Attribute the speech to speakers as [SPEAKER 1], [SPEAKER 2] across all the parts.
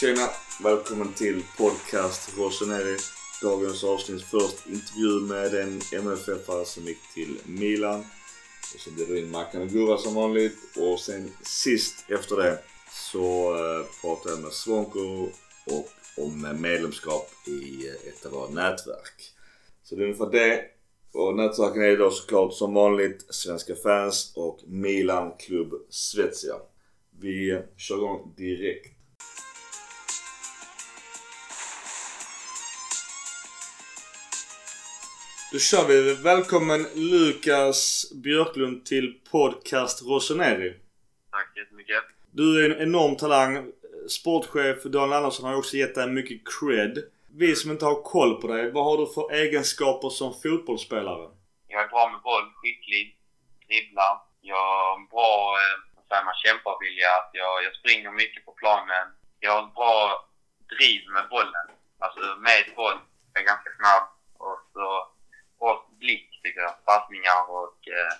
[SPEAKER 1] Tjena! Välkommen till podcast Rossoneri. Dagens avsnitt först intervju med en MFF-are som gick till Milan. Och så blir det in Mackan och Gurra som vanligt. Och sen sist efter det så pratade pratar jag med Svonko och om medlemskap i eh, ett av våra nätverk. Så det är ungefär det. Och nätverken är då såklart som vanligt Svenska fans och Milan klubb Svezia. Vi kör igång direkt. Då kör vi. Välkommen Lukas Björklund till podcast Rossoneri.
[SPEAKER 2] Tack så jättemycket.
[SPEAKER 1] Du är en enorm talang. Sportchef Daniel Andersson har också gett dig mycket cred. Vi som inte har koll på dig, vad har du för egenskaper som fotbollsspelare?
[SPEAKER 2] Jag är bra med boll, skicklig, dribblar. Jag har en bra eh, vad säger man, kämparvilja. Jag, jag springer mycket på planen. Jag har ett bra driv med bollen. Alltså med boll. Jag är ganska snabb. Och så bra blick tycker jag. Passningar och eh,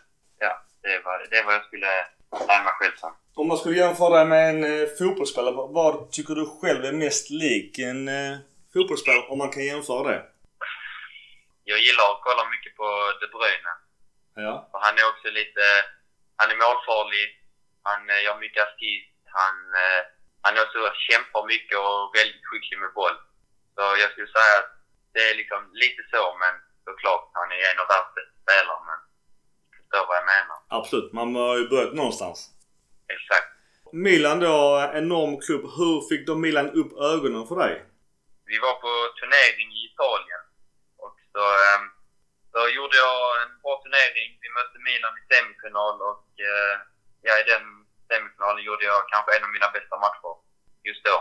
[SPEAKER 2] ja, det var, det var jag skulle säga mig själv som.
[SPEAKER 1] Om man skulle jämföra dig med en eh, fotbollsspelare, vad tycker du själv är mest lik en eh, fotbollsspelare om man kan jämföra det?
[SPEAKER 2] Jag gillar att kolla mycket på De Bruyne.
[SPEAKER 1] Ja.
[SPEAKER 2] Och han är också lite... Han är målfarlig. Han eh, gör mycket assist. Han, eh, han är också kämpar mycket och väldigt skicklig med boll. Så jag skulle säga att det är liksom lite så, men såklart, han är en av världens bästa spelare. Men du förstår vad jag menar.
[SPEAKER 1] Absolut. Man har ju börjat någonstans.
[SPEAKER 2] Exakt.
[SPEAKER 1] Milan då, enorm klubb. Hur fick då Milan upp ögonen för dig?
[SPEAKER 2] Vi var på turnering i Italien. Och så, så gjorde jag en bra turnering. Vi mötte Milan i semifinal och eh, ja, i den semifinalen gjorde jag kanske en av mina bästa matcher just då.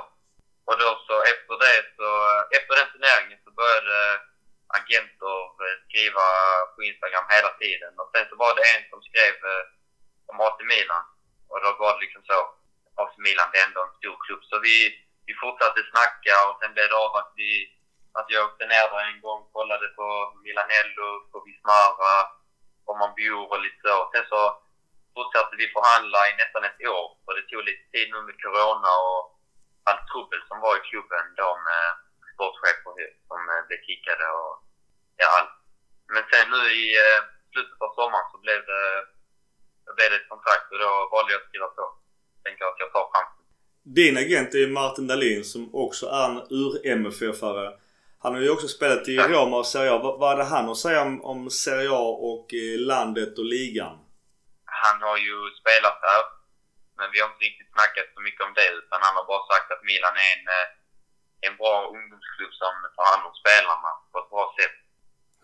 [SPEAKER 2] Och då så efter det så, efter den turneringen så började agenter eh, skriva på Instagram hela tiden. Och sen så var det en som skrev eh, om AC Milan. Och då var det liksom så. AC Milan det är ändå en stor klubb. Så vi, vi fortsatte snacka och sen blev det av att vi att jag åkte ner där en gång kollade på Milanello, på Vismara, var man bor och lite så. Sen så fortsatte vi förhandla i nästan ett år och det tog lite tid nu med Corona och allt trubbel som var i klubben då med sportchefer som eh, blev kickade och ja, allt. Men sen nu i eh, slutet av sommaren så blev det, blev det ett kontrakt och då valde jag att skriva på. Tänker att jag tar chansen.
[SPEAKER 1] Din agent är Martin Dahlin som också är en ur-MFF-are. Han har ju också spelat i Roma och Serie A. Vad, hade han att säga om, om Serie A och eh, landet och ligan?
[SPEAKER 2] Han har ju spelat här. Men vi har inte riktigt snackat så mycket om det utan han har bara sagt att Milan är en, en bra ungdomsklubb som tar hand om spelarna på ett bra sätt.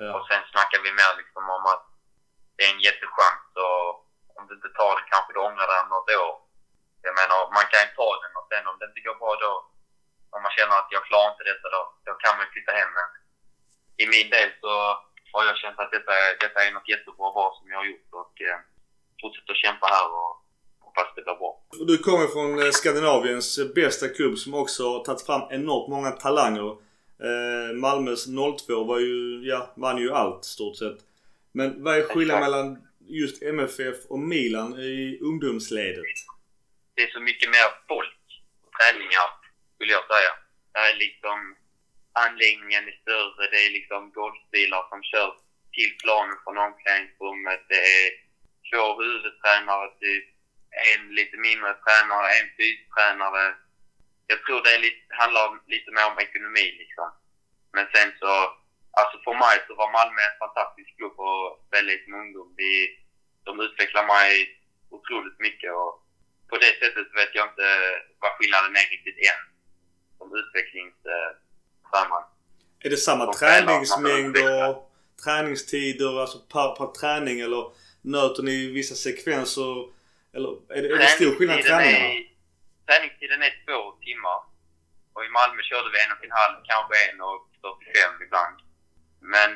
[SPEAKER 1] Ja.
[SPEAKER 2] Och sen snackar vi mer liksom om att det är en jättechans och om du inte tar den kanske du ångrar om något år. Jag menar, man kan ju ta den och sen om det inte går bra då, om man känner att jag klarar inte detta då, då kan man flytta hem. Men i min del så har jag känt att detta, detta är något jättebra val som jag har gjort och eh, fortsätter kämpa här och hoppas det blir bra.
[SPEAKER 1] Du kommer från eh, Skandinaviens bästa klubb som också har tagit fram enormt många talanger. Eh, Malmös 02 var ju, ja, vann ju allt stort sett. Men vad är skillnaden mellan just MFF och Milan i ungdomsledet?
[SPEAKER 2] det är så mycket mer folk på träningar, skulle jag säga. Det är liksom, anläggningen är större, det är liksom golfbilar som kör till planen från omklädningsrummet. Det är två huvudtränare, typ en lite mindre tränare, en fystränare. Jag tror det lite, handlar lite mer om ekonomi liksom. Men sen så, alltså för mig så var Malmö en fantastisk klubb att spela i som ungdom. De, de utvecklade mig otroligt mycket och på det sättet vet jag inte vad skillnaden är riktigt än. Som utvecklingstränare.
[SPEAKER 1] Är det samma träningsmängd och träningstider, alltså per, per träning eller nöter ni vissa sekvenser? Eller är det, är det stor skillnad i träningarna?
[SPEAKER 2] är, träningstiden är två timmar. Och i Malmö körde vi en och en halv, kanske en och 45 ibland. Men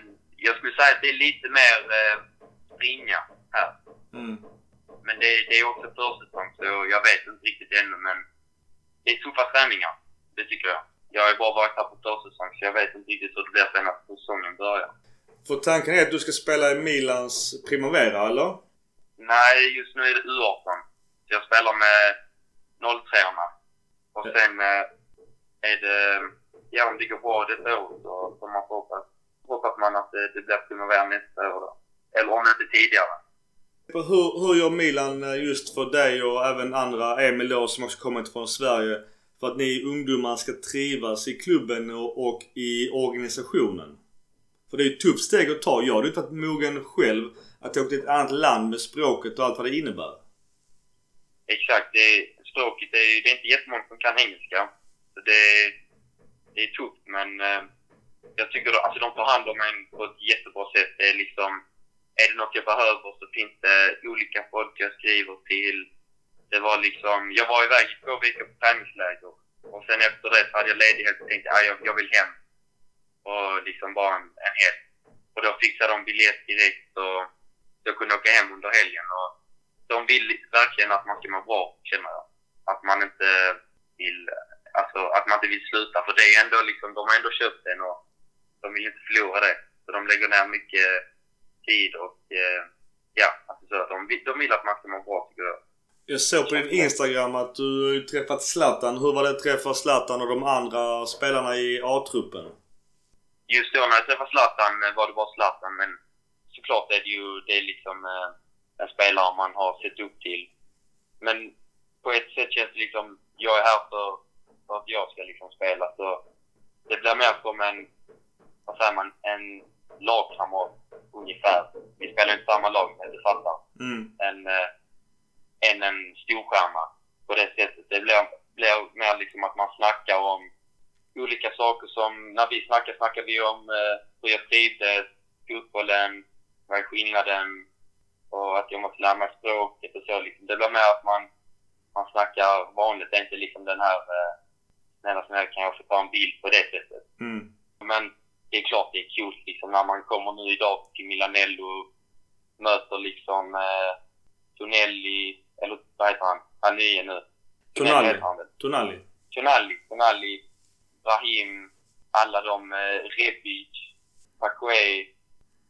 [SPEAKER 2] jag skulle säga att det är lite mer eh, ringa här.
[SPEAKER 1] Mm.
[SPEAKER 2] Men det, det är också försäsong så jag vet inte riktigt ännu men det är tuffa träningar. Det tycker jag. Jag har bara varit här på försäsong så jag vet inte riktigt hur det blir sen när säsongen börjar.
[SPEAKER 1] För tanken är att du ska spela i Milans Primavera, eller?
[SPEAKER 2] Nej, just nu är det U18. Så jag spelar med 03 orna Och sen eh, är det, ja om det går bra detta år så får man hoppas, hoppas man att det, det blir primavera nästa år då. Eller om inte tidigare.
[SPEAKER 3] Hur, hur gör Milan eh, just för dig och även andra, Emil då som också kommit från Sverige, för att ni ungdomar ska trivas i klubben och, och i organisationen? För det är ju ett tufft steg att ta. Jag hade inte varit mogen själv att åka till ett annat land med språket och allt vad det innebär.
[SPEAKER 2] Exakt. Det, språket, det är, det är inte jättemånga som kan engelska. Så det, det är tufft, men eh, jag tycker att alltså, de tar hand om en på ett jättebra sätt. Det är liksom, är det något jag behöver så finns det olika folk jag skriver till. Det var liksom, jag var iväg i två veckor på träningsläger och sen efter det så hade jag ledighet och tänkte att jag, jag vill hem. Och liksom bara en, en helg. Och då fixade de biljett direkt och jag kunde åka hem under helgen. Och de vill verkligen att man ska må bra, känner jag. Att man inte vill, alltså att man inte vill sluta. För det är ändå liksom, de har ändå köpt den och de vill inte förlora det. Så de lägger ner mycket tid och eh, ja, alltså så, de, de vill att man ska må bra tycker jag.
[SPEAKER 3] Jag såg på din Instagram att du träffat Zlatan. Hur var det att träffa Zlatan och de andra spelarna i A-truppen?
[SPEAKER 2] Just då när jag träffade Zlatan var det bara Zlatan men såklart är det ju det är liksom eh, en spelare man har sett upp till. Men på ett sätt känns det liksom, jag är här för, för att jag ska liksom spela så det blir mer som en, vad säger man, en lagkamrat ungefär. Vi spelar inte samma lag, men du fattar.
[SPEAKER 3] Mm.
[SPEAKER 2] En, eh, än en storstjärna på det sättet. Det blir, blir mer liksom att man snackar om olika saker som, när vi snackar, snackar vi om eh, hur jag trivdes, fotbollen, vad är skillnaden och att jag måste lära mig språket och så liksom. Det blir mer att man, man snackar vanligt, det är inte liksom den här, eh, snälla snälla kan jag få ta en bild på det sättet.
[SPEAKER 3] Mm.
[SPEAKER 2] Men det är klart det är kul liksom när man kommer nu idag till Milanello och möter liksom eh, Tonelli, eller vad heter han? Han nye nu.
[SPEAKER 3] Tonali. Tonali.
[SPEAKER 2] Tonali, Tonali, Brahim, alla de, eh, Rebic, Paquet,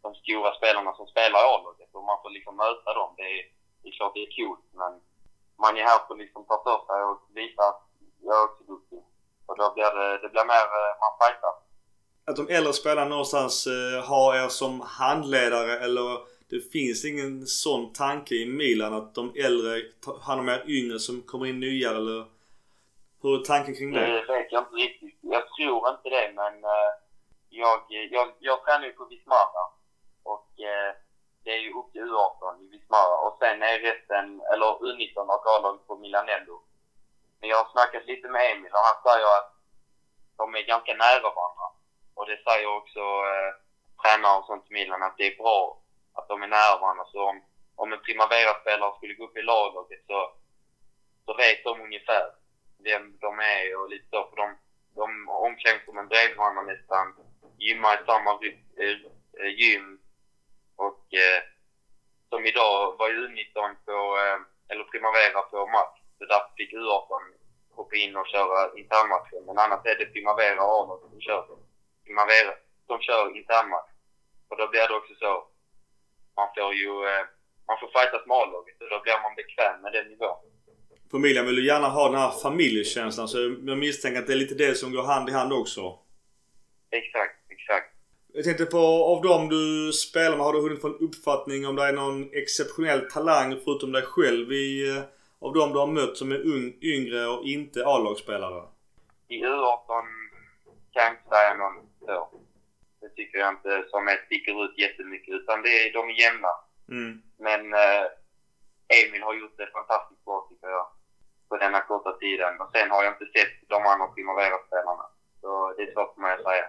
[SPEAKER 2] de stora spelarna som spelar i A-laget och man får liksom möta dem. Det är, det är klart det är kul men man är här för att liksom ta för sig och visa att jag är också duktig. Och då blir det, det blir mer, eh, man fightar.
[SPEAKER 3] Att de äldre spelarna någonstans eh, har er som handledare eller det finns ingen sån tanke i Milan att de äldre tar hand om er yngre som kommer in nya eller hur är tanken kring det?
[SPEAKER 2] Det vet jag inte riktigt. Jag tror inte det men eh, jag, jag, jag tränar ju på Vismara Eh, det är ju upp till U18 i Vismara och sen är resten, eller U19 och A-laget på Milanello. Men jag har snackat lite med Emil och han säger att de är ganska nära varandra. Och det säger också eh, tränare och sånt i Milan att det är bra att de är nära varandra. Så om, om en Primavera-spelare skulle gå upp i laget så, så vet de ungefär vem de är och lite så. För de, de omklädningsrummen bredvid varandra nästan. Gymmar i samma eh, eh, gym. Och eh, som idag var ju U19 på, eh, eller Primavera på match. Så därför fick U18 hoppa in och köra internmatchen. Men annars är det Primavera och Arnold som kör. Primavera, som kör internmatch. Och då blir det också så. Man får ju, eh, man får fightas med A-laget och då blir man bekväm med den nivån.
[SPEAKER 3] På Milan vill du gärna ha den här familjekänslan så jag misstänker att det är lite det som går hand i hand också.
[SPEAKER 2] Exakt, exakt.
[SPEAKER 3] Jag tänkte på av dem du spelar med, har du hunnit få en uppfattning om det är någon exceptionell talang förutom dig själv i, eh, av dem du har mött som är ung, yngre och inte A-lagsspelare?
[SPEAKER 2] I U18 kan jag inte säga någon så. Det tycker jag inte som är sticker ut jättemycket utan det är, de är jämna.
[SPEAKER 3] Mm.
[SPEAKER 2] Men eh, Emil har gjort det fantastiskt bra tycker jag. På denna korta tiden. Och sen har jag inte sett de andra Primavera-spelarna. Så det är svårt för mig att säga.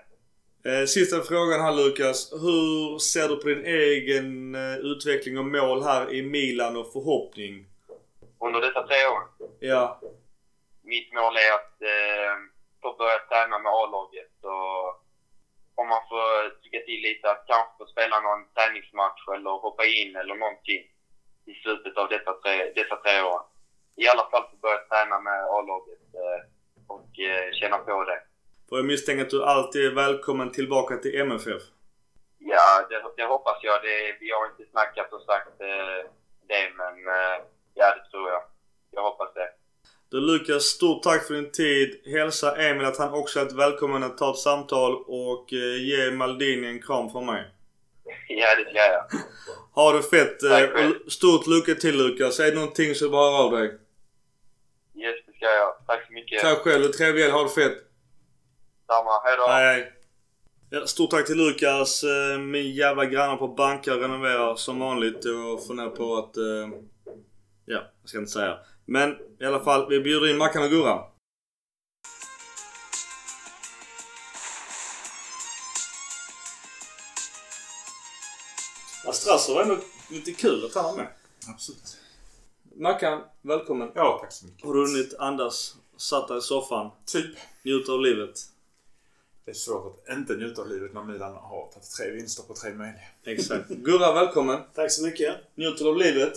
[SPEAKER 3] Eh, sista frågan här Lukas. Hur ser du på din egen eh, utveckling och mål här i Milan och förhoppning?
[SPEAKER 2] Under dessa tre år.
[SPEAKER 3] Ja.
[SPEAKER 2] Mitt mål är att eh, få börja träna med A-laget och om man får tycka till lite att kanske få spela någon träningsmatch eller hoppa in eller någonting i slutet av dessa tre, dessa tre år. I alla fall få börja träna med A-laget eh, och eh, känna på det.
[SPEAKER 3] För jag misstänker att du alltid är välkommen tillbaka till MFF.
[SPEAKER 2] Ja, det, det hoppas jag. Det, vi har inte snackat och sagt eh, det, men eh, ja, det tror jag. Jag hoppas det.
[SPEAKER 3] Då Lukas, stort tack för din tid. Hälsa Emil att han också är välkommen att ta ett samtal och eh, ge Maldini en kram från mig.
[SPEAKER 2] Ja, det ska jag.
[SPEAKER 3] Ha det fett. eh,
[SPEAKER 2] Tack
[SPEAKER 3] Stort lycka till Lukas. Är det någonting så bara av dig.
[SPEAKER 2] Yes, det ska jag. Tack så mycket.
[SPEAKER 3] Tack själv och trevlig helg. Ha det fett.
[SPEAKER 2] Samma. Hej då.
[SPEAKER 3] Hej hej. Ja, stort tack till Lukas. Eh, Min jävla grannar på banka renoverar som vanligt och funderar på att... eh, Ja, jag ska inte säga. Men i alla fall, vi bjuder in Mackan och Gurra. Ja, Strasser var ändå lite kul att han var med.
[SPEAKER 4] Absolut.
[SPEAKER 3] Mackan, välkommen.
[SPEAKER 4] Ja, tack så mycket.
[SPEAKER 3] Har du hunnit andas? Satt där i soffan?
[SPEAKER 4] Typ.
[SPEAKER 3] Njuta av livet?
[SPEAKER 4] Det är svårt att inte njuta av livet när Milan har tagit tre vinster på tre möjliga.
[SPEAKER 3] Exakt. Gurra, välkommen.
[SPEAKER 5] Tack så mycket.
[SPEAKER 3] Njuter av livet?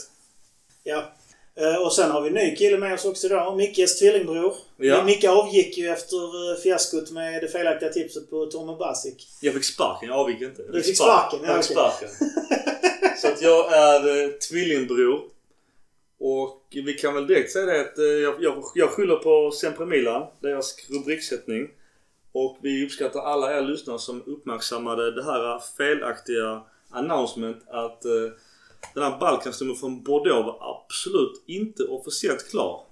[SPEAKER 5] Ja. Eh, Och sen har vi en ny kille med oss också idag. Mickes tvillingbror.
[SPEAKER 3] Ja.
[SPEAKER 5] Micke avgick ju efter eh, fiaskot med det felaktiga tipset på Tommy Basic.
[SPEAKER 3] Jag fick sparken, jag avgick inte. Jag
[SPEAKER 5] Du fick sparken, ja,
[SPEAKER 3] Jag fick sparken. Så att jag är eh, tvillingbror. Och vi kan väl direkt säga det att jag, jag, jag skyller på Sempre Milan, deras rubriksättning. Och vi uppskattar alla er lyssnare som uppmärksammade det här felaktiga announcement att eh, den här Balkanstommen från Bordeaux var absolut inte officiellt klar.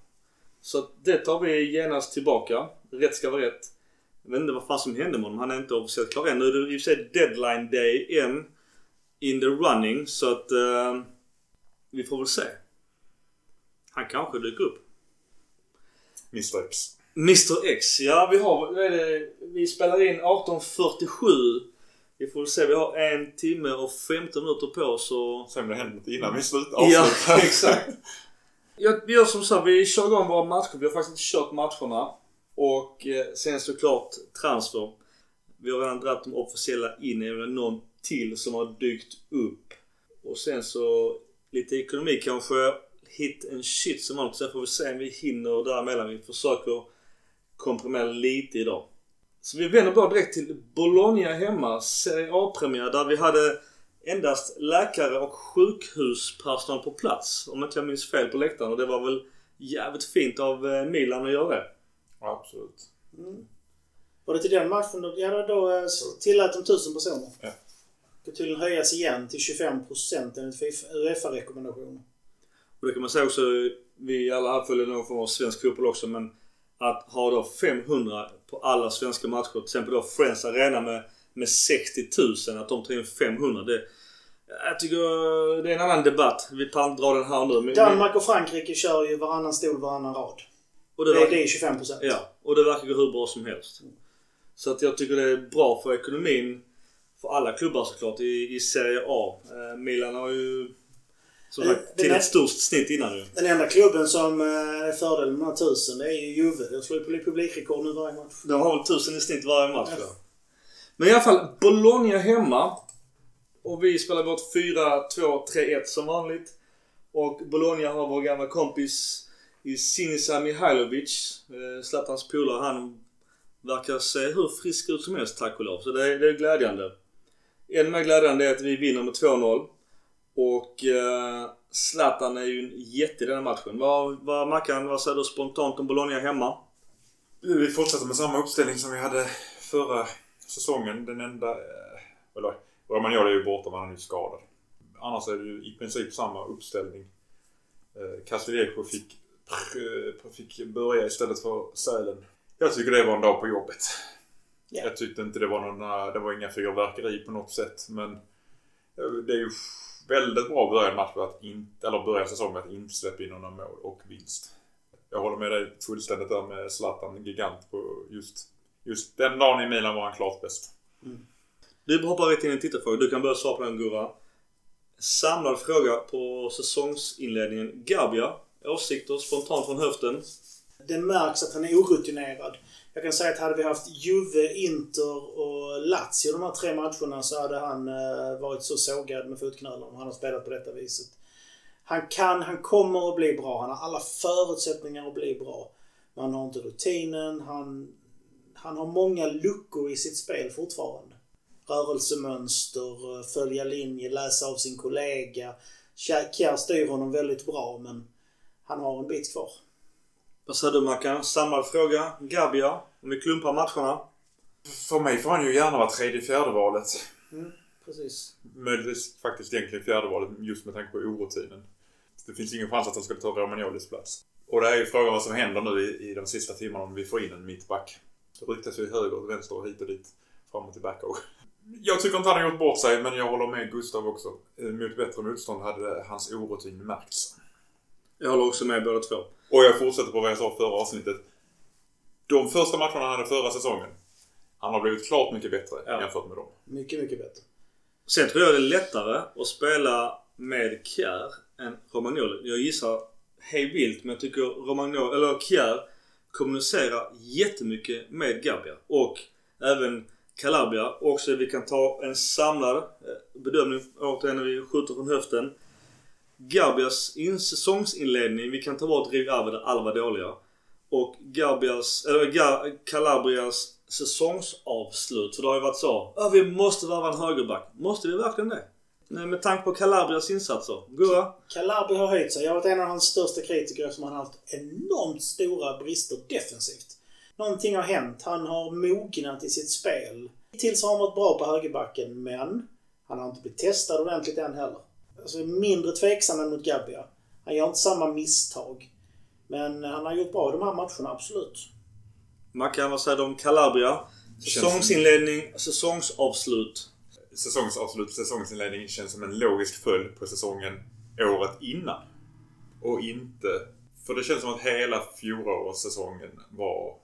[SPEAKER 3] Så att det tar vi genast tillbaka. Rätt ska vara rätt. Jag vet inte vad fan som hände med honom. Han är inte officiellt klar än. Nu är det i och för sig deadline day än. In the running. Så att eh, vi får väl se. Han kanske dyker upp.
[SPEAKER 4] Mr
[SPEAKER 3] Mr X. Ja, vi har... Är? Vi spelar in 18.47. Vi får se. Vi har en timme och 15 minuter på oss och...
[SPEAKER 4] Sen det händer något innan vi slutar
[SPEAKER 3] Ja, exakt. Ja, vi gör som så. Vi kör igång våra matcher. Vi har faktiskt inte kört matcherna. Och eh, sen såklart transfer. Vi har redan dragit de officiella in. Är det någon till som har dykt upp. Och sen så lite ekonomi kanske. Hit and shit som vanligt. Sen får vi se om vi hinner däremellan. Vi försöker komprimera lite idag. Så vi vänder bara direkt till Bologna hemma. Serie A-premiär där vi hade endast läkare och sjukhuspersonal på plats. Om inte jag minns fel på läktaren. Och det var väl jävligt fint av eh, Milan att göra det.
[SPEAKER 4] Ja, absolut.
[SPEAKER 5] Var det till den matchen? då- Ja, då, då eh, tillät de 1000 personer.
[SPEAKER 4] Ja.
[SPEAKER 5] Ska tydligen höjas igen till 25% enligt Uefa-rekommendationer.
[SPEAKER 3] Och det kan man säga också. Vi alla här följer någon form av svensk fotboll också. Men att ha då 500 på alla svenska matcher. Till exempel då Friends Arena med, med 60 000. Att de tar in 500. Det, jag tycker det är en annan debatt. Vi kan dra den här nu.
[SPEAKER 5] Danmark och Frankrike kör ju varannan stol, varannan rad.
[SPEAKER 3] och
[SPEAKER 5] Det,
[SPEAKER 3] det,
[SPEAKER 5] det,
[SPEAKER 3] verkar,
[SPEAKER 5] är 25%.
[SPEAKER 3] Ja, och det verkar gå hur bra som helst. Så att jag tycker det är bra för ekonomin för alla klubbar såklart i, i Serie A. Eh, Milan har ju som sagt till ett stort snitt innan ju.
[SPEAKER 5] Den enda klubben som eh, är fördelen med de här 1000 det är ju Juve. De slår ju publikrekord nu varje match.
[SPEAKER 3] De har väl tusen i snitt varje match
[SPEAKER 5] Ja.
[SPEAKER 3] Men i alla fall, Bologna hemma. Och vi spelar vårt 4-2-3-1 som vanligt. Och Bologna har vår gamla kompis i Sinisa Mihailovic. Eh, Zlatans polare. Han verkar se hur frisk ut som helst tack och lov. Så det är, det är glädjande. Än mer glädjande är att vi vinner med 2-0. Och eh, Zlatan är ju en jätte i den här matchen. Vad, vad Mackan, vad säger du spontant om Bologna hemma?
[SPEAKER 4] Vi fortsätter med samma uppställning som vi hade förra säsongen. Den enda... eh, Eller, Romagnoli är ju borta men han är ju skadad. Annars är det ju i princip samma uppställning. Eh, Castillejo fick, eh, fick börja istället för Sälen. Jag tycker det var en dag på jobbet.
[SPEAKER 5] Ja.
[SPEAKER 4] Jag tyckte inte det var någon... eh, Det var inga fyrverkeri på något sätt men eh, det är ju väldigt bra början match att inte, eller börja säsongen med att inte släppa in några mål och vinst. Jag håller med dig fullständigt där med Zlatan, gigant på just, just den dagen i Milan var han klart bäst.
[SPEAKER 3] Du hoppar rätt in i en tittarfråga. Du kan börja svara på den Gurra. Samlad fråga på säsongsinledningen. Gabia. Åsikter spontant från höften.
[SPEAKER 5] Det märks att han är orutinerad. Jag kan säga att hade vi haft Juve, Inter och Lazio de här tre matcherna så hade han eh, varit så sågad med fotknölarna om han har spelat på detta viset. Han kan, han kommer att bli bra. Han har alla förutsättningar att bli bra. Men han har inte rutinen. Han, han har många luckor i sitt spel fortfarande. Rörelsemönster, eh, följa linje, läsa av sin kollega. Kjär styr honom väldigt bra men han har en bit kvar.
[SPEAKER 3] Vad säger du Mackan? Samlad fråga. Gabia. Om vi klumpar matcherna.
[SPEAKER 4] För mig får han ju gärna vara tredje fjärde valet.
[SPEAKER 5] Precis.
[SPEAKER 4] Möjligtvis faktiskt egentligen fjärde valet just med tanke på orutinen. Det finns ingen chans att han skulle ta Romagnolis plats. Och det är ju frågan vad som händer nu i, i de sista timmarna om vi får in en mittback. Det ryktas ju höger och vänster och hit och dit. Fram och tillbaka. Jag tycker inte han har gjort bort sig, men jag håller med Gustav också. Eh, Mot bättre motstånd hade hans orutin märkts.
[SPEAKER 3] Jag håller också med båda två.
[SPEAKER 4] Och jag fortsätter på vad jag sa förra avsnittet. De första matcherna han hade förra säsongen. Han har blivit klart mycket bättre
[SPEAKER 3] Ja.
[SPEAKER 4] jämfört med dem.
[SPEAKER 5] Mycket, mycket bättre.
[SPEAKER 3] Sen tror jag det är lättare att spela med Kjär än Romagnoli. Jag gissar hej vilt men jag tycker Romagnoli, eller Kjär kommunicerar jättemycket med Gabia. Och även Calabria. Också vi kan ta en samlad eh, bedömning återigen när vi skjuter från höften. Gabias in- säsongsinledning, vi kan ta bort Riv Ave där alla var dåliga. Och Gabias, eller Ga- Calabrias säsongsavslut. För det har ju varit så. Ja, vi måste värva en högerback. Måste vi verkligen det? Nej, med tanke på Calabrias insatser. Gurra?
[SPEAKER 5] Calabria har höjt sig. Jag har varit en av hans största kritiker eftersom han har haft enormt stora brister defensivt. Någonting har hänt. Han har mognat i sitt spel. Hittills har han varit bra på högerbacken, men han har inte blivit testad ordentligt än heller. Alltså mindre tveksam än mot Gabbia. Han gör inte samma misstag. Men han har gjort bra i de här matcherna, absolut.
[SPEAKER 3] Mackan, vad säger du om Calabria? Säsongsinledning, säsongsavslut.
[SPEAKER 4] Säsongsavslut, säsongsinledning känns som en logisk följd på säsongen året innan. Och inte... För det känns som att hela fjolårssäsongen var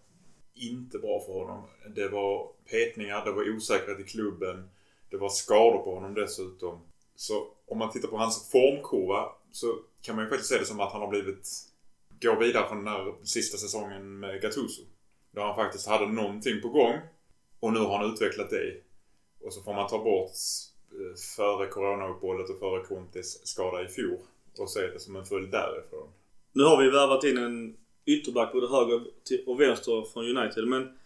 [SPEAKER 4] inte bra för honom. Det var petningar, det var osäkerhet i klubben. Det var skador på honom dessutom. Så om man tittar på hans formkurva så kan man ju faktiskt se det som att han har blivit... Går vidare från den här sista säsongen med Gattuso. Där han faktiskt hade någonting på gång. Och nu har han utvecklat det. Och så får man ta bort eh, före coronauppehållet och före Contes skada i fjol. Och se det som en följd därifrån.
[SPEAKER 3] Nu har vi värvat in en ytterback både höger och vänster från United. Men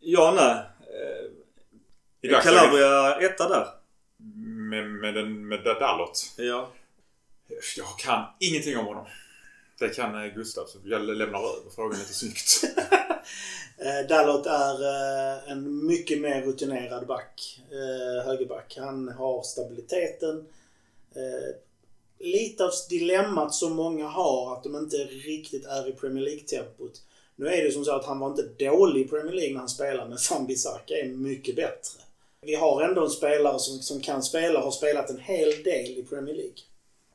[SPEAKER 3] ja, nej.
[SPEAKER 4] I
[SPEAKER 3] Eh, Calabria etta där.
[SPEAKER 4] Med, med, den, med Dalot.
[SPEAKER 3] Ja.
[SPEAKER 4] Jag kan ingenting om honom. Det kan eh, Gustav, så jag lämnar över frågan lite snyggt.
[SPEAKER 5] Eh, Dalot är eh, en mycket mer rutinerad back. Högerback. Han har stabiliteten. Lite av dilemmat som många har att de inte riktigt är i Premier League-tempot. Nu är det som så att han var inte dålig i Premier League när han spelade, men Van Bissaka är mycket bättre. Vi har ändå en spelare som, som kan spela och har spelat en hel del i Premier League.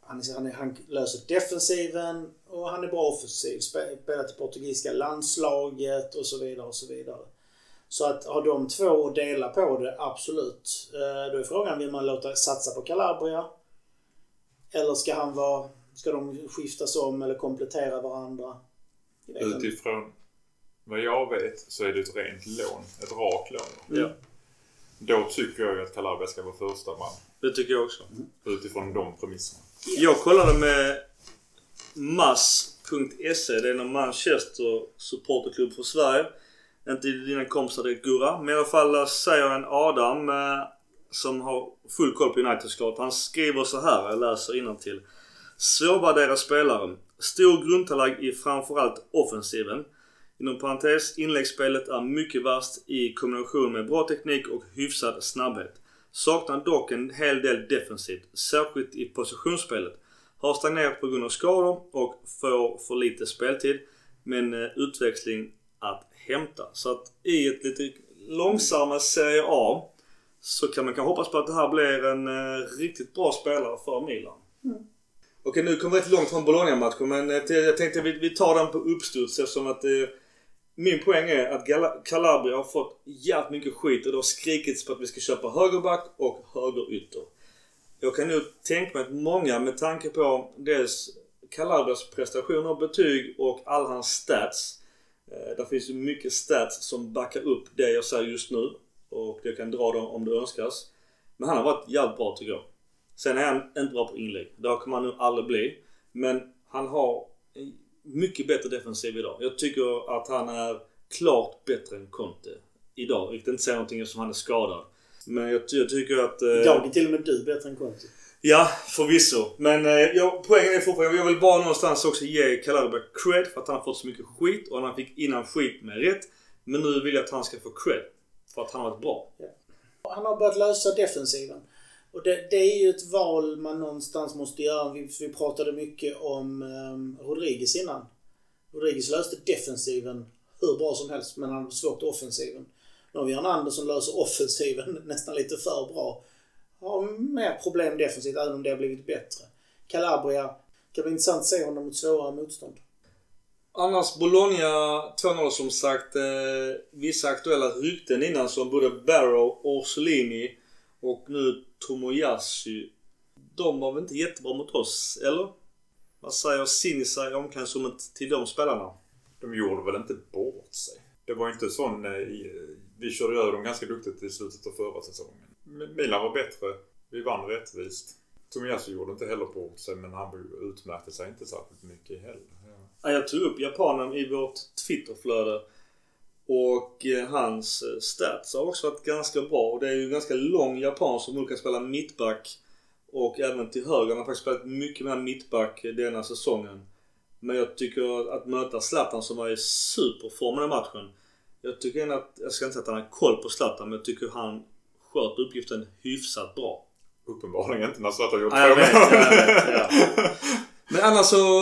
[SPEAKER 5] Han, är- han, är, han löser defensiven och han är bra offensiv. Spe- Spelat i portugisiska landslaget och så vidare och så vidare. Så att ha de två att dela på det, absolut. Eh, Då är frågan, vill man låta satsa på Calabria? Eller ska han vara... Ska de skiftas om eller komplettera varandra?
[SPEAKER 4] Utifrån vad jag vet så är det ett rent lån. Ett rakt lån.
[SPEAKER 3] Ja.
[SPEAKER 4] Då tycker jag ju att Calabria ska vara första man.
[SPEAKER 3] Det tycker jag också.
[SPEAKER 4] Utifrån de premisserna.
[SPEAKER 3] Jag kollade med mass.se. Det är en Manchester supporterklubb för Sverige. Inte dina kompisar direkt Gurra. Men i alla fall säger en Adam eh, som har full koll på United såklart. Han skriver så här, jag läser till. Svårvärderad spelare. Stor grundtalang i framförallt offensiven. Inom parentes, inläggsspelet är mycket värst i kombination med bra teknik och hyfsad snabbhet. Saknar dock en hel del defensivt, särskilt i positionsspelet. Har stagnerat på grund av skador och får för lite speltid. Men eh, utväxling att hämta. Så att i ett lite långsammare Serie A så kan man kanske hoppas på att det här blir en eh, riktigt bra spelare för Milan. Okej, nu kommer vi rätt långt från Bologna-matchen men eh, jag tänkte vi, vi tar den på uppstuds eftersom att eh, min poäng är att Gal Calabria har fått jävligt mycket skit och det har skrikits på att vi ska köpa högerback och högerytter. Jag kan nu tänka mig att många med tanke på dels Calabrias prestationer och betyg och all hans stats. Eh, där finns ju mycket stats som backar upp det jag säger just nu. Och jag kan dra dem om det önskas. Men han har varit jävligt bra tycker jag. Sen är han inte bra på inlägg. Det kommer han nog aldrig bli. Men han har mycket bättre defensiv idag. Jag tycker att han är klart bättre än Conte. Idag. Jag kan inte säga någonting eftersom han är skadad. Men jag, jag tycker att... eh,
[SPEAKER 5] Idag är till och med du bättre än Conti.
[SPEAKER 3] Ja, förvisso. Men eh, jag, poängen är fortfarande, jag vill bara någonstans också ge Calabria cred för att han har fått så mycket skit och han fick innan skit med rätt. Men nu vill jag att han ska få cred. För att han har varit bra.
[SPEAKER 5] Han har börjat lösa defensiven. Och det, det är ju ett val man någonstans måste göra. Vi, vi pratade mycket om um, Rodriguez innan. Rodriguez löste defensiven hur bra som helst men han har svårt offensiven. Nu har vi Hernandez som löser offensiven nästan lite för bra. Har mer problem defensivt även om det har blivit bättre. Calabria. kan bli intressant att se honom mot svårare motstånd.
[SPEAKER 3] Annars Bologna 2-0 som sagt. Eh, vissa aktuella rykten innan som både Barrow, och Orsolini och nu Tomoyasu. De var väl inte jättebra mot oss, eller? Vad säger Sinisar i omklädningsrummet till de spelarna?
[SPEAKER 4] De gjorde väl inte bort sig. Det var inte sån... Eh, vi körde över dem ganska duktigt i slutet av förra säsongen. Milan var bättre. Vi vann rättvist. Tomiyasu gjorde inte heller bort sig men han utmärkte sig inte särskilt mycket heller.
[SPEAKER 3] Ja. Jag tog upp japanen i vårt Twitterflöde. Och eh, hans eh, stats har också varit ganska bra. Och det är ju ganska lång japan som nu kan spela mittback. Och även till höger. Han har faktiskt spelat mycket mer mittback denna säsongen. Men jag tycker att möta Zlatan som var i superform den matchen. Jag tycker ändå att, jag ska inte säga att han har koll på Zlatan, men jag tycker han sköt uppgiften hyfsat bra.
[SPEAKER 4] Uppenbarligen inte när Zlatan gjort
[SPEAKER 3] ja, jag vet, jag vet, ja. Men annars så,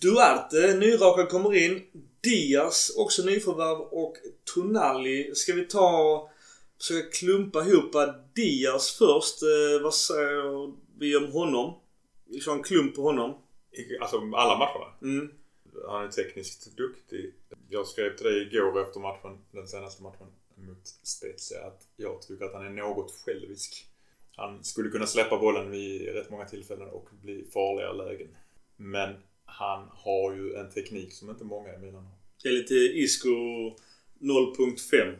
[SPEAKER 3] Duarte, nyrakad, kommer in. Diaz, också nyförvärv och Tonali. Ska vi ta, försöka klumpa ihop Diaz först. Eh, vad säger vi om honom? Vi kör en klump på honom.
[SPEAKER 4] Alltså alla matcherna?
[SPEAKER 3] Mm.
[SPEAKER 4] Han är tekniskt duktig. Jag skrev till dig igår efter matchen, den senaste matchen mot Spezia, att jag tycker att han är något självisk. Han skulle kunna släppa bollen vid rätt många tillfällen och bli farliga lägen. Men han har ju en teknik som inte många i Milan har.
[SPEAKER 3] Det är lite Isco 0.5.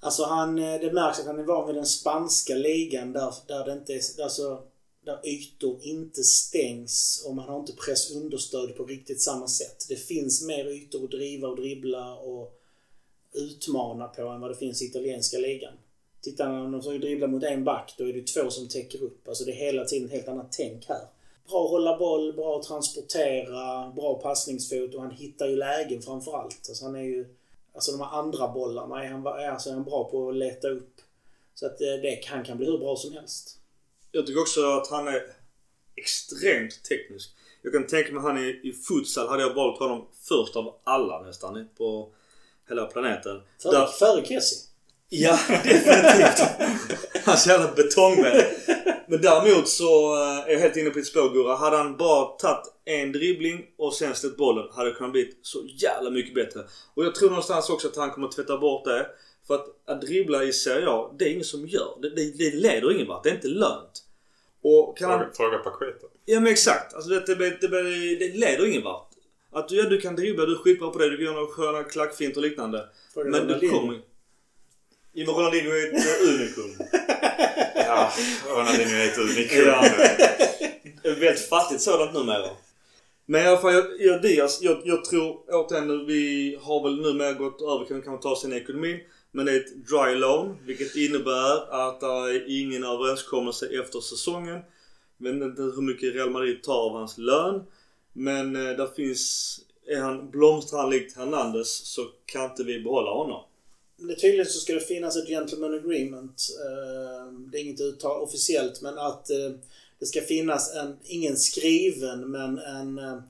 [SPEAKER 5] Alltså han, eh, det märks att han är van vid den spanska ligan där, där det inte är, alltså där ytor inte stängs och man har inte pressunderstöd på riktigt samma sätt. Det finns mer ytor att driva och dribbla och utmana på än vad det finns i italienska ligan. Tittar man om de dribblar mot en back, då är det två som täcker upp. Alltså det är hela tiden ett helt annat tänk här. Bra att hålla boll, bra att transportera, bra passningsfot och han hittar ju lägen framförallt. Alltså han är ju... Alltså de här andra bollarna är han, alltså är han bra på att leta upp. Så att eh, det, han kan bli hur bra som helst.
[SPEAKER 3] Jag tycker också att han är extremt teknisk. Jag kan tänka mig han i, i futsal hade jag valt honom först av alla nästan på hela planeten.
[SPEAKER 5] Före, Kessie?
[SPEAKER 3] Ja, definitivt. Hans jävla betongben. Men däremot så eh, är jag helt inne på ditt spår Gurra. Hade han bara tagit en dribbling och sen släppt bollen hade det kunnat bli så jävla mycket bättre. Och jag tror någonstans också att han kommer att tvätta bort det. För att, att dribbla i Serie A, det är ingen som gör. Det, det, det leder ingen vart. Det är inte lönt.
[SPEAKER 4] Och kan fråga, han... fråga Paqueta.
[SPEAKER 3] Ja men exakt. Alltså det, det, det, det leder ingen vart. Att du, ja, du kan dribbla, du är skitbra på det. Du kan göra några sköna klackfint och liknande.
[SPEAKER 5] Fråga men du kommer...
[SPEAKER 3] Ja men Ronaldinho är ett eh, unikum.
[SPEAKER 4] ja, Ronaldinho är ett unikum.
[SPEAKER 3] ja. Väldigt fattigt sådant numera. Men i alla fall, jag, jag, Diaz, jag, jag tror återigen vi har väl numera gått över, kan, kan ta sin ekonomin. Men det är ett dry loan, vilket innebär att det är ingen överenskommelse efter säsongen. Jag vet inte hur mycket Real Madrid tar av hans lön. Men eh, där finns, är han, blomstrar han likt Hernandez så kan inte vi behålla honom.
[SPEAKER 5] Tydligen så ska det finnas ett gentleman agreement. Eh, det är inget uttal officiellt men att eh, det ska finnas en, ingen skriven men en eh,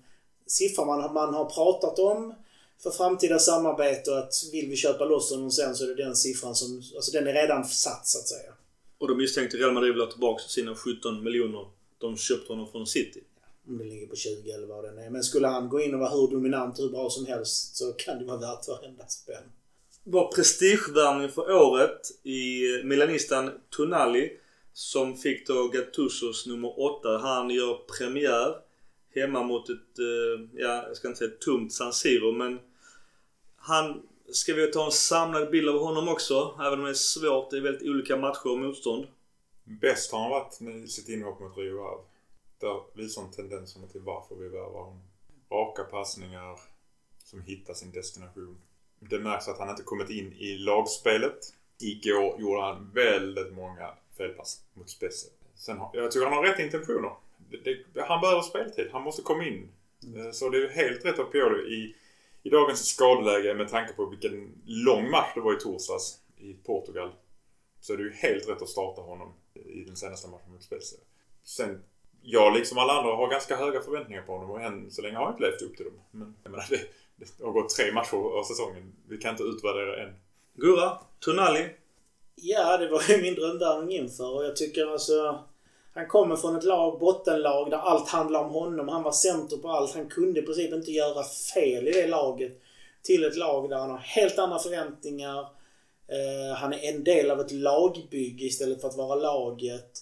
[SPEAKER 5] siffra man, man har pratat om för framtida samarbete och att vill vi köpa loss honom sen så är det den siffran som, alltså den är redan satt så att säga.
[SPEAKER 3] Och då misstänkte Real Madrid vill ha tillbaka sina 17 miljoner de köpte honom från City.
[SPEAKER 5] Om det ligger på 20 eller vad det är. Men skulle han gå in och vara hur dominant hur bra som helst så kan det vara värt varenda spänn.
[SPEAKER 3] Vår prestigevärvning för året i Milanistan Tonali som fick då Gattusos nummer 8. Han gör premiär hemma mot ett, eh, ja jag ska inte säga tomt San Siro men han Ska vi ta en samlad bild av honom också? Även om det är svårt. Det är väldigt olika matcher och motstånd.
[SPEAKER 4] Bäst har han varit med sitt inhopp mot Rio Ave. Där visar han tendenserna till varför vi värvar honom. Raka passningar som hittar sin destination. Det märks att han inte kommit in i lagspelet. Igår gjorde han väldigt många felpass mot Spezia. Sen har, jag tycker han har rätt intentioner. Det, det, han behöver speltid. Han måste komma in. Eh, Så det är helt rätt av Pioli i, i dagens skadeläge med tanke på vilken lång match det var i torsdags i Portugal. Så är det ju helt rätt att starta honom i den senaste matchen mot Spezia. Sen, jag liksom alla andra har ganska höga förväntningar på honom och än så länge har jag inte levt upp till dem. Men jag menar, det, det har gått tre matcher av säsongen. Vi kan inte utvärdera än.
[SPEAKER 3] Gurra, Tonali.
[SPEAKER 5] Ja, det var ju min drömvärvning inför och jag tycker alltså... Han kommer från ett lag, bottenlag, där allt handlar om honom. Han var center på allt. Han kunde i princip inte göra fel i det laget. Till ett lag där han har helt andra förväntningar. Eh, han är en del av ett lagbygge istället för att vara laget.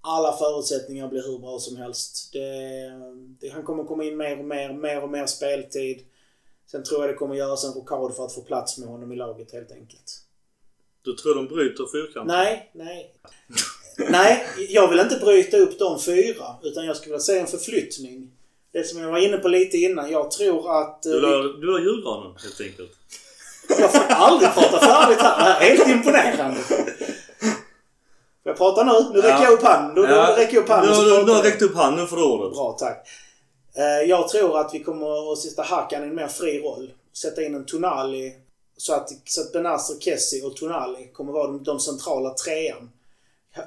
[SPEAKER 5] Alla förutsättningar blir hur bra som helst. Det, det, han kommer komma in mer och mer, mer och mer speltid. Sen tror jag det kommer göras en rokad för att få plats med honom i laget helt enkelt.
[SPEAKER 3] Du tror de bryter fyrkanten?
[SPEAKER 5] Nej, nej. nej, jag vill inte bryta upp de fyra. Utan jag skulle vilja se en förflyttning. Det som jag var inne på lite innan. Jag tror att...
[SPEAKER 3] Du
[SPEAKER 5] vi-
[SPEAKER 3] du la julgranen helt enkelt.
[SPEAKER 5] Jag får aldrig prata färdigt här. Det här är helt imponerande. Jag prata nu? Nu räcker jag upp handen. Då, då räcker jag upp handen. Så
[SPEAKER 3] har- du,
[SPEAKER 5] pratar
[SPEAKER 3] har räckt upp handen, nu du ordet.
[SPEAKER 5] Bra, tack. Eh, jag tror att vi kommer att sätta Hakan i en mer fri roll. Sätta in en Tonali. Så att, så att Benazer, Kessie och Tonali kommer vara de, de centrala trean.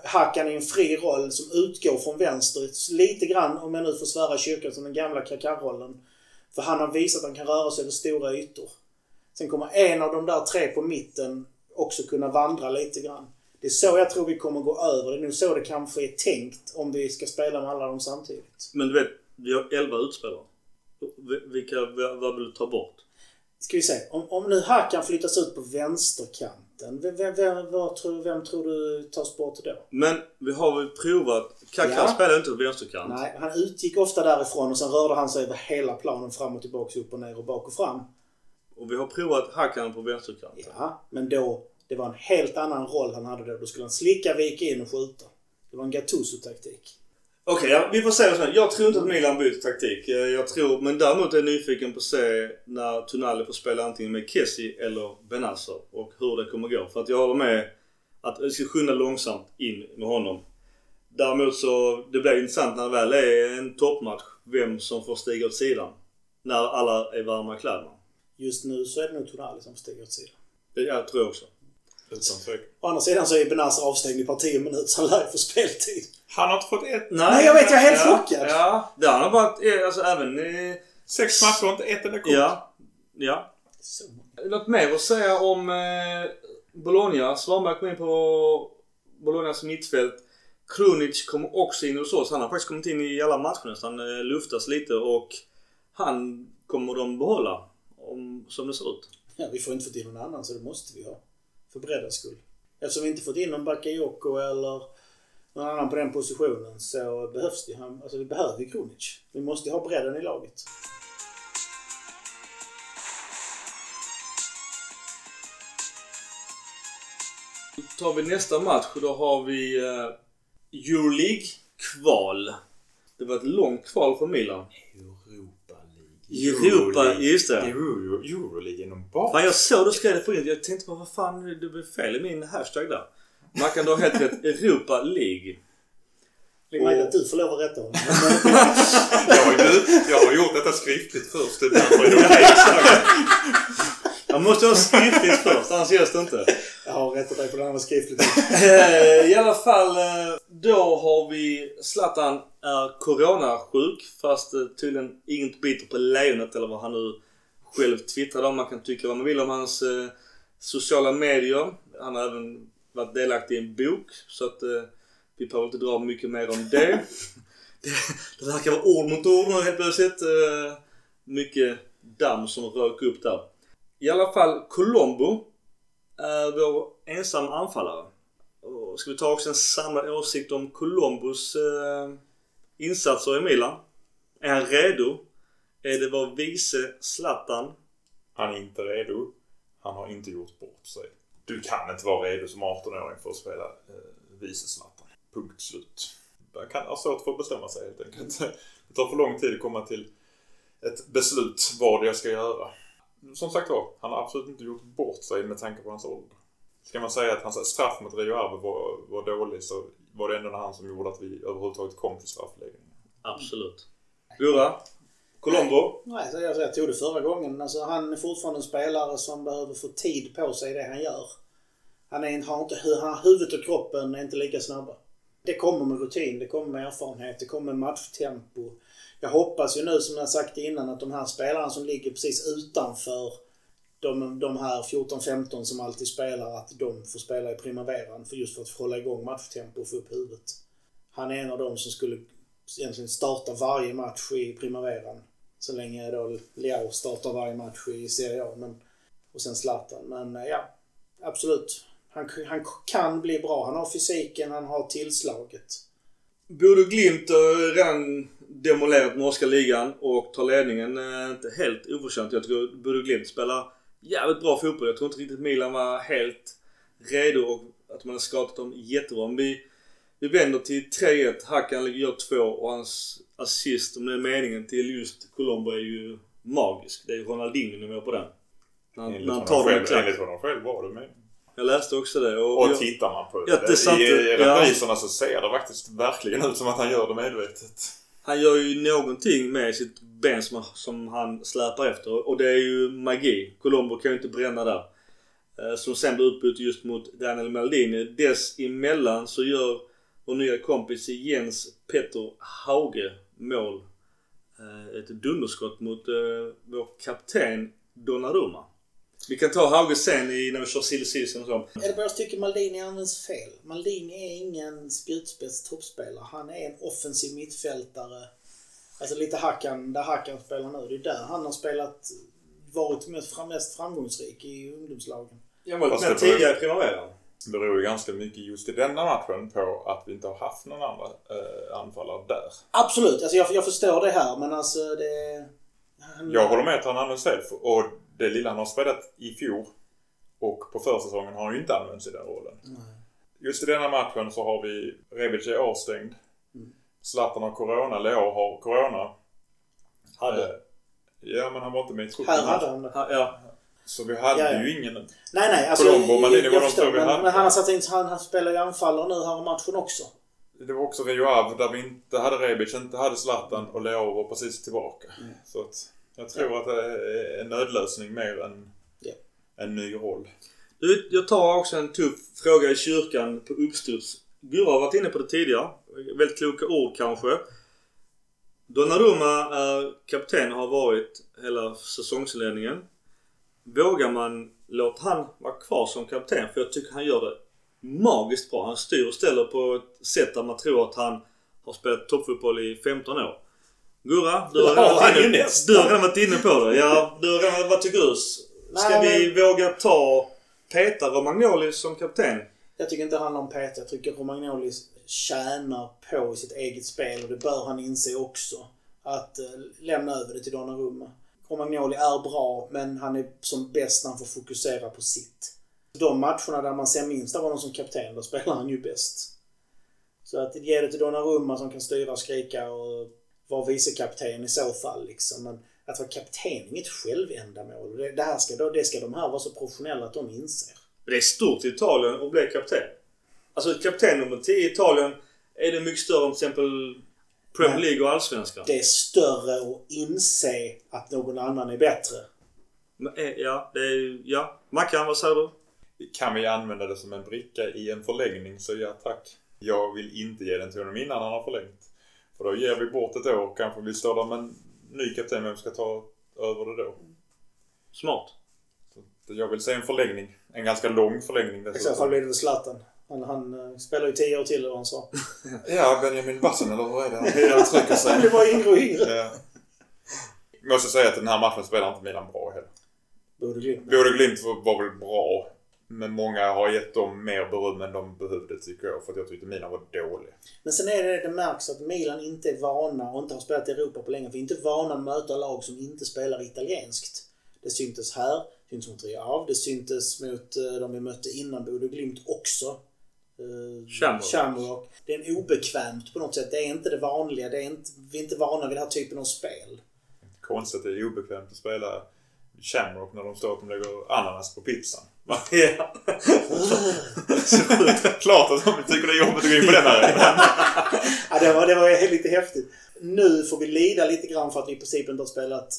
[SPEAKER 5] Hakan i en fri roll som utgår från vänster. Lite grann, om jag nu får svära i kyrkan, som den gamla Kaká-rollen. För han har visat att han kan röra sig över stora ytor. Sen kommer en av de där tre på mitten också kunna vandra lite grann. Det är så jag tror vi kommer gå över. Det är nog så det kanske är tänkt om vi ska spela med alla dem samtidigt.
[SPEAKER 3] Men du vet, vi har 11 utspelare. Vilka, vad vill du ta bort?
[SPEAKER 5] Ska vi se. Om, om nu Hakan flyttas ut på vänsterkanten. Vem, vem, vem, vem tror du tas bort då?
[SPEAKER 3] Men vi har väl provat... Kaká
[SPEAKER 5] Ja.
[SPEAKER 3] spelar inte på vänsterkant.
[SPEAKER 5] Nej, han utgick ofta därifrån och sen rörde han sig över hela planen fram och tillbaka, upp och ner och bak och fram.
[SPEAKER 3] Och vi har provat Hakan på vänsterkant.
[SPEAKER 5] Ja, men då, det var en helt annan roll han hade då. Då skulle han slicka, vika in och skjuta. Det var en Gattuso-taktik.
[SPEAKER 3] Okej, ja, vi får säga så här. Jag tror inte att Milan byter taktik. Eh, Jag tror, men däremot är jag nyfiken på att se när Tonali får spela antingen med Kessie eller Benasser och hur det kommer gå. För att jag håller med att vi ska skynda långsamt in med honom. Däremot så, det blir intressant när det väl är en toppmatch, vem som får stiga åt sidan. När alla är varma i kläderna.
[SPEAKER 5] Just nu så är det nog Tonali som får stiga åt sidan.
[SPEAKER 3] Det jag tror jag också.
[SPEAKER 4] Utan tvekan.
[SPEAKER 5] Å andra sidan så är Benazir avstängd i par 10 minuter så han lär ju få speltid.
[SPEAKER 4] Han har inte fått ett,
[SPEAKER 5] Nej, jag vet, jag är helt
[SPEAKER 3] ja,
[SPEAKER 5] chockad.
[SPEAKER 3] Ja, det har varit, eh, alltså även... eh,
[SPEAKER 4] sex matcher och inte ett enda kort.
[SPEAKER 3] Ja, ja.
[SPEAKER 5] Så.
[SPEAKER 3] Något mer att säga om eh, Bologna? Svanberg kom in på Bolognas mittfält. Krunic kommer också in hos oss. Han har faktiskt kommit in i alla matcher nästan. Eh, luftas lite och han kommer de behålla. Om, som det ser ut.
[SPEAKER 5] Ja, vi får inte fått in någon annan så det måste vi ha. För breddas skull. Eftersom vi inte fått in någon Bakayoko eller någon annan på den positionen så behövs det han, Alltså vi behöver ju Krunic. Vi måste ju ha bredden i laget.
[SPEAKER 3] Då tar vi nästa match och då har vi eh, Euroleague-kval. Det var ett långt kval för Milan.
[SPEAKER 4] Europa League.
[SPEAKER 3] Europa, just det.
[SPEAKER 4] Euro, Euroleague någon bas.
[SPEAKER 3] Fan jag såg du skrev det på internet. Jag tänkte på vad fan det blev fel i min hashtag där. Mackan du har helt rätt. Europa League.
[SPEAKER 5] Det är möjligt att du får lov att rätta honom.
[SPEAKER 4] Jag har, ju, jag har gjort detta skriftligt först. Det är därför jag är.
[SPEAKER 3] Jag måste ha skriftligt först annars görs det inte.
[SPEAKER 5] Jag har rättat dig på det andra skriftligt.
[SPEAKER 3] Eh, I alla fall, eh, då har vi Zlatan är coronasjuk fast eh, tydligen inget biter på lejonet eller vad han nu själv twittrade om. Man kan tycka vad man vill om hans sociala medier. Han har även varit delaktig i en bok så att eh, vi behöver inte dra mycket mer om det. det. Det verkar vara ord mot ord nu helt plötsligt. Eh, mycket damm som rök upp där. I alla fall Colombo är vår ensam anfallare. Och ska vi ta också en samlad åsikt om Colombos eh, insatser i Milan? Är han redo? Är det vår vice Zlatan?
[SPEAKER 4] Han är inte redo. Han har inte gjort bort sig. Du kan inte vara redo som 18-åring för att spela eh, vice Zlatan. Punkt slut. Man kan ha svårt för att bestämma sig helt enkelt. Det tar för lång tid att komma till ett beslut vad jag ska göra. Som sagt var, han har absolut inte gjort bort sig med tanke på hans ålder. Ska man säga att hans straff mot Rio Ave var, var dålig så var det ändå han som gjorde att vi överhuvudtaget kom till straffläggningen.
[SPEAKER 3] Absolut. Gurra? Colombo?
[SPEAKER 5] Nej, så jag, jag tog det förra gången. Alltså, han är fortfarande en spelare som behöver få tid på sig i det han gör. Han är, har inte, han, huvudet och kroppen är inte lika snabba. Det kommer med rutin, det kommer med erfarenhet, det kommer med matchtempo. Jag hoppas ju nu som jag sagt innan att de här spelarna som ligger precis utanför de, de här 14-15 som alltid spelar, att de får spela i primaveran för just för att hålla igång matchtempo och få upp huvudet. Han är en av dem som skulle egentligen starta varje match i primaveran. Så länge då Leao startar varje match i Serie A. Men, och sen Zlatan. Men eh, ja, absolut. Han, han kan bli bra. Han har fysiken, han har tillslaget.
[SPEAKER 3] Borde Glimt har redan demolerat norska ligan och tar ledningen. Eh, inte helt oförtjänt. Jag tror Bodø Glimt spelar jävligt bra fotboll. Jag tror inte riktigt Milan var helt redo och att man har skadat dem jättebra. Men vi, vi vänder till 3-1. Hakan gör två och hans assist, om det är meningen, till just Colombo är ju magisk. Det är Ronaldinho-nivå på den. När han,
[SPEAKER 4] Enligt
[SPEAKER 3] när han tar den
[SPEAKER 4] själv, enligt honom själv var det med.
[SPEAKER 3] Jag läste också det. Och,
[SPEAKER 4] Och
[SPEAKER 3] jag,
[SPEAKER 4] tittar man på
[SPEAKER 3] Ja, det sant.
[SPEAKER 4] i, i
[SPEAKER 3] Ja.
[SPEAKER 4] repriserna så ser det faktiskt verkligen ut som att han gör det medvetet.
[SPEAKER 3] Han gör ju någonting med sitt ben som, som han släpar efter och det är ju magi. Colombo kan ju inte bränna där. Eh, Som sen blir utbytt just mot Daniel Maldini. Dessemellan så gör vår nya kompis Jens Petter Hauge mål. Eh, Ett dunderskott mot eh, vår kapten Donnarumma. Vi kan ta Hauge sen i, när vi kör silly season och så.
[SPEAKER 5] Eller bara jag tycker Maldini används fel. Maldini är ingen spjutspets toppspelare. Han är en offensiv mittfältare. Alltså lite Hackan, där Hackan spelar nu. Det är där han har spelat, varit mest, fram- mest framgångsrik i ungdomslagen.
[SPEAKER 3] Jag var med tidigare i primaveran.
[SPEAKER 4] Beror ju ganska mycket just i denna matchen på att vi inte har haft någon andra eh, anfallare där.
[SPEAKER 5] Absolut, alltså jag, jag förstår det här men alltså det... Han,
[SPEAKER 4] Jag håller med att han används fel. Och det lilla han har spelat i fjol och på försäsongen har han ju inte använts i den rollen. Just i denna matchen så har vi Rebic är avstängd. Zlatan har corona, Leo har corona.
[SPEAKER 3] Hade.
[SPEAKER 4] Eh, Ja men han var inte med i truppen.
[SPEAKER 5] Här hade han det.
[SPEAKER 3] Ja.
[SPEAKER 4] Så vi hade
[SPEAKER 5] Ja, ja.
[SPEAKER 4] ju ingen...
[SPEAKER 5] Nej, nej. Alltså,
[SPEAKER 4] Colombo
[SPEAKER 5] jag,
[SPEAKER 4] var
[SPEAKER 5] jag
[SPEAKER 4] de
[SPEAKER 5] förstår.
[SPEAKER 4] vi
[SPEAKER 5] Men,
[SPEAKER 4] hade.
[SPEAKER 5] men han har satt in, han, han spelar ju anfallare nu här i matchen också.
[SPEAKER 4] Det var också Rio Ave där vi inte hade Rebic, inte hade Zlatan och Leo var precis tillbaka. Så att jag tror att det är en nödlösning mer än
[SPEAKER 5] Ja.
[SPEAKER 4] en ny roll.
[SPEAKER 3] Du, jag tar också en tuff fråga i kyrkan på uppstuds. Gurra har varit inne på det tidigare. Väldigt kloka ord kanske. Donnarumma är kapten och har varit hela säsongsinledningen. Vågar man låta han vara kvar som kapten? För jag tycker han gör det magiskt bra. Han styr och ställer på ett sätt där man tror att han har spelat toppfotboll i 15 år. Gurra, du har redan
[SPEAKER 5] Ja, ju
[SPEAKER 3] inne, du har redan varit inne på det. Ja, du har redan, vad tycker du? Ska
[SPEAKER 5] Nej,
[SPEAKER 3] vi våga ta Peta Romagnoli som kapten?
[SPEAKER 5] Jag tycker inte det handlar om Peter. Jag tycker Romagnoli tjänar på i sitt eget spel och det bör han inse också. Att eh, lämna över det till Donnarumma. Romagnoli är bra men han är som bäst när han får fokusera på sitt. De matcherna där man ser minst av honom som kapten, då spelar han ju bäst. Så att ge det till Donnarumma som kan styra och skrika och vara vicekapten i så fall liksom. Men att vara kapten är inget självändamål. Det, det, här ska, det ska de här vara så professionella att de inser.
[SPEAKER 3] Det är stort i Italien att bli kapten. Alltså kapten nummer 10 i Italien är det mycket större än till exempel Premier. League och Allsvenskan.
[SPEAKER 5] det är större att inse att någon annan är bättre.
[SPEAKER 3] Men, eh, Ja, det är... Ja. Mackan, vad säger du?
[SPEAKER 4] Kan vi använda det som en bricka i en förlängning så ja tack. Jag vill inte ge den till honom innan han har förlängt. För då ger vi bort ett år kanske vi står där med en ny kapten. Vem ska ta över det då?
[SPEAKER 3] Smart.
[SPEAKER 4] Så jag vill se en förlängning. En ganska lång förlängning
[SPEAKER 5] I så fall
[SPEAKER 4] dessutom.
[SPEAKER 5] blir det Zlatan. Han, han eh, spelar ju tio år till eller vad han sa.
[SPEAKER 4] Ja, Benjamin Bassen eller vad är det? Han uttrycker
[SPEAKER 5] Han
[SPEAKER 4] sig.
[SPEAKER 5] bara yngre och yngre.
[SPEAKER 4] Ja. Jag måste säga att den här matchen spelar inte Milan bra heller.
[SPEAKER 5] Borde Glimt.
[SPEAKER 4] Både Glimt var, var väl bra. Men många har gett dem mer beröm än de behövde tycker jag. För att jag tyckte Milan var dåliga.
[SPEAKER 5] Men sen är det det märks att Milan inte är vana och inte har spelat i Europa på länge. Är inte vana att möta lag som inte spelar italienskt. Det syntes här, det syntes mot Rio Ave, det syntes mot eh, de vi mötte innan Bodø Glimt också. Eh,
[SPEAKER 3] Shamrock.
[SPEAKER 5] Shamrock. Det är en obekvämt på något sätt. Det är inte det vanliga. Det är inte, vi är inte vana vid den här typen av spel.
[SPEAKER 4] Konstigt, det är obekvämt att spela Shamrock när de står att de lägger ananas på pizzan.
[SPEAKER 3] Ja.
[SPEAKER 4] Klart att de tycker det är jobbigt att gå in på den arenan.
[SPEAKER 5] Ja, det, var, det var lite häftigt. Nu får vi lida lite grann för att vi i princip inte har spelat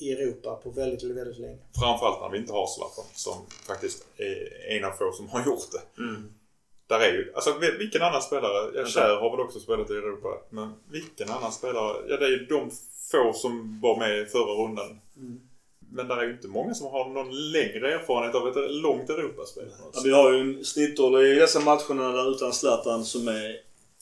[SPEAKER 5] i Europa på väldigt, väldigt länge.
[SPEAKER 4] Framförallt när vi inte har Zlatan som faktiskt är en av få som har gjort det.
[SPEAKER 3] Mm.
[SPEAKER 4] Där är ju, alltså vilken annan spelare, ja, Kjär har väl också spelat i Europa, men vilken annan spelare, ja det är ju de få som var med i förra rundan.
[SPEAKER 5] Mm.
[SPEAKER 4] Men där är ju inte många som har någon längre erfarenhet av ett långt Europaspel.
[SPEAKER 3] Ja, vi har ju en snittålder i dessa matcherna där utan Zlatan som är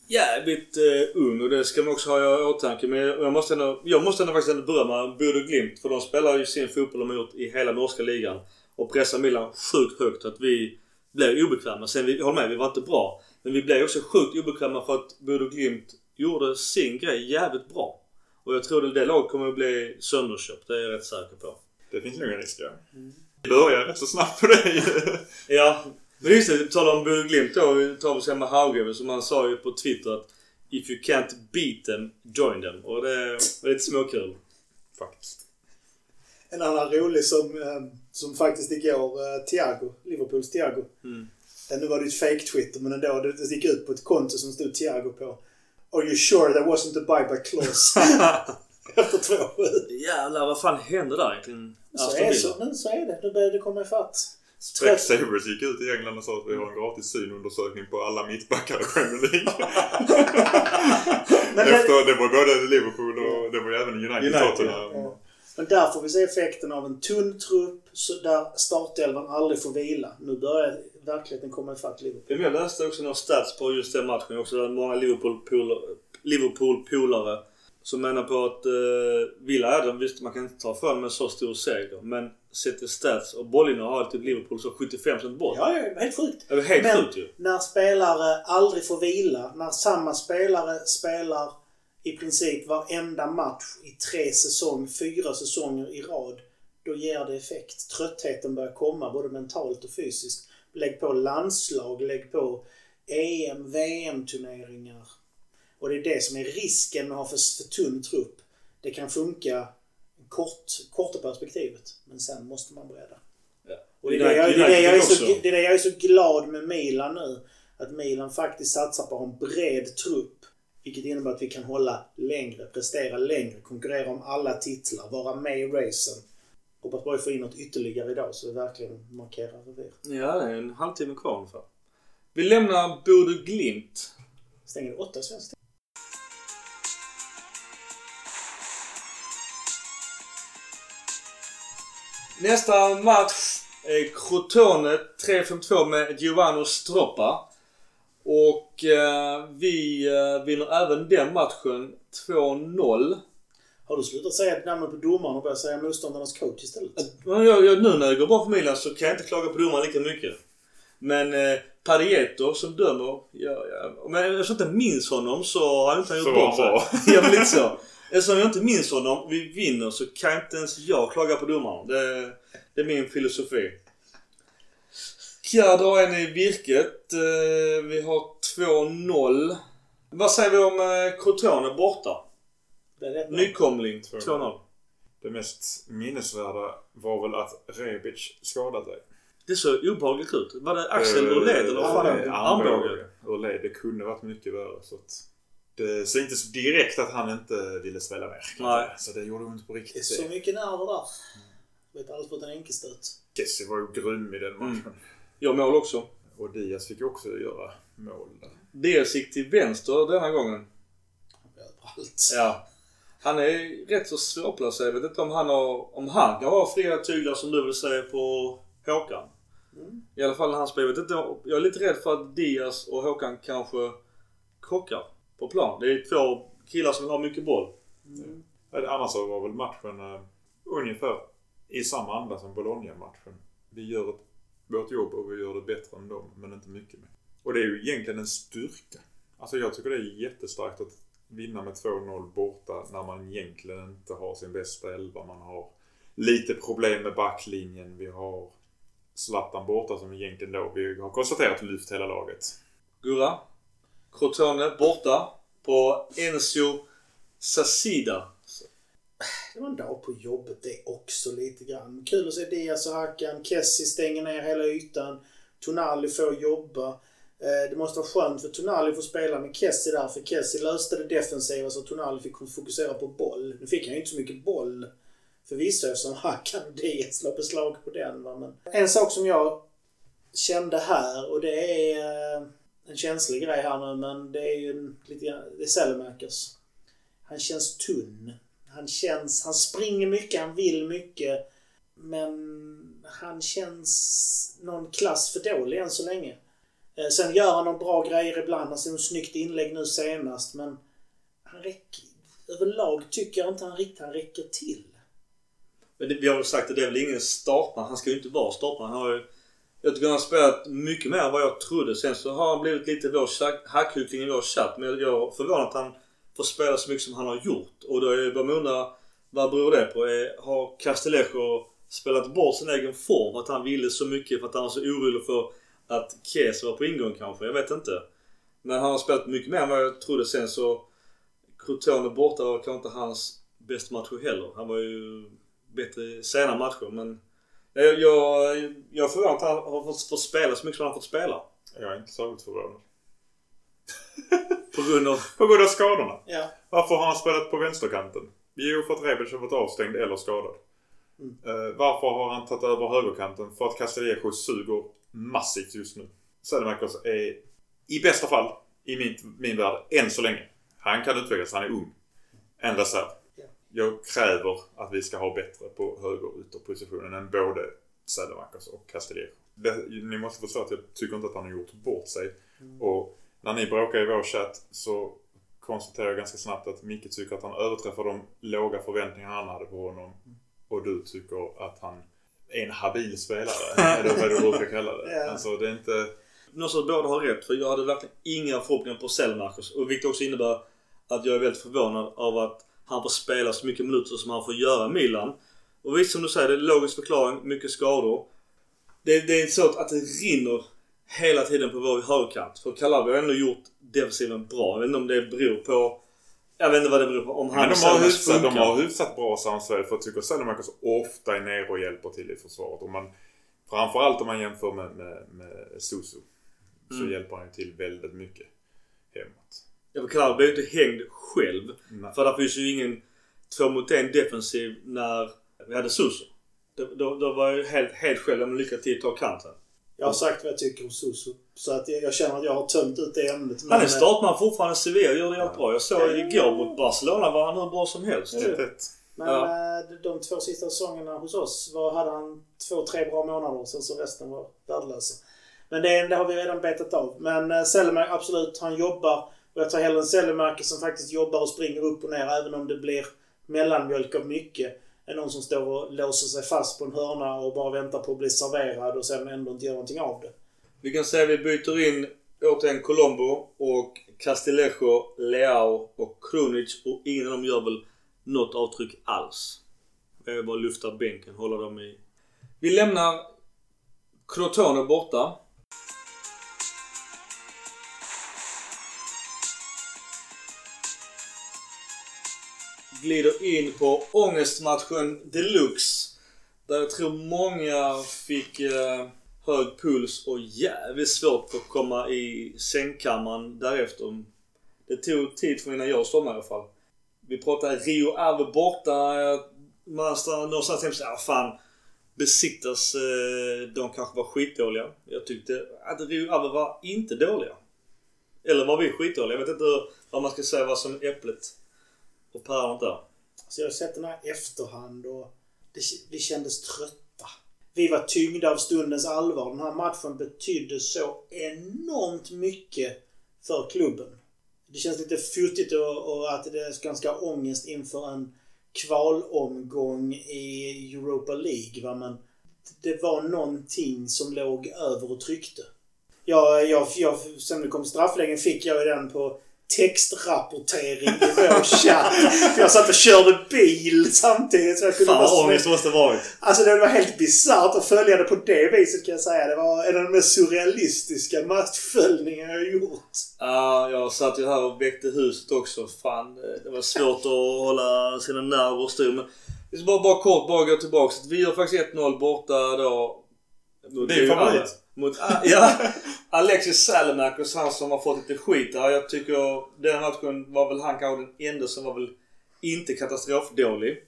[SPEAKER 3] jävligt eh, ung och det ska man också ha i åtanke. Men jag måste ändå, jag måste ändå faktiskt ändå berömma Bodø Glimt för de spelar ju sin fotboll de har gjort i hela norska ligan. Och pressar Milan sjukt högt att vi blev obekväma. Sen, vi, håll med, vi var inte bra. Men vi blev också sjukt obekväma för att Bodø Glimt gjorde sin grej jävligt bra. Och jag tror att det laget kommer att bli sönderköpt. Det är jag rätt säker på.
[SPEAKER 4] Det finns nog en risk ja. Vi börjar rätt så snabbt på det
[SPEAKER 3] Ja, men just det, på tal om Bodø Glimt då. Vi tar oss hem med Hauge som han sa ju på Twitter att If you can't beat them, join them. Och det var lite småkul.
[SPEAKER 4] Faktiskt.
[SPEAKER 5] En annan rolig som, eh, som faktiskt igår, eh, Thiago, Liverpools Thiago.
[SPEAKER 3] Mm.
[SPEAKER 5] Eh, Nu var det ju ett fake-twitter men ändå, det, gick ut på ett konto som stod Thiago på. Are you sure there wasn't a buyback clause? Efter 2-7.
[SPEAKER 3] Jävlar, vad fan hände där egentligen?
[SPEAKER 5] Så är, så, men så är det. Nu börjar det komma ifatt.
[SPEAKER 4] Specsavers gick ut i England och sa att vi har en gratis synundersökning på alla mittbackar i Premier League. Efter, det var både Liverpool och det var även United,
[SPEAKER 3] United,
[SPEAKER 4] Tottenham.
[SPEAKER 5] ja. Men där får vi se effekten av en tunn trupp där startelvan aldrig får vila. Nu börjar verkligheten komma ifatt Liverpool.
[SPEAKER 3] Jag läste också några stats på just den matchen också. Där många Liverpool-polare Liverpool -polare som menar på att eh, Villa är de visst man kan inte ta för med så stor seger. Men sett till stats och bollinnehav har typ Liverpool så 75% boll.
[SPEAKER 5] Ja, ja, helt sjukt.
[SPEAKER 3] Det är helt
[SPEAKER 5] Men
[SPEAKER 3] sjukt ju.
[SPEAKER 5] när spelare aldrig får vila, när samma spelare spelar i princip varenda match i tre säsonger, fyra säsonger i rad, då ger det effekt. Tröttheten börjar komma både mentalt och fysiskt. Lägg på landslag, lägg på EM, VM-turneringar. Och det är det som är risken med att ha för, för tunn trupp. Det kan funka kort, korta perspektivet, men sen måste man bredda.
[SPEAKER 3] Ja.
[SPEAKER 5] Och det är det, jag, det, är det, jag är så, det är det jag är så glad med Milan nu. Att Milan faktiskt satsar på en bred trupp. Vilket innebär att vi kan hålla längre, prestera längre, konkurrera om alla titlar, vara med i racen. Hoppas bara vi får in något ytterligare idag så vi verkligen markerar revir.
[SPEAKER 3] Ja, det är en halvtimme kvar ungefär. Vi lämnar Bodø Glimt.
[SPEAKER 5] Stänger det åtta svensk tid?
[SPEAKER 3] Nästa match är Crotone 3-5-2 med Giovanni Stroppa. Och eh, vi eh, vinner även den matchen 2-0.
[SPEAKER 5] Har du slutat säga namnet på domaren och börjat säga motståndarnas coach istället?
[SPEAKER 3] Men jag, jag, nu när det går bra för Milan så kan jag inte klaga på domaren lika mycket. Men eh, Parietto som dömer, ja, ja, men eftersom jag inte minns honom så har han inte
[SPEAKER 4] Så
[SPEAKER 3] gjort bort sig.
[SPEAKER 4] han
[SPEAKER 3] ja men lite så. Eftersom jag inte minns honom, vi vinner så kan inte ens jag klaga på domaren. Det, det är min filosofi. Kjär drar en i virket. Eh, vi har 2-0. Vad säger vi om eh, Crotone borta? Nykomling
[SPEAKER 4] 2-0.
[SPEAKER 3] 2-0.
[SPEAKER 4] Det mest minnesvärda var väl att Rebic skadade sig.
[SPEAKER 3] Det såg obehagligt ut. Var det axel ur led eller vad det?
[SPEAKER 4] Eh,
[SPEAKER 3] Armbåge?
[SPEAKER 4] Ur led. Det kunde varit mycket värre. Så att det syntes direkt att han inte ville spela mer.
[SPEAKER 3] Nej.
[SPEAKER 4] Så det gjorde ont på
[SPEAKER 5] Det är
[SPEAKER 4] riktigt.
[SPEAKER 5] så mycket nerver där. Vet aldrig fått en enkelstöt.
[SPEAKER 4] Kessie var ju grym i den matchen.
[SPEAKER 3] Mm. Jag mål också.
[SPEAKER 4] Och Diaz fick också göra mål där.
[SPEAKER 3] Diaz gick till vänster denna gången.
[SPEAKER 5] Överallt.
[SPEAKER 3] Ja. Han är rätt så svårplacerad. Jag vet inte om han har... Om han kan ha fria tyglar som du vill säga på Håkan.
[SPEAKER 5] Mm.
[SPEAKER 3] I alla fall när han spelar. Jag, är lite rädd för att Diaz och Håkan kanske krockar på plan. Det är två killar som vill ha mycket boll.
[SPEAKER 4] Ja, Annars så var väl matchen eh, ungefär i samma anda som Bologna-matchen. Vi gör ett, vårt jobb och vi gör det bättre än dem, men inte mycket mer. Och det är ju egentligen en styrka. Alltså jag tycker det är jättestarkt att vinna med 2-0 borta när man egentligen inte har sin bästa elva. Man har lite problem med backlinjen. Vi har Zlatan borta som egentligen då, vi har konstaterat, lyft hela laget.
[SPEAKER 3] Gurra. Crotone borta på Enzio Sassida
[SPEAKER 5] det var en dag på jobbet det också lite grann. Kul att se Diaz och Hakan. Kessie stänger ner hela ytan. Tonali får jobba. Eh, det måste vara skönt för Tonali att få spela med Kessie där, för Kessie löste det defensiva så Tonali fick fokusera på boll. Nu fick han ju inte så mycket boll förvisso eftersom Hakan och Diaz la beslag på den. Va? Men en sak som jag kände här och det är eh, en känslig grej här nu men det är ju lite grann, det är Selmakers. Han känns tunn. Han känns, han springer mycket, han vill mycket. Men han känns någon klass för dålig än så länge. Eh, sen gör han några bra grejer ibland. Han ser något snyggt inlägg nu senast men han räcker, överlag tycker jag inte han riktigt han räcker till.
[SPEAKER 3] Men det, vi har väl sagt att det är väl ingen startman. Han ska ju inte vara startman. Han har ju, jag tycker han har spelat mycket mer än vad jag trodde. Sen så har han blivit lite vår hackkyckling i vår chatt. Men jag är förvånad att han får spela så mycket som han har gjort. Och då är jag undra vad beror det på? Är, har Castellejo spelat bort sin egen form för att han ville så mycket för att han var så orolig för att Kes var på ingång kanske? Jag vet inte. Men han har spelat mycket mer än vad jag trodde. Sen så Crotone borta var kanske inte hans bästa matcher heller. Han var ju bättre i sena matcher men jag, jag, jag är förvånad att han har fått, fått spela så mycket som han har fått spela.
[SPEAKER 4] Jag är inte särskilt förvånad.
[SPEAKER 3] På grund av...
[SPEAKER 4] På grund av skadorna.
[SPEAKER 5] Ja.
[SPEAKER 4] Varför har han spelat på vänsterkanten? Jo, för att Rebic har varit avstängd eller skadad.
[SPEAKER 5] Mm.
[SPEAKER 4] Eh, varför har han tagit över högerkanten? För att Castillejo suger massivt just nu. Sädemakers är i bästa fall, i min, min värld, än så länge. Han kan utvecklas, han är ung. En reserv.
[SPEAKER 5] Ja.
[SPEAKER 4] Jag kräver att vi ska ha bättre på höger ytterpositionen än både Sädemakers och Castillejo. Det- Ni måste förstå att jag tycker inte att han har gjort bort sig. Och när ni bråkar i vår chatt så konstaterar jag ganska snabbt att Micke tycker att han överträffar de låga förväntningar han hade på honom. Och du tycker att han är en habil spelare. eller vad du brukar kalla det.
[SPEAKER 5] Ja.
[SPEAKER 4] Alltså det är inte...
[SPEAKER 3] Någonstans båda har rätt för jag hade verkligen inga förhoppningar på Selmarkers. Och vilket också innebär att jag är väldigt förvånad av att han får spela så mycket minuter som han får göra Milan. Och visst som du säger, det är logisk förklaring. Mycket skador. Det, det är så att det rinner hela tiden på vår högerkant. För Calabria har ändå gjort defensiven bra. Jag vet inte om det beror på... Jag vet inte vad det beror på. Om han
[SPEAKER 4] Men de har, hyfsat, de har hyfsat bra samspel för jag tycker Sädemakers ofta är nere och hjälper till i försvaret. Och man, framförallt om man jämför med, med, med Susu. Så
[SPEAKER 3] Mm.
[SPEAKER 4] hjälper han ju till väldigt mycket hemåt.
[SPEAKER 3] Ja, för Calabria blir ju inte hängd själv.
[SPEAKER 4] Nej.
[SPEAKER 3] För det finns ju ingen två mot en defensiv när vi hade Suso. Då, då, då var jag helt, helt själv. Lycka till ta kanten.
[SPEAKER 5] Jag har sagt vad jag tycker om Susu. Så att jag, jag känner att jag har tömt ut det ämnet.
[SPEAKER 3] Han är
[SPEAKER 5] Men,
[SPEAKER 3] startman fortfarande i Sevilla och gör det jävligt bra. Jag såg igår mot Barcelona var han hur bra som helst.
[SPEAKER 5] Ja.
[SPEAKER 4] 1-1.
[SPEAKER 5] Men
[SPEAKER 3] Ja.
[SPEAKER 5] eh, de- två sista säsongerna hos oss var, hade han två, tre bra månader. Sen så resten var värdelösa. Men det, det har vi redan betat av. Men uh, Sellemark, absolut, han jobbar. Och jag tar hellre en Sellemarker som faktiskt jobbar och springer upp och ner även om det blir mellanmjölk av mycket. Än någon som står och låser sig fast på en hörna och bara väntar på att bli serverad och sen ändå inte gör någonting av det.
[SPEAKER 3] Vi kan säga att vi byter in återigen Colombo och Castillejo, Leao och Krunic och ingen av dem gör väl något avtryck alls. Det är bara lyfta bänken, hålla dem i... Vi lämnar Crotone borta. Glider in på ångestmatchen deluxe. Där jag tror många fick eh, hög puls och jävligt svårt att komma i sängkammaren därefter. Det tog tid för innan jag somnade i alla fall. Vi pratade Rio Ave borta. Eh, man stannade någonstans hemma och sa, fan. Besiktas, eh, de kanske var skitdåliga. Jag tyckte att Rio Ave var inte dåliga. Eller var vi skitdåliga? Jag vet inte vad man ska säga vad som är äpplet och päronet där.
[SPEAKER 5] Så jag har sett den här efterhand och det, vi kändes trötta. Vi var tyngda av stundens allvar. Den här matchen betydde så enormt mycket för klubben. Det känns lite futtigt och, och att det är ganska ångest inför en kvalomgång i Europa League. Va? Men det var någonting som låg över och tryckte. Jag, jag, jag, sen det kom straffläggning fick jag ju den på textrapportering i vår chatt. För jag satt och körde bil samtidigt så jag kunde
[SPEAKER 3] Fan vad ångest det måste varit.
[SPEAKER 5] Alltså det var helt bisarrt att följa det på det viset kan jag säga. Det var en av de mest surrealistiska matchföljningar jag gjort.
[SPEAKER 3] Ja, jag satt ju här och väckte huset också. Fan, det var svårt att hålla sina nerver styr. Men vi ska bara, bara kort bara gå tillbaka. Vi gör faktiskt 1-0 borta då. Mot-
[SPEAKER 4] Din favorit.
[SPEAKER 3] Mot, ja, Alexis Salemakers, han som har fått lite skit här. Jag tycker den matchen var väl han kanske den enda som var väl inte katastrofdålig.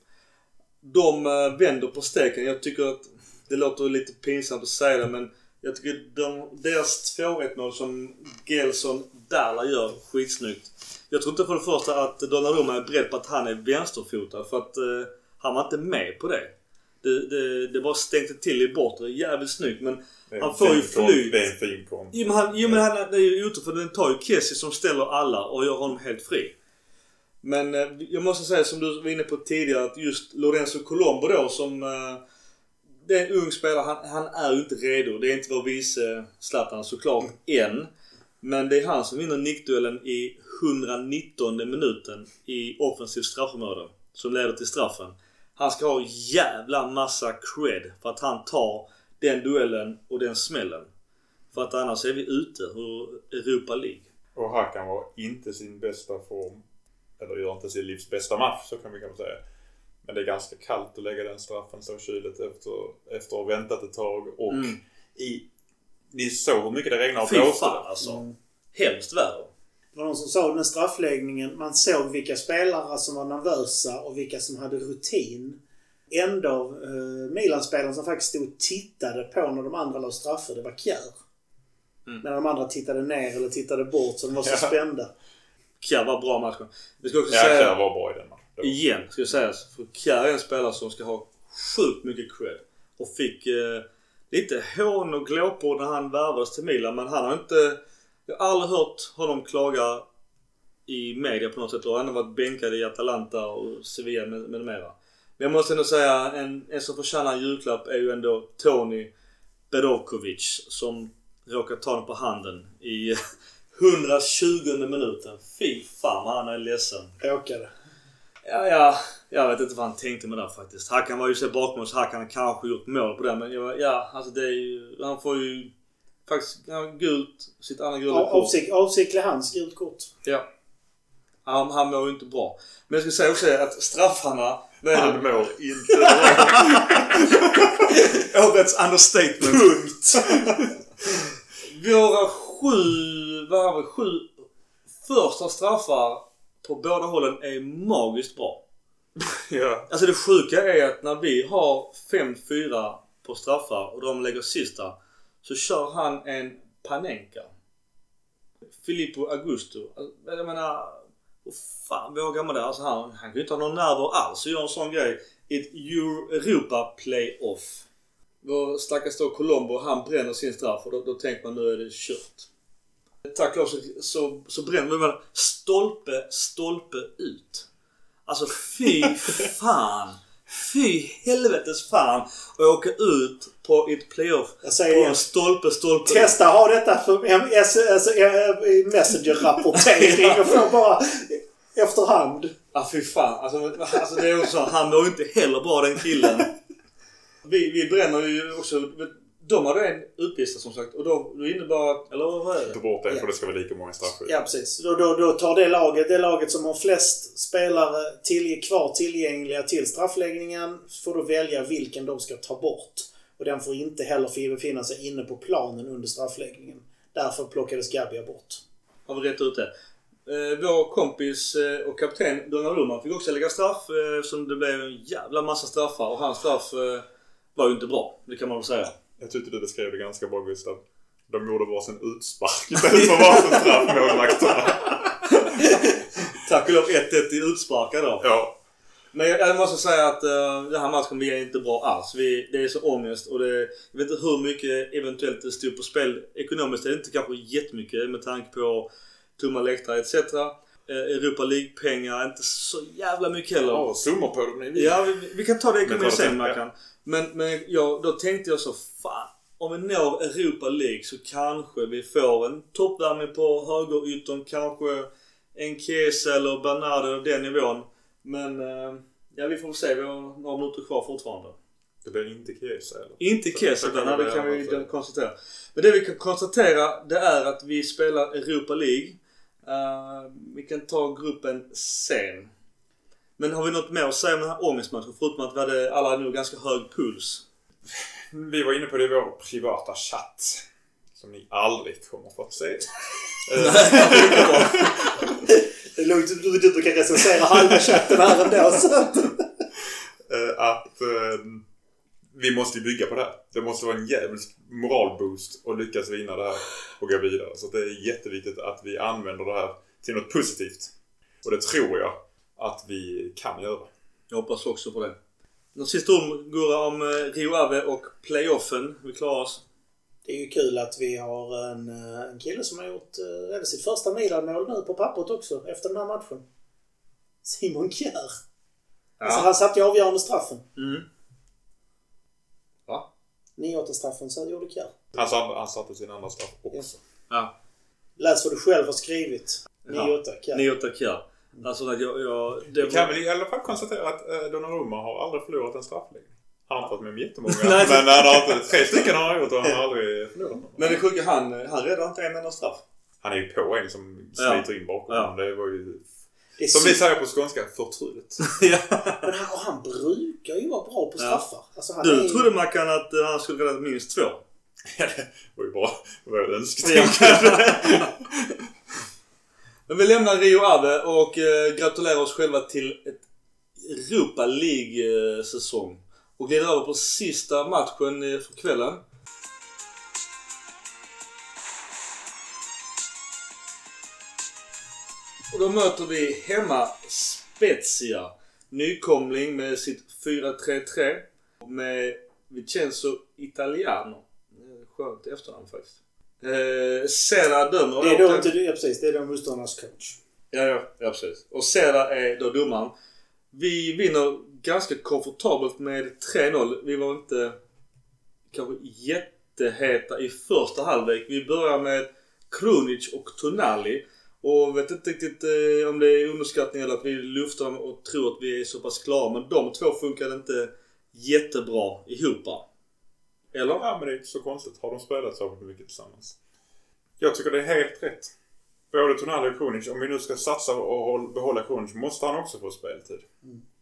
[SPEAKER 3] De eh, vänder på steken. Jag tycker att det låter lite pinsamt att säga det men jag tycker de, deras 2-1 mål som Gelson Dalla gör skitsnyggt. Jag tror inte för det första att Donnarumma är beredd på att han är vänsterfotad för att eh, han var inte med på det. Det, det, det bara stänkte till i bortre. Jävligt snyggt men Han får ju flyt.
[SPEAKER 4] Det är en fin kon.
[SPEAKER 3] Jo men, han, jo, men han, är ju ute för den tar ju Kessie som ställer alla och gör honom helt fri. Men eh, jag måste säga som du var inne på tidigare att just Lorenzo Colombo då som... Eh, det är en ung spelare. Han, han är ju inte redo. Det är inte vår vice Zlatan såklart än. Men det är han som vinner nickduellen i 119 minuten i offensivt straffområde. Som leder till straffen. Han ska ha jävla massa cred för att han tar den duellen och den smällen. För att annars är vi ute ur Europa League.
[SPEAKER 4] Och Hakan var inte sin bästa form. Eller gör inte sin livs bästa match, så kan vi kanske säga. Men det är ganska kallt att lägga den straffen så kyligt efter, efter att ha väntat ett tag. Och
[SPEAKER 3] Mm.
[SPEAKER 4] i... Ni såg hur mycket det regnade och
[SPEAKER 3] Fy
[SPEAKER 4] blåste.
[SPEAKER 3] fan alltså. Hemskt väder.
[SPEAKER 5] Det var någon som sa den straffläggningen. Man såg vilka spelare som var nervösa och vilka som hade rutin. Ändå eh, Milan-spelaren som faktiskt stod och tittade på när de andra la straffer, det var Kjär.
[SPEAKER 3] Mm.
[SPEAKER 5] När de andra tittade ner eller tittade bort så de var så
[SPEAKER 4] Ja.
[SPEAKER 5] spända.
[SPEAKER 3] Kjär var bra matchen. Vi ska också
[SPEAKER 4] Ja,
[SPEAKER 3] säga...
[SPEAKER 4] Kjär var bra i den matchen.
[SPEAKER 3] Igen ska jag säga. För Kjär är en spelare som ska ha sjukt mycket cred. Och fick eh, lite hån och glåpord när han värvades till Milan. Men han har inte... Jag har aldrig hört honom klaga i media på något sätt. Och han har varit bänkad i Atalanta och Sevilla med, med mera. Men jag måste ändå säga en, en som förtjänar en julklapp är ju ändå Toni Bedovkovic. Som råkar ta den på handen i 120 minuten. Fy fan han är ledsen.
[SPEAKER 5] Råkade.
[SPEAKER 3] Ja, ja, jag vet inte vad han tänkte med det faktiskt. Hakan var ju så bakom oss. Hakan kanske gjort mål på det. Men jag, ja, alltså det är ju... Han får ju faktiskt gult. Sitt andra gula
[SPEAKER 5] Av-
[SPEAKER 3] kort.
[SPEAKER 5] Avsikt, avsiktlig hands, gult kort.
[SPEAKER 3] Ja. Han, han mår ju inte bra. Men jag ska säga också att straffarna... det?
[SPEAKER 4] Han mår inte bra.
[SPEAKER 3] Årets understatement.
[SPEAKER 5] Punkt!
[SPEAKER 3] Våra sju, vad har vi, sju första straffar på båda hållen är magiskt bra.
[SPEAKER 4] ja.
[SPEAKER 3] Alltså det sjuka är att när vi har 5-4 på straffar och de lägger sista så kör han en Panenka. Filippo Augusto. Alltså, Jag menar, vad fan vad gammal det. Alltså han, han kan ju inte ha någon nerver alls och göra en sån grej i ett Euro- Europa Playoff. Vår stackars då Colombo, han bränner sin straff och då, då tänker man nu är det kört. Tack lov så, så, så bränner man stolpe, stolpe ut. Alltså fy fan. Fy helvetes fan. Och åka ut på ett playoff
[SPEAKER 5] Jag
[SPEAKER 3] på
[SPEAKER 5] igen.
[SPEAKER 3] en stolpe, stolpe
[SPEAKER 5] Testa ha detta för MS, alltså, eh, Messenger-rapportering och få bara efterhand.
[SPEAKER 3] Ja fy fan. Alltså, alltså det är också så. Han mår inte heller bra den killen. Vi, vi bränner ju också. De hade en utvisning som sagt och då, då innebar att... Eller vad är
[SPEAKER 4] Ta
[SPEAKER 3] det?
[SPEAKER 4] bort det
[SPEAKER 5] Ja.
[SPEAKER 4] för det ska vara lika många straffskydd.
[SPEAKER 5] Ja, precis. Då, då, då tar det laget, det laget som har flest spelare till, kvar tillgängliga till straffläggningen, får då välja vilken de ska ta bort. Och den får inte heller befinna sig inne på planen under straffläggningen. Därför plockades Gabia bort.
[SPEAKER 3] Har vi rätt ut det. Eh, vår kompis eh, och kapten Donnarumma fick också lägga straff eh, eftersom det blev en jävla massa straffar och hans straff eh, var ju inte bra. Det kan man väl säga.
[SPEAKER 4] Jag tyckte du beskrev det ganska bra Gustav. De gjorde varsin utspark istället för varsin straff målvakterna.
[SPEAKER 3] Tack och lov 1-1 i utsparkar då.
[SPEAKER 4] Ja.
[SPEAKER 3] Men jag, jag måste säga att uh, den här matchen är inte bra alls. Vi, det är så ångest och det, jag vet inte hur mycket eventuellt det stod på spel. Ekonomiskt är det inte kanske jättemycket med tanke på tomma läktare etc. Uh, Europa League-pengar inte så jävla mycket heller.
[SPEAKER 4] Ja, summor på dem. ni-
[SPEAKER 3] Ja, vi, vi kan ta det
[SPEAKER 4] Men
[SPEAKER 3] ekonomin
[SPEAKER 4] det
[SPEAKER 3] sen Mackan. Men, men jag, då tänkte jag så, fan. Om vi når Europa League så kanske vi får en toppvärmning på högeryttern. Kanske en Chiesa eller Bernardo den nivån. Men eh, ja, vi får se. Vi har några minuter kvar fortfarande.
[SPEAKER 4] Det blir inte Chiesa eller?
[SPEAKER 3] Inte
[SPEAKER 4] kan
[SPEAKER 3] det
[SPEAKER 4] vi
[SPEAKER 3] kan vi konstatera. Men det vi kan konstatera det är att vi spelar Europa League. Eh, vi kan ta gruppen sen. Men har vi något mer att säga om den här ångestmatchen? Förutom att vi hade alla nog ganska hög puls.
[SPEAKER 4] Vi var inne på det i vår privata chatt. Som ni aldrig kommer få se. Eh,
[SPEAKER 5] Det är lugnt, du, du, du kan recensera halva chatten här ändå. Så att...
[SPEAKER 4] eh, vi måste ju bygga på det här. Det måste vara en jävligt moralboost att lyckas vinna det här och gå vidare. Så det är jätteviktigt att vi använder det här till något positivt. Och det tror jag att vi kan göra.
[SPEAKER 3] Jag hoppas också på det. Något sista ord Gurra om eh, Rio Ave och playoffen. Vi klarar oss.
[SPEAKER 5] Det är ju kul att vi har en, eh, en kille som har gjort eh, redan sitt första Milan-mål nu på pappret också efter den här matchen. Simon Kjär. Alltså han satte ju avgörande straffen.
[SPEAKER 3] Mm. Va?
[SPEAKER 5] 9-8 straffen så gjorde Kjär.
[SPEAKER 4] Han, satt, han satte sin andra straff också.
[SPEAKER 3] Ja.
[SPEAKER 5] Läs vad du själv har skrivit. 9-8 Kjär.
[SPEAKER 3] 9-8 Kjär. Alltså att jag... jag det
[SPEAKER 4] Vi kan väl i alla fall konstatera att eh, Donnarumma har aldrig förlorat en straffläggning. Han har inte varit med om jättemånga. Men han har inte, tre stycken har han gjort och han har aldrig förlorat någon.
[SPEAKER 3] Men det sjuka, han, han räddar inte en enda straff.
[SPEAKER 4] Han är ju på en som
[SPEAKER 3] Ja.
[SPEAKER 4] sliter in bakom
[SPEAKER 3] Ja.
[SPEAKER 4] Det var ju,
[SPEAKER 5] Det
[SPEAKER 4] som vi säger på skånska, förtrulet.
[SPEAKER 3] ja.
[SPEAKER 5] Men han, och han brukar ju vara bra på straffar. Alltså han
[SPEAKER 3] Du
[SPEAKER 5] är...
[SPEAKER 3] trodde Mackan att eh, han skulle rädda minst två?
[SPEAKER 4] Ja, det var ju bra. Det var ju önsketänk.
[SPEAKER 3] Men vi lämnar Rio Ave och eh, gratulerar oss själva till ett Europa League-säsong. Och glider över på sista matchen eh, för kvällen. Och då möter vi hemma Spezia. Nykomling med sitt 4-3-3. Med Vincenzo Italiano. Skönt efternamn faktiskt. Eh, dömer.
[SPEAKER 5] Det är då inte... Ja, precis. Det är då motståndarnas coach.
[SPEAKER 3] Ja, ja, ja precis. Och Sera är då domaren. Vi vinner ganska komfortabelt med 3-0. Vi var inte kanske jätteheta i första halvlek. Vi börjar med Krunic och Tonali. Och vet inte riktigt eh, om det är underskattning eller att vi luftar och tror att vi är så pass klara. Men de två funkade inte jättebra ihop. Eller?
[SPEAKER 4] Ja, men det är inte så konstigt. Har de spelat så mycket tillsammans? Jag tycker det är helt rätt. Både Tonali och Kronic. Om vi nu ska satsa och håll- behålla Kronic måste han också få speltid.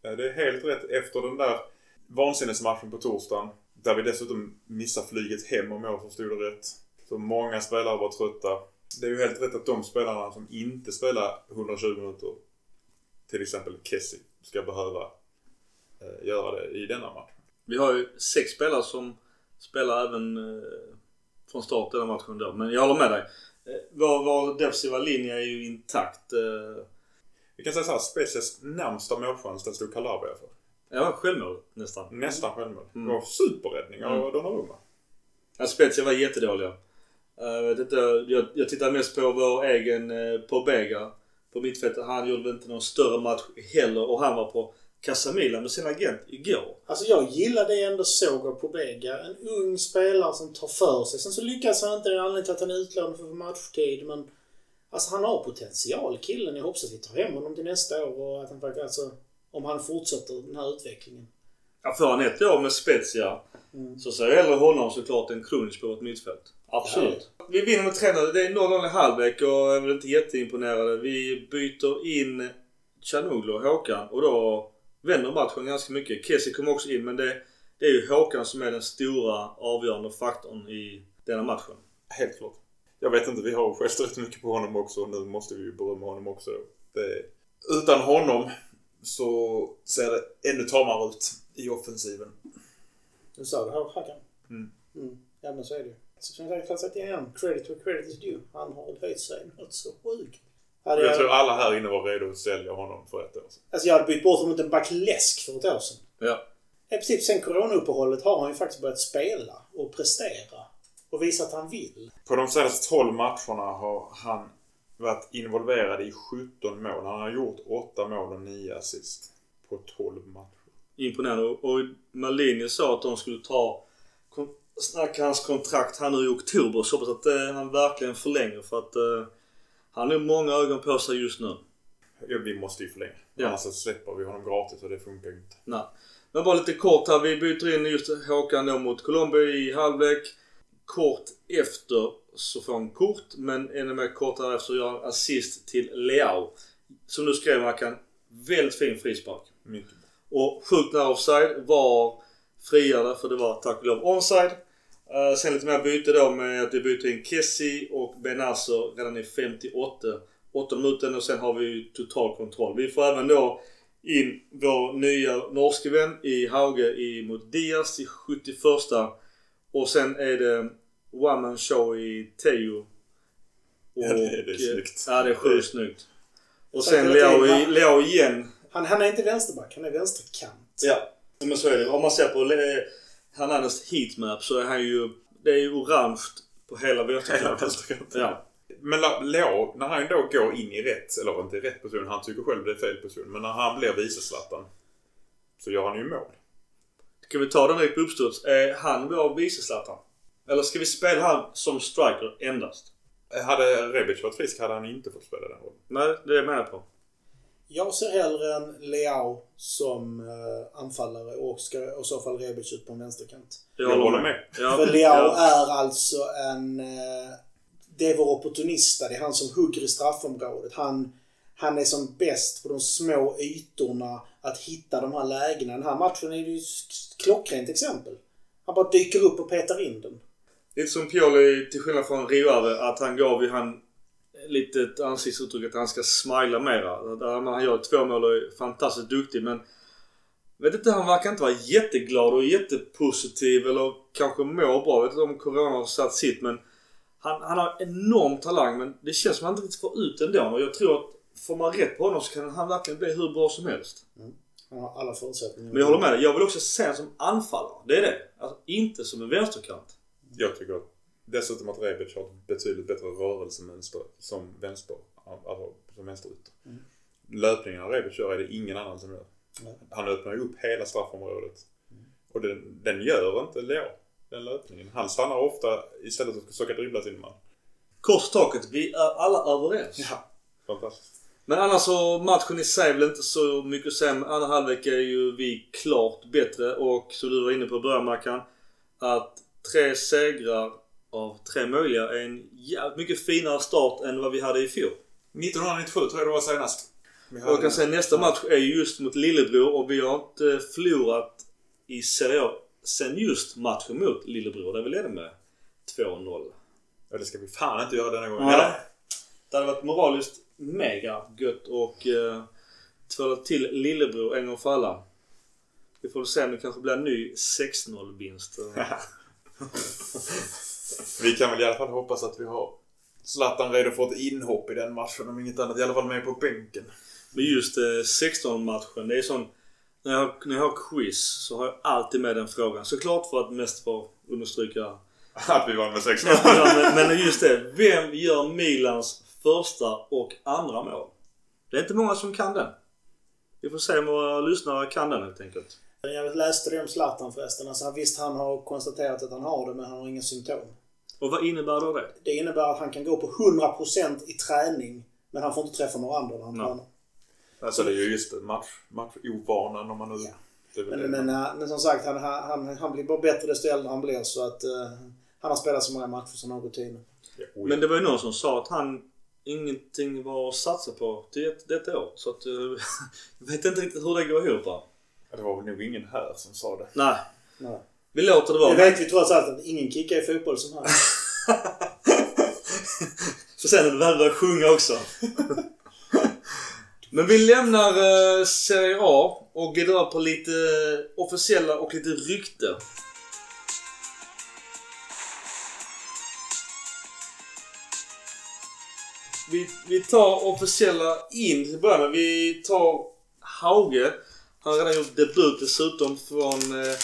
[SPEAKER 4] Eh, Det är helt rätt efter den där vansinnesmatchen på torsdagen. Där vi dessutom missar flyget hem om jag förstod det rätt. Så många spelare var trötta. Det är ju helt rätt att de spelarna som inte spelar 120 minuter, till exempel Kessie, ska behöva eh, göra det i denna match.
[SPEAKER 3] Vi har ju sex spelare som spelar även eh, från start i den här matchen då. Men jag håller med dig. Eh, vår, vår defensiva linje är ju intakt. Eh,
[SPEAKER 4] Vi kan säga så här, Spezias närmsta målchans den stod Calabria för.
[SPEAKER 3] ja, självmål nästan.
[SPEAKER 4] Nästan självmål.
[SPEAKER 3] Mm.
[SPEAKER 4] Det var superräddning av
[SPEAKER 3] Mm.
[SPEAKER 4] Donnarumma.
[SPEAKER 3] Ja, Spezia var jättedåliga. Eh, Jag, vet inte, jag, jag tittar mest på vår egen uh, Pobega på mittfältet. Han gjorde väl inte någon större match heller och han var på Casamila med sin agent igår.
[SPEAKER 5] Alltså jag gillar det jag ändå såg av Pobega. En ung spelare som tar för sig. Sen så lyckas han inte. Det är anledningen till att han är utlånad för matchtid. Men alltså han har potential killen. Jag hoppas att vi tar hem honom till nästa år och att han faktiskt, alltså om han fortsätter den här utvecklingen.
[SPEAKER 3] Ja, får han ett år med Spezia
[SPEAKER 5] Mm.
[SPEAKER 3] så ser jag hellre honom såklart än Krunic på vårt mittfält. Absolut. Vi vinner med 3-0. Det är 0-0 i halvlek och jag är väl inte jätteimponerade. Vi byter in Chanuglu och Håkan och då vänder matchen ganska mycket. Kessie kom också in men det, det är ju Håkan som är den stora avgörande faktorn i denna matchen.
[SPEAKER 4] Helt klart. Jag vet inte, vi har skällt rätt mycket på honom också och nu måste vi ju berömma honom också. Det, utan honom så ser det ännu tamare ut i offensiven.
[SPEAKER 5] Du sa det här Håkan?
[SPEAKER 4] Mm.
[SPEAKER 5] mm. Ja men så är det ju. Så Som sagt igen, credit where credit is due. Han har höjt sig något så sjukt. Hade
[SPEAKER 4] jag
[SPEAKER 5] jag,
[SPEAKER 4] tror alla här inne var redo att sälja honom för ett år sedan.
[SPEAKER 5] alltså jag hade bytt bort honom mot en back läsk för ett år sedan.
[SPEAKER 3] Ja.
[SPEAKER 5] I princip sen coronauppehållet har han ju faktiskt börjat spela och prestera. Och visa att han vill.
[SPEAKER 4] På de senaste 12 matcherna har han varit involverad i 17 mål. Han har gjort 8 mål och 9 assist på 12 matcher.
[SPEAKER 3] Imponerande. Och- Malini sa att de skulle ta snacka hans kontrakt här nu i oktober. Så hoppas att eh, han verkligen förlänger för att eh, han har många ögon på sig just nu.
[SPEAKER 4] Ja, vi måste ju förlänga.
[SPEAKER 3] Ja.
[SPEAKER 4] Annars så släpper vi honom gratis och det funkar inte.
[SPEAKER 3] Nej. Men bara lite kort här. Vi byter in just Håkan då mot Colombo i halvlek. Kort efter så får han kort, men ännu mer kort därefter gör han assist till Leao. Som du skrev Mackan, väldigt fin frispark.
[SPEAKER 4] Mycket.
[SPEAKER 3] Och sjukt nära offside. Var friade för det var tack och lov onside. Uh, sen lite mer byte då med att vi byter in Kessie och Benazzo redan i 58 8 minuten och sen har vi total kontroll. Vi får även då in vår nya norske vän i Hauge i, mot Diaz i 71 och sen är det one man show i Teo. Och,
[SPEAKER 4] Ja, det är- det är snyggt.
[SPEAKER 3] Ja, det är sjukt snyggt. Och sen? Leo igen.
[SPEAKER 5] Han, han är inte vänsterback, han är vänsterkant.
[SPEAKER 3] Ja, men så är det. Om man ser på Hernandez heatmap så är han ju... Det är ju orange på hela
[SPEAKER 4] Hela
[SPEAKER 3] vänsterkanten. Ja.
[SPEAKER 4] Men Leo, när han då går in i rätt, eller inte rätt position, han tycker själv det är fel position. Men när han blir vice så gör han ju mål.
[SPEAKER 3] Ska vi ta den direkt på uppstuds? Är han vår vice Zlatan? Eller ska vi spela han som striker endast?
[SPEAKER 4] Hade Rebic varit frisk hade han inte fått spela den rollen.
[SPEAKER 3] Nej, det är jag med på.
[SPEAKER 5] Jag ser hellre en Leao som uh, anfallare och ska i så fall Rebic ut på en vänsterkant.
[SPEAKER 4] Jag håller med.
[SPEAKER 5] För Leao
[SPEAKER 3] ja.
[SPEAKER 5] är alltså en... eh, det är vår opportunista. Det är han som hugger i straffområdet. Han, han är som bäst på de små ytorna att hitta de här lägena. Den här matchen är ju klockrent exempel. Han bara dyker upp och petar in den.
[SPEAKER 3] Lite som Pioli, till skillnad från Rio att han gav ju han lite ett ansiktsuttryck att han ska smila mera. Han gör två mål och är fantastiskt duktig men Vet inte, han verkar inte vara jätteglad och jättepositiv eller kanske mår bra. Vet inte om Corona har satt sitt men han, han har enorm talang men det känns som att han inte riktigt får ut den då. Och jag tror att får man rätt på honom så kan han verkligen bli hur bra som helst.
[SPEAKER 5] Han har alla förutsättningar.
[SPEAKER 3] Men jag håller med dig. Jag vill också se honom som anfallare. Det är det. Alltså inte som en vänsterkant.
[SPEAKER 4] Jag tycker dessutom att Rebic har ett betydligt bättre rörelsemönster som vänster, alltså som vänsterytter.
[SPEAKER 5] Mm.
[SPEAKER 4] Löpningarna Rebic gör är det ingen annan som gör.
[SPEAKER 5] Nej.
[SPEAKER 4] Han öppnar ju upp hela straffområdet. Och den, den gör inte Leo, den löpningen. Han stannar ofta istället för att försöka dribbla sin man.
[SPEAKER 3] Kors taket. Vi är alla överens.
[SPEAKER 4] Ja. Fantastiskt.
[SPEAKER 3] Men annars så matchen i sig väl inte så mycket. Men Andra halvlek är ju vi klart bättre och som du var inne på i början Mackan. Att tre segrar av tre möjliga är en jävligt mycket finare start än vad vi hade i fjol.
[SPEAKER 4] 1997 tror jag det var senast. Vi
[SPEAKER 3] Och jag kan säga nästa match är ju just mot Lillebror och vi har inte förlorat i Serie A sen just matchen mot Lillebror där vi ledde med 2-0.
[SPEAKER 4] Ja, det ska vi fan inte göra denna gången.
[SPEAKER 3] Nej. Det hade varit moraliskt mega gött och eh, tvåla till Lillebror en gång för alla. Vi får väl se om det kanske blir en ny 6-0 vinst.
[SPEAKER 4] Vi kan väl i alla fall hoppas att vi har Zlatan redo för ett inhopp i den matchen om inget annat. I alla fall med på bänken.
[SPEAKER 3] Men just eh, 16 matchen det är sån... När jag, när jag har quiz så har jag alltid med den frågan. Såklart för att mest få understryka
[SPEAKER 4] Att vi vann med 6
[SPEAKER 3] Ja, men, men just det. Vem gör Milans första och andra mål? Det är inte många som kan den. Vi får se om våra lyssnare kan den helt enkelt.
[SPEAKER 5] Jag läste det om Zlatan förresten. Alltså, visst, han har konstaterat att han har det, men han har inga symptom.
[SPEAKER 3] Och vad innebär då det?
[SPEAKER 5] Det innebär att han kan gå på 100% i träning, men han får inte träffa några andra när han
[SPEAKER 3] Nej.
[SPEAKER 5] tränar.
[SPEAKER 4] Alltså det är ju just match, matchovanan om man nu...
[SPEAKER 5] Ja. Men,
[SPEAKER 4] det.
[SPEAKER 5] men, äh, men som sagt, han, han, han blir bara bättre desto äldre han blir. Så att uh, han har spelat så många matcher så han har rutin.
[SPEAKER 4] Ja.
[SPEAKER 3] Men det var ju någon som sa att han ingenting var att satsa på till ett, detta år. Så att eh, jag vet inte riktigt hur det går ihop.
[SPEAKER 4] Det var väl nog ingen här som sa det.
[SPEAKER 3] Nej,
[SPEAKER 5] Nej.
[SPEAKER 3] vi låter det vara.
[SPEAKER 5] Det vet vi trots allt att ingen kickar i fotboll som han.
[SPEAKER 3] Så sen är det värre att sjunga också. Men vi lämnar eh, Serie A och går över på lite officiella och lite rykte. Vi, vi tar officiella in till att börja med. Vi tar Hauge. Han har redan gjort debut dessutom från eh,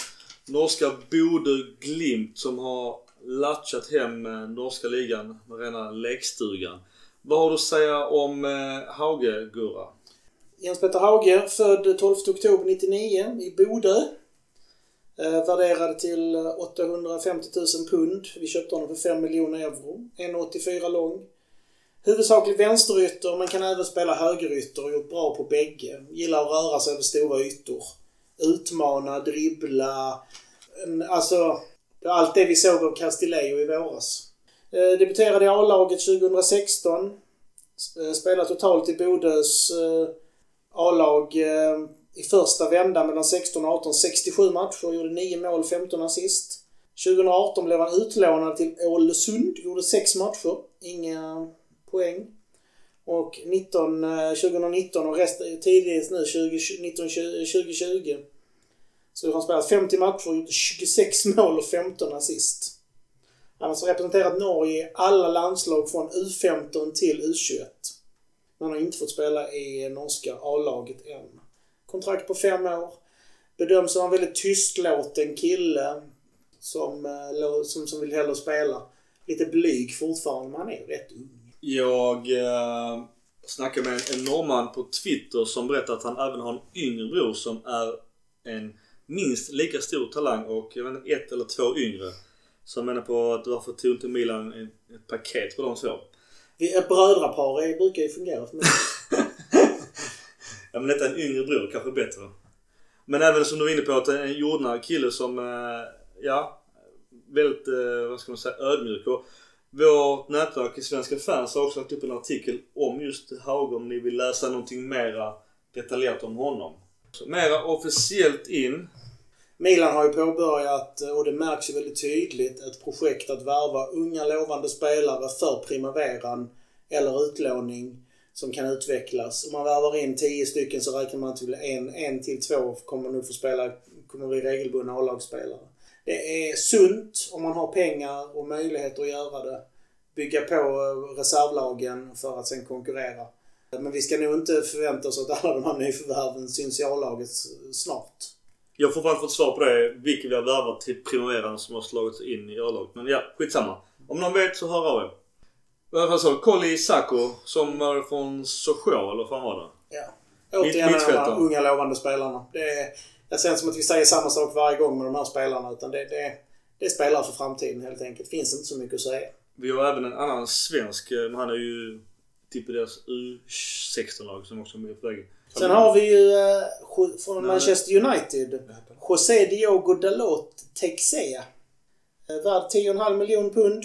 [SPEAKER 3] norska Bodø Glimt som har latchat hem eh, norska ligan med rena lekstugan. Vad har du att säga om eh, Hauge, Gurra?
[SPEAKER 5] Jens Peter Hauge, född 12 oktober 99 i Bodö. Eh, värderad till eh, 850 000 pund. Vi köpte honom för 5 miljoner euro. 1,84 lång. Huvudsakligen vänsterytter men kan även spela högerytter och gjort bra på bägge. Gillar att röra sig över stora ytor. Utmana, dribbla. Alltså, allt det vi såg av Castillejo i våras. Eh, debuterade i A-laget 2016. Eh, spelade totalt i Bodös eh, A-lag i första vändan mellan 16 och 18 67 matcher. Gjorde 9 mål, 15 assist. 2018 blev han utlånad till Ålesund. Gjorde 6 matcher. Inga poäng. Och 19, 2019 eh, och resten, tidigt nu 2019, 2020 så har han spelat 50 matcher och gjort 26 mål och 15 assist. Han har alltså representerat Norge i alla landslag från U15 till U21. Men han har inte fått spela i norska A-laget än. Kontrakt på fem år. Bedöms som en väldigt tystlåten kille som, eh, som, som vill hellre spela. Lite blyg fortfarande, men han är rätt ung.
[SPEAKER 3] Jag eh, snackade med en norrman på Twitter som berättade att han även har en yngre bror som är en minst lika stor talang och jag vet inte, ett eller två yngre. Så jag menar på att varför tog inte Milan ett, ett paket på de två?
[SPEAKER 5] Ett brödrapar brukar ju fungera för mig.
[SPEAKER 3] Ja men detta är en yngre bror, kanske bättre. Men även som du var inne på att en jordnära kille som, eh, ja, väldigt, eh, vad ska man säga, ödmjuk. Och vårt nätverk i Svenska fans har också lagt upp en artikel om just Hauge om ni vill läsa någonting mera detaljerat om honom. Så mera officiellt in.
[SPEAKER 5] Milan har ju påbörjat, eh, och det märks ju väldigt tydligt, ett projekt att värva unga lovande spelare för primaveran eller utlåning som kan utvecklas. Om man värvar in 10 stycken så räknar man till en, en till två kommer nog få spela, kommer bli regelbundna A-lagsspelare. Det är sunt om man har pengar och möjligheter att göra det. Bygga på reservlagen för att sen konkurrera. Men vi ska nog inte förvänta oss att alla de här nyförvärven syns i A-laget snart.
[SPEAKER 3] Jag har fortfarande fått svar på det, vilka vi har värvat till primaveran som har slagits in i A-laget. Men ja, skitsamma. Om någon vet så hör av er. I alla fall så, Colli Sacco som är från Sochaux, eller vad fan var det?
[SPEAKER 5] Ja. Återigen de här unga lovande spelarna. Det, är, det känns som att vi säger samma sak varje gång med de här spelarna. Utan det, det, det är spelare för framtiden helt enkelt. Det finns inte så mycket att säga.
[SPEAKER 3] Vi har även en annan svensk, eh, men han är ju typ i deras U16-lag som också är med på vägen.
[SPEAKER 5] Sen har vi ju Jo- från
[SPEAKER 3] Nej.
[SPEAKER 5] Manchester United. José Diogo Dalot Texea. Eh, Värd 10,5 miljoner pund.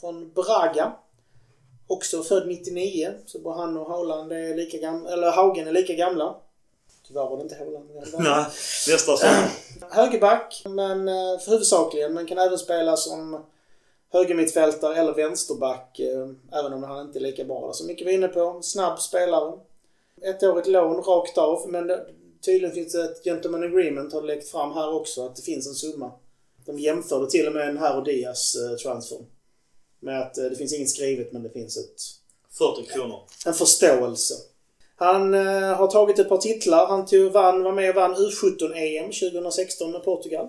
[SPEAKER 5] Från Braga. Också född 99. Så både han och Haaland är lika gamla. Eller Haugen är lika gamla. Tyvärr var det inte var-
[SPEAKER 3] Nej, nästa sommar.
[SPEAKER 5] högerback, men eh, för huvudsakligen. Men kan även spela som högermittfältare eller vänsterback. Eh, även om han inte är lika bra. Så mycket vi är inne på. Snabb spelare. Ettårigt lån rakt av. Men tydligen finns det ett gentleman agreement har läckt fram här också. Att det finns en summa. De jämförde till och med en här och Diaz eh, transfer. Med att det finns inget skrivet men det finns ett
[SPEAKER 3] 40 kronor.
[SPEAKER 5] en förståelse. Han eh, har tagit ett par titlar. Han tog, vann, var med och vann U17-EM 2016 med Portugal.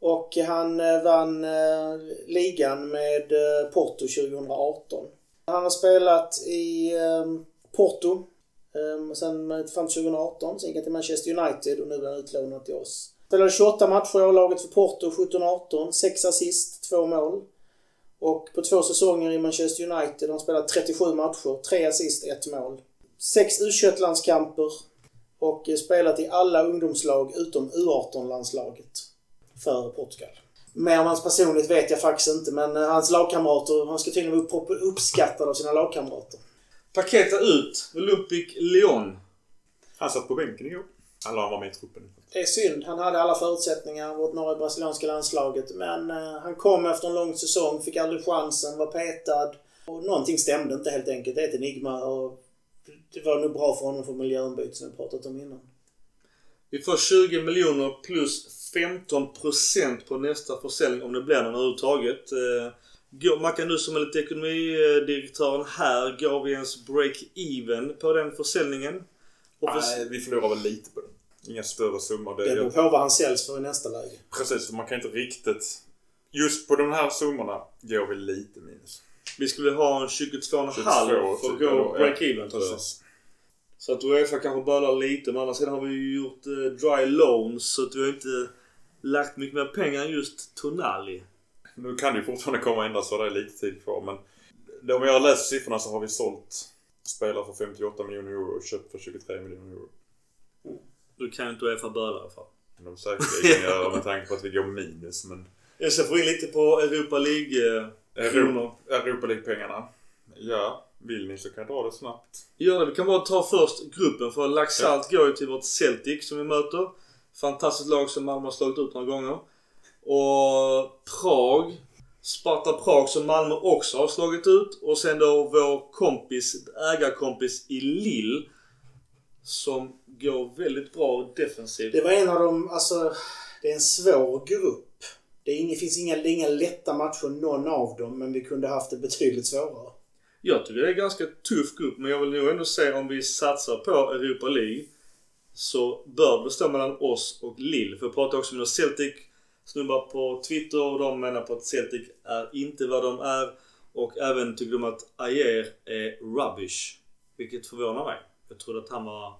[SPEAKER 5] Och han eh, vann eh, ligan med eh, Porto 2018. Han har spelat i eh, Porto eh, sen fram till 2018. Sen gick han till Manchester United och nu är han utlånad till oss. Spelade 28 matcher i A-laget för Porto 17-18. 6 assist, 2 mål. Och på två säsonger i Manchester United har han spelat 37 matcher, 3 assist, 1 mål. 6 U21-landskamper och eh, spelat i alla ungdomslag utom U18-landslaget för Portugal. Mer om hans personligt vet jag faktiskt inte men eh, hans lagkamrater, han ska tydligen vara upp- uppskattad av sina lagkamrater.
[SPEAKER 3] Paketa ut Olympic Lyon.
[SPEAKER 4] Han satt på bänken igår. Eller han var med i truppen.
[SPEAKER 5] Det är synd. Han hade alla förutsättningar, vårt norra brasilianska landslaget. Men eh, han kom efter en lång säsong, fick aldrig chansen, var petad. Och någonting stämde inte helt enkelt. Det är ett enigma och det var nog bra för honom för miljöombyte som vi pratat om innan.
[SPEAKER 3] Vi får 20 miljoner plus 15% på nästa försäljning om det blir någon överhuvudtaget. Eh, Mackan, du som är lite ekonomidirektören här, går vi ens break-even på den försäljningen? Och för-
[SPEAKER 4] Nej, vi förlorar väl lite på den. Inga större summor. Det
[SPEAKER 5] Det beror
[SPEAKER 4] är,
[SPEAKER 5] på vad han säljs för i nästa läge.
[SPEAKER 4] precis, man kan inte riktigt... Just på de här summorna går vi lite minus.
[SPEAKER 3] Vi skulle ha en 22,5
[SPEAKER 4] 22,
[SPEAKER 3] för att gå break-even tror jag. Så att Uefa kanske bölar lite men andra sidan har vi ju gjort eh, dry loans så att vi har inte lagt mycket mer pengar än just Tonali.
[SPEAKER 4] Nu kan det ju fortfarande komma att ändras så det är lite tid kvar men det- om jag har läst siffrorna så har vi sålt spelare för 58 miljoner euro och köpt för 23 miljoner euro.
[SPEAKER 3] Du kan ju inte Uefa böla i alla fall.
[SPEAKER 4] Kan de säkerligen göra med tanke på att vi går minus men...
[SPEAKER 3] Jag ska få in lite på Europa League eh, kronor.
[SPEAKER 4] Europa League-pengarna. Ja, vill ni så kan jag dra det snabbt.
[SPEAKER 3] Gör det. Vi kan bara ta först gruppen för Laxalt går ju till vårt Celtic som vi möter. Fantastiskt lag som Malmö har slagit ut några gånger. Och Prag. Sparta Prag som Malmö också har slagit ut. Och sen då vår kompis, ägarkompis i Lille. Som går väldigt bra defensivt.
[SPEAKER 5] Det var en av de, alltså, det är en svår grupp. Det är inga, finns inga, det är inga lätta matcher någon av dem, men vi kunde haft det betydligt svårare.
[SPEAKER 3] Jag tycker det är en ganska tuff grupp men jag vill nog ändå säga om vi satsar på Europa League så bör det stå mellan oss och Lille. För jag pratade också med några Celtic snubbar på Twitter och de menar på att Celtic är inte vad de är. Och även tycker de att Ayer är rubbish. Vilket förvånar mig. Jag trodde att han var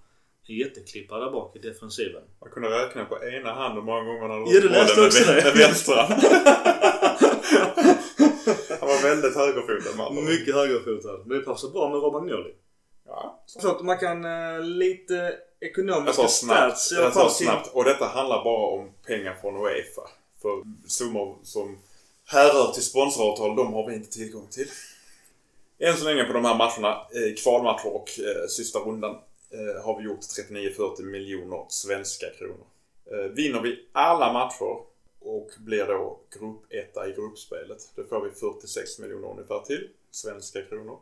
[SPEAKER 3] en jätteklippa där bak i defensiven.
[SPEAKER 4] Man kunde räkna på ena handen hur många gånger han
[SPEAKER 3] Ja,
[SPEAKER 4] bollen
[SPEAKER 3] också
[SPEAKER 4] med, med vänstra. han var väldigt högerfotad mannen.
[SPEAKER 3] Mycket högerfotad. Men det passar bra med Romagnoli.
[SPEAKER 4] Ja.
[SPEAKER 3] Så att man kan eh, lite
[SPEAKER 4] Jag
[SPEAKER 3] ekonomiska
[SPEAKER 4] sa snabbt.
[SPEAKER 3] stats
[SPEAKER 4] Jag sa snabbt. Och detta handlar bara om pengar från Uefa. För summor som härrör till sponsoravtal, de har vi inte tillgång till. Än så länge på de här matcherna, eh, kvalmatcher och eh, sista rundan, har vi gjort 39-40 miljoner svenska kronor. Eh, vinner vi alla matcher och blir då gruppetta i gruppspelet, då får vi 46 miljoner ungefär till svenska kronor.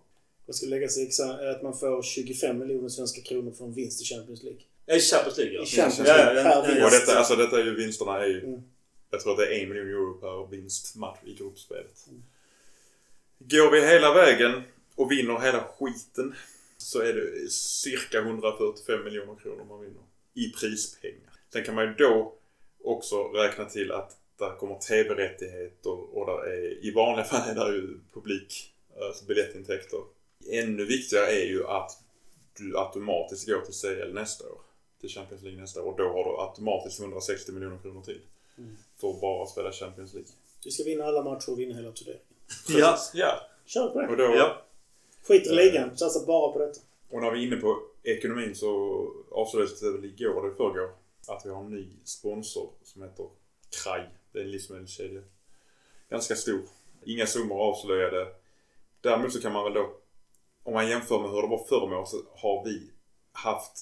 [SPEAKER 5] Det ska läggas i exa- att man får 25 miljoner svenska kronor för en vinst i Champions League.
[SPEAKER 3] I Champions League ja.
[SPEAKER 5] I Champions League.
[SPEAKER 3] ja, ja, ja.
[SPEAKER 4] Och detta, alltså detta är ju vinsterna är ju...
[SPEAKER 5] Mm.
[SPEAKER 4] Jag tror att det är en miljon euro per vinstmatch i gruppspelet. Går vi hela vägen och vinner hela skiten så är det cirka 145 miljoner kronor man vinner. I prispengar. Sen kan man ju då också räkna till att där kommer TV-rättigheter och där är, i vanliga fall är det ju publik, alltså biljettintäkter. Ännu viktigare är ju att du automatiskt går till CL nästa år. Till Champions League nästa år. Och då har du automatiskt 160 miljoner kronor till. För att bara spela Champions League.
[SPEAKER 5] Vi ska vinna alla matcher och vinna hela turneringen.
[SPEAKER 3] Ja.
[SPEAKER 4] Ja.
[SPEAKER 5] Kör på
[SPEAKER 4] Och,
[SPEAKER 5] det.
[SPEAKER 4] då,
[SPEAKER 3] Ja.
[SPEAKER 5] Skit i ligan. Satsa bara på detta.
[SPEAKER 4] och när vi är inne på ekonomin så avslöjades det väl igår eller förrgår att vi har en ny sponsor som heter Kraj. Det är en livsmedelskedja. Ganska stor. Inga summor avslöjade. Däremot så kan man väl då, om man jämför med hur det var förr med år så har vi haft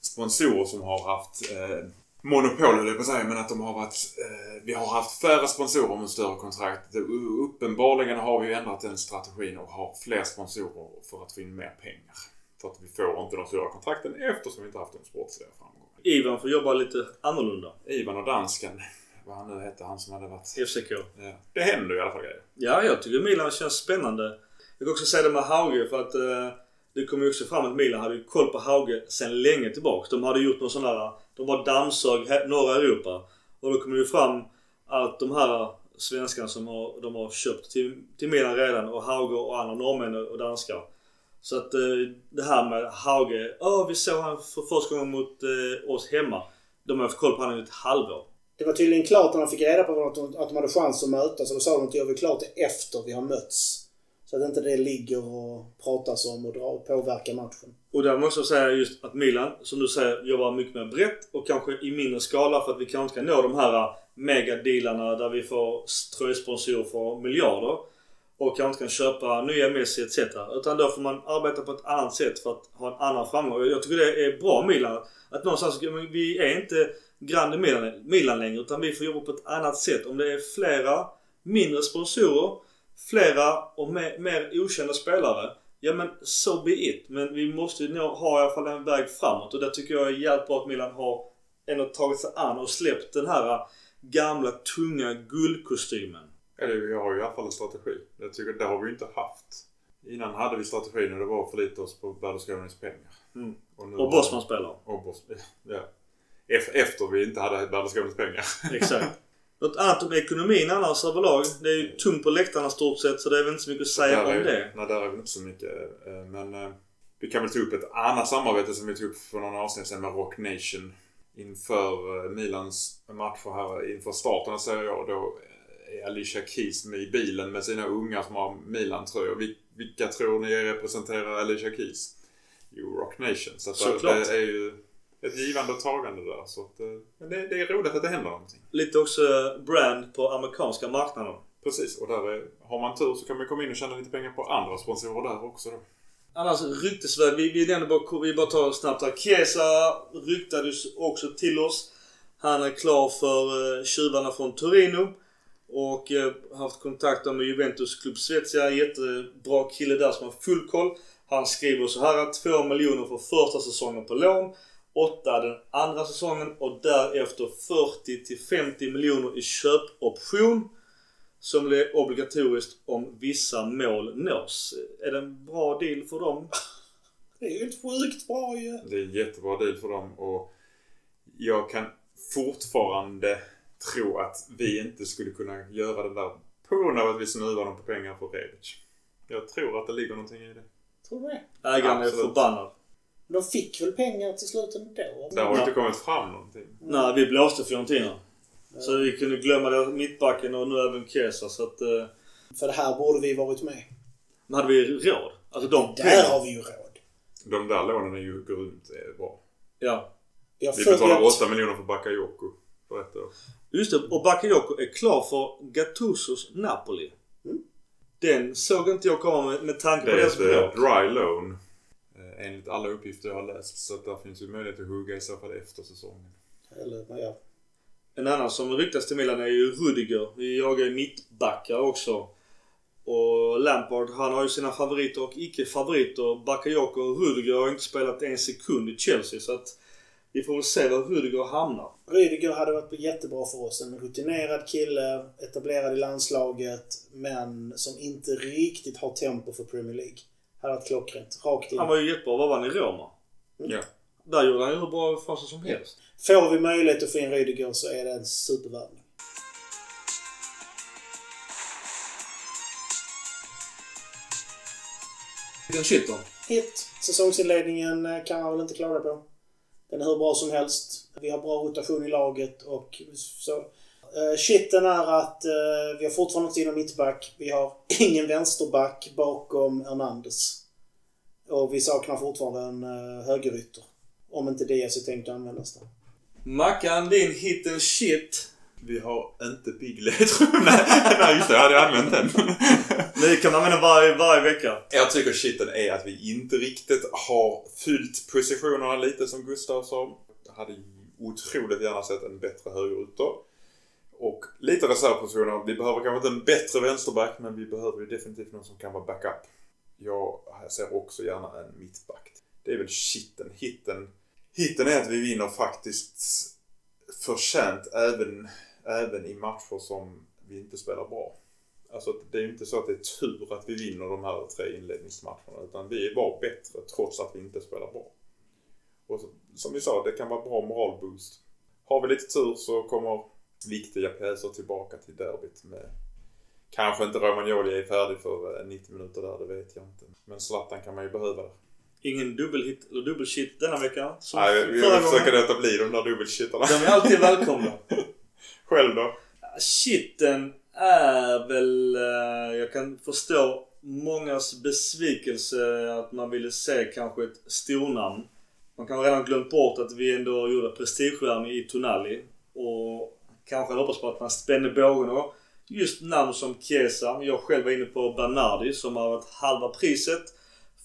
[SPEAKER 4] sponsorer som har haft eh, monopol höll jag på att säga, men att de har varit... Eh, vi har haft färre sponsorer med större kontrakt. Det, uppenbarligen har vi ändrat den strategin och har fler sponsorer för att få in mer pengar. För att vi får inte de stora kontrakten eftersom vi inte haft de sportsliga framgångarna.
[SPEAKER 3] Ivan får jobba lite annorlunda.
[SPEAKER 4] Ivan och dansken, vad han nu hette, han som hade varit...
[SPEAKER 3] FCK.
[SPEAKER 4] Ja. Det händer ju i alla fall grejer.
[SPEAKER 3] Ja, jag tycker Milan känns spännande. Jag kan också säga det med Hauge för att eh, det kom ju också fram att Milan hade ju koll på Hauge sedan länge tillbaks. De hade gjort någon sån där, de var dammsög norra Europa. Och då kom det ju fram att de här svenskarna som har, de har köpt till, till Milan redan och Hauge och andra norrmän och danskar. Så att eh, det här med Hauge, åh vi såg han för första gången mot eh, oss hemma. De har haft koll på honom i ett halvår.
[SPEAKER 5] Det var tydligen klart när de fick reda på att de, att de hade chans att mötas. Och då sa de att jag vill klart efter vi har mötts. Så att inte det ligger och pratas om och drar, och påverkar matchen.
[SPEAKER 3] Och där måste jag säga just att Milan, som du säger, jobbar mycket mer brett och kanske i mindre skala för att vi kanske inte kan nå de här megadealarna där vi får tröjsponsorer för miljarder. Och kanske inte kan köpa nya Messi etc. Utan då får man arbeta på ett annat sätt för att ha en annan framgång. Jag tycker det är bra Milan. Att någonstans, vi är inte Grande Milan, Milan längre utan vi får jobba på ett annat sätt. Om det är flera mindre sponsorer, flera och mer, mer okända spelare. Ja men so be it. Men vi måste ju nå, ha i alla fall en väg framåt och det tycker jag är jävligt bra att Milan har ändå tagit sig an och släppt den här gamla tunga guldkostymen.
[SPEAKER 4] Eller vi har ju i alla fall en strategi. Jag tycker det har vi ju inte haft. Innan hade vi strategin och det var att förlita oss på Berlusconis pengar.
[SPEAKER 3] Mm. Och
[SPEAKER 4] har-
[SPEAKER 3] Bosman spelar.
[SPEAKER 4] Och Bosman, ja. Ef- Efter vi inte hade Berlusconis pengar.
[SPEAKER 3] Exakt. Något annat om ekonomin annars överlag. Det är ju tungt på läktarna stort sett så det är väl inte så mycket att säga om
[SPEAKER 4] är,
[SPEAKER 3] det.
[SPEAKER 4] Nej, där är väl inte så mycket. eh, Men eh, vi kan väl ta upp ett annat samarbete som vi tog upp för några avsnitt sedan med Rock Nation. Inför eh, Milans matcher här inför starten av Serie A. Då är Alicia Keys med i bilen med sina unga som har Milan-tröjor. Vil- Vilka tror ni representerar Alicia Keys? Jo, Rock Nation. Så
[SPEAKER 3] Såklart.
[SPEAKER 4] det är ju ett givande och tagande där. Så att, eh, men det, det är roligt att det händer någonting.
[SPEAKER 3] Lite också brand på amerikanska marknaden.
[SPEAKER 4] Precis, och där är, har man tur så kan man komma in och tjäna lite pengar på andra sponsorer där också då.
[SPEAKER 3] Annars ryktesväg, vi, vi, bara, vi bara tar snabbt här. Chiesa ryktades också till oss. Han är klar för eh, tjuvarna från Torino. Och eh, haft kontakter med Juventus Club Svezia. Jättebra kille där som har full koll. Han skriver så här att 2 miljoner för första säsongen på lån. 8 den andra säsongen och därefter 40 till 50 miljoner i köpoption. Som blir obligatoriskt om vissa mål nås. Är det en bra deal för dem?
[SPEAKER 5] Det är ju ett sjukt bra ju.
[SPEAKER 4] Det är en jättebra deal för dem och jag kan fortfarande tro att vi inte skulle kunna göra det där på grund av att vi snuvar dem på pengar för Rebic. Jag tror att det ligger någonting i det.
[SPEAKER 5] Tror du det?
[SPEAKER 3] Ägaren är förbannad.
[SPEAKER 5] De fick väl pengar till slut ändå?
[SPEAKER 4] Det har inte kommit fram någonting.
[SPEAKER 3] Nej, vi blåste Fiorentina. Så vi kunde glömma det mittbacken och nu även Chiesa. Så att... Eh,
[SPEAKER 5] För det här borde vi varit med.
[SPEAKER 3] men hade vi råd? Alltså de
[SPEAKER 5] Där har vi ju råd.
[SPEAKER 4] De där lånen är ju grymt är bra.
[SPEAKER 3] Ja.
[SPEAKER 5] Vi har
[SPEAKER 4] Vi betalar
[SPEAKER 5] följt...
[SPEAKER 4] 8 miljoner för Bakayoko för ett år.
[SPEAKER 3] Just det, och Bakayoko är klar för Gattusos Napoli. Den såg inte jag komma med, med tanke
[SPEAKER 4] Det
[SPEAKER 3] på
[SPEAKER 4] är
[SPEAKER 3] det
[SPEAKER 4] ett
[SPEAKER 3] som
[SPEAKER 4] eh,
[SPEAKER 3] jag.
[SPEAKER 4] dry loan. Enligt alla uppgifter jag har läst. Så att där finns ju möjlighet att hugga i så fall efter säsongen.
[SPEAKER 5] Eller, ja.
[SPEAKER 3] En annan som ryktas till Milan är ju Rudiger. Vi jagar ju mittbackar också. Och Lampard, han har ju sina favoriter och icke-favoriter. Bakayoko och Rudiger har inte spelat en sekund i Chelsea så att vi får väl se var Rudiger hamnar.
[SPEAKER 5] Rydiger hade varit jättebra för oss. En rutinerad kille, etablerad i landslaget, men som inte riktigt har tempo för Premier League. Hade varit klockrent. Rakt in.
[SPEAKER 3] Han var ju jättebra. Vad var han i Roma?
[SPEAKER 4] Ja.
[SPEAKER 3] Där gjorde han ju hur bra sig som helst.
[SPEAKER 5] Får vi möjlighet att få in Rydiger så är det en supervärvning.
[SPEAKER 3] Vilken shit då.
[SPEAKER 5] Hit. Säsongsinledningen eh, kan man väl inte klaga på. Den är hur bra som helst. Vi har bra rotation i laget och så. Uh, shitten är att eh, vi har fortfarande inte in mittback. Vi har ingen vänsterback bakom Hernandez. Och vi saknar fortfarande en uh, högerytter. Om inte Diaz är tänkt att användas där.
[SPEAKER 3] Mackan, din hit and shit.
[SPEAKER 4] Vi har inte Big Ledro. nej, nej, just det. Jag hade använt den.
[SPEAKER 3] Det kan man använda varje, varje vecka.
[SPEAKER 4] Jag tycker shiten är att vi inte riktigt har fyllt positionerna lite som Gustav sa. Jag hade otroligt gärna sett en bättre högerytter. Och lite reservpositioner. Vi behöver kanske inte en bättre vänsterback men vi behöver ju definitivt någon som kan vara backup. Jag ser också gärna en mittback. Det är väl shiten. Hitten, hitten är att vi vinner faktiskt förtjänt även, även i matcher som vi inte spelar bra. Alltså det är ju inte så att det är tur att vi vinner de här tre inledningsmatcherna utan vi var bättre trots att vi inte spelar bra. Och som vi sa, det kan vara bra moralboost. Har vi lite tur så kommer viktiga pjäser tillbaka till derbyt med Kanske inte Romagnoli är färdig för eh, 90 minuter där, det vet jag inte. Men Zlatan kan man ju behöva där.
[SPEAKER 3] Ingen dubbelhit eller dubbelshit denna vecka. Som
[SPEAKER 4] Nej, vi försöker låta bli de där dubbelshittarna.
[SPEAKER 3] De är alltid välkomna.
[SPEAKER 4] Själv då?
[SPEAKER 3] Shitten är väl... eh, jag kan förstå mångas besvikelse att man ville se kanske ett stornamn. Man kan redan glömt bort att vi ändå gjorde prestigevärvning i Tonali. Och kanske hoppas på att man spänner bågen och just namn som Chiesa. Jag själv var inne på Bernardi som har varit halva priset.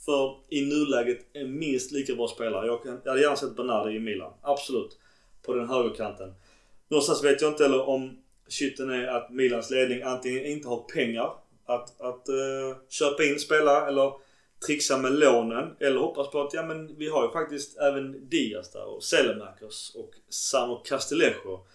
[SPEAKER 3] För i nuläget en minst lika bra spelare. Jag, jag hade gärna sett Bernardi i Milan. Absolut. På den högerkanten. Någonstans vet jag inte heller om shiten är att Milans ledning antingen inte har pengar att, att uh, köpa in spelare eller trixa med lånen. Eller hoppas på att ja men vi har ju faktiskt även Diaz där och Selemakers och Samo Castillejo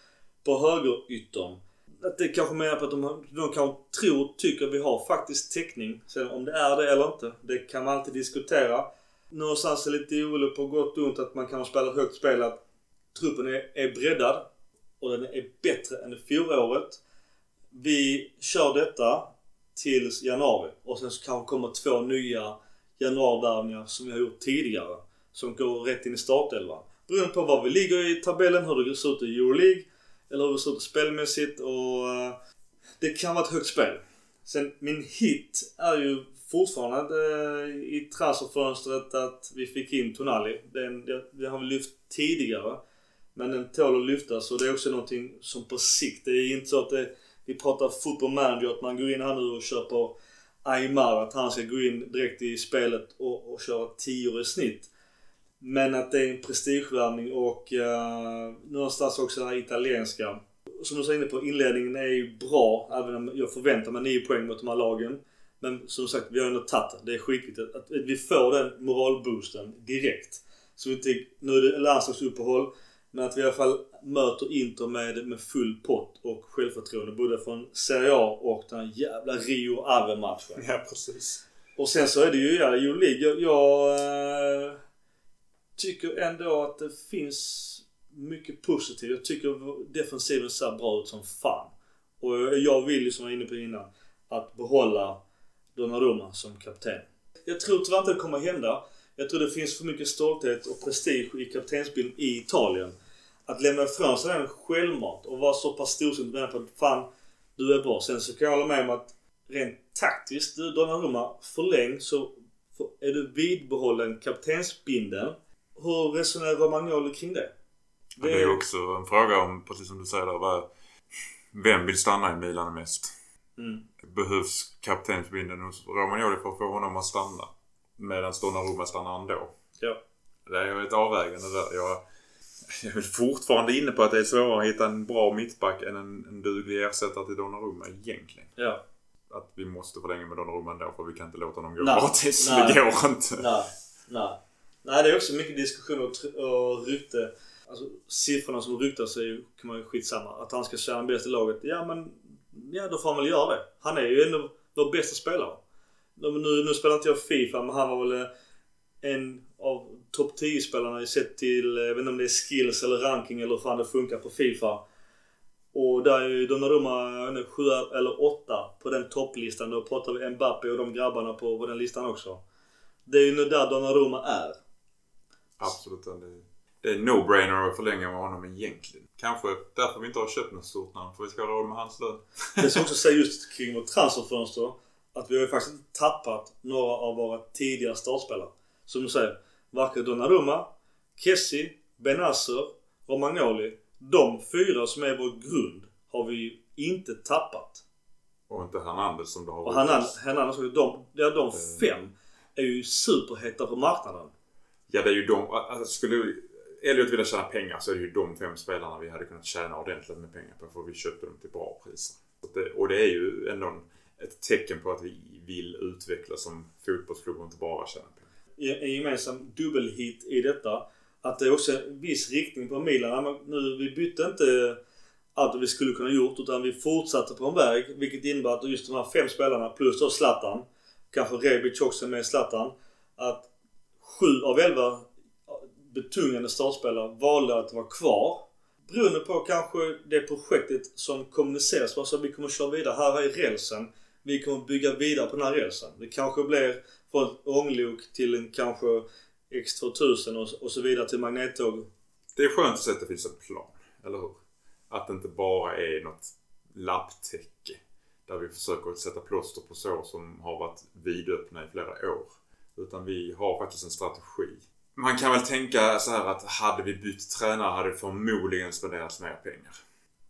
[SPEAKER 3] på högeryttern. Att det kanske menar på att de, de kanske tror, tycker vi har faktiskt täckning. Sen om det är det eller inte, det kan man alltid diskutera. Någonstans är det lite orolig på gott och ont att man kan ha spelat högt spel att truppen är, är breddad och den är bättre än i fjolåret. Vi kör detta tills januari och sen så kanske kommer två nya januarvärvningar som vi har gjort tidigare. Som går rätt in i startelvan. Beroende på var vi ligger i tabellen, hur det ser ut i Euroleague eller hur det ser ut spelmässigt och eh, Det kan vara ett högt spel. Sen min hit är ju fortfarande eh, i transferfönstret att vi fick in Tonali. Den, det, det har vi lyft tidigare. Men den tål att lyftas och det är också någonting som på sikt, det är inte så att det, vi pratar football manager att man går in här nu och köper Aymar, att han ska gå in direkt i spelet och, och köra 10 i snitt. Men att det är en prestigevärvning och uh, någonstans också den här italienska. Som du sa inne på, inledningen är ju bra även om jag förväntar mig 9 poäng mot de här lagen. Men som sagt, vi har ändå tagit det. Det är skitviktigt att vi får den moralboosten direkt. Så vi inte, nu är det landslagsuppehåll. Men att vi i alla fall möter Inter med, med full pott och självförtroende. Både från Serie A och den jävla Rio Ave-matchen.
[SPEAKER 4] Ja, precis.
[SPEAKER 3] Och sen så är det ju, ja, Euroleague. Jag, jag äh, tycker ändå att det finns mycket positivt. Jag tycker defensiven ser bra ut som fan. Och jag vill ju som jag var inne på innan, att behålla Donnarumma som kapten. Jag tror tyvärr inte det kommer hända. Jag tror det finns för mycket stolthet och prestige i kaptensbilden i Italien. Att lämna ifrån sig den självmant och vara så pass storsint med på att fan, du är bra. Sen så kan jag hålla med om att rent taktiskt, du Donnarumma, förläng så är du vidbehållen kaptensbindeln. Hur resonerar Romagnoli kring det?
[SPEAKER 4] Det är ju också en fråga om, precis som du säger där, vad, vem vill stanna i Milan mest? Mm. Behövs kaptensbindeln hos Romagnoli för att få honom att stanna? Medan Donnarumma stannar ändå.
[SPEAKER 3] Ja.
[SPEAKER 4] Det är ju ett avvägande där. Jag, jag är fortfarande inne på att det är svårare att hitta en bra mittback än en, en duglig ersättare till Donnarumma egentligen.
[SPEAKER 3] Ja.
[SPEAKER 4] Att vi måste förlänga med Donnarumma ändå för vi kan inte låta honom gå gratis. Det går inte.
[SPEAKER 3] Nej. Nej. Nej, det är också mycket diskussion och, och rykte. Alltså siffrorna som ryktas är ju, kan man ju skitsamma. Att han ska tjäna bäst i laget. Ja men, ja då får han väl göra det. Han är ju ändå vår bästa spelare. Nu, nu spelar inte jag Fifa men han var väl eh, en av topp 10 spelarna sett till, eh, jag vet inte om det är skills eller ranking eller hur fan det funkar på Fifa. Och där är ju Donnarumma, jag vet inte, 7 eller 8 på den topplistan. Då pratar vi Mbappe och de grabbarna på, på den listan också. Det är ju nu där Donnarumma är.
[SPEAKER 4] Absolut. Det är, no-brainer att förlänga med honom egentligen. Kanske därför vi inte har köpt något stort namn. För vi ska ha råd med hans lön.
[SPEAKER 3] Det som också säger just kring vårt transferfönster. Att vi har ju faktiskt inte tappat några av våra tidigare startspelare. Som du säger, varken Donnarumma, Kessi, Benasser, Romagnoli. De fyra som är vår grund har vi inte tappat.
[SPEAKER 4] Och inte Hernandez som det har
[SPEAKER 3] Och
[SPEAKER 4] varit.
[SPEAKER 3] Hernandez, de, de fem är ju superheta på marknaden.
[SPEAKER 4] Ja, det är ju de. Alltså, skulle Elliot vilja tjäna pengar så är det ju de fem spelarna vi hade kunnat tjäna ordentligt med pengar på. För vi köpte dem till bra priser. Det, och det är ju ändå en, ett tecken på att vi vill utvecklas som fotbollsklubb och inte bara tjäna pengar.
[SPEAKER 3] en gemensam dubbelhit i detta. Att det är också en viss riktning på Milan. Nu, vi bytte inte allt vi skulle kunna gjort utan vi fortsatte på en väg. Vilket innebär att just de här fem spelarna plus då Zlatan. Kanske Rebic också med Zlatan. Att sju av elva betungande startspelare valde att vara kvar. Beroende på kanske det projektet som kommuniceras. Alltså vi kommer köra vidare. Här är rälsen. Vi kommer bygga vidare på den här rälsen. Det kanske blir från ett ånglok till en kanske X2000 och, och så vidare till magnettåg.
[SPEAKER 4] Det är skönt att se att det finns en plan, eller hur? Att det inte bara är något lapptäcke. Där vi försöker sätta plåster på sår som har varit vidöppna i flera år. Utan vi har faktiskt en strategi. Man kan väl tänka så här att hade vi bytt tränare hade det förmodligen spenderats mer pengar.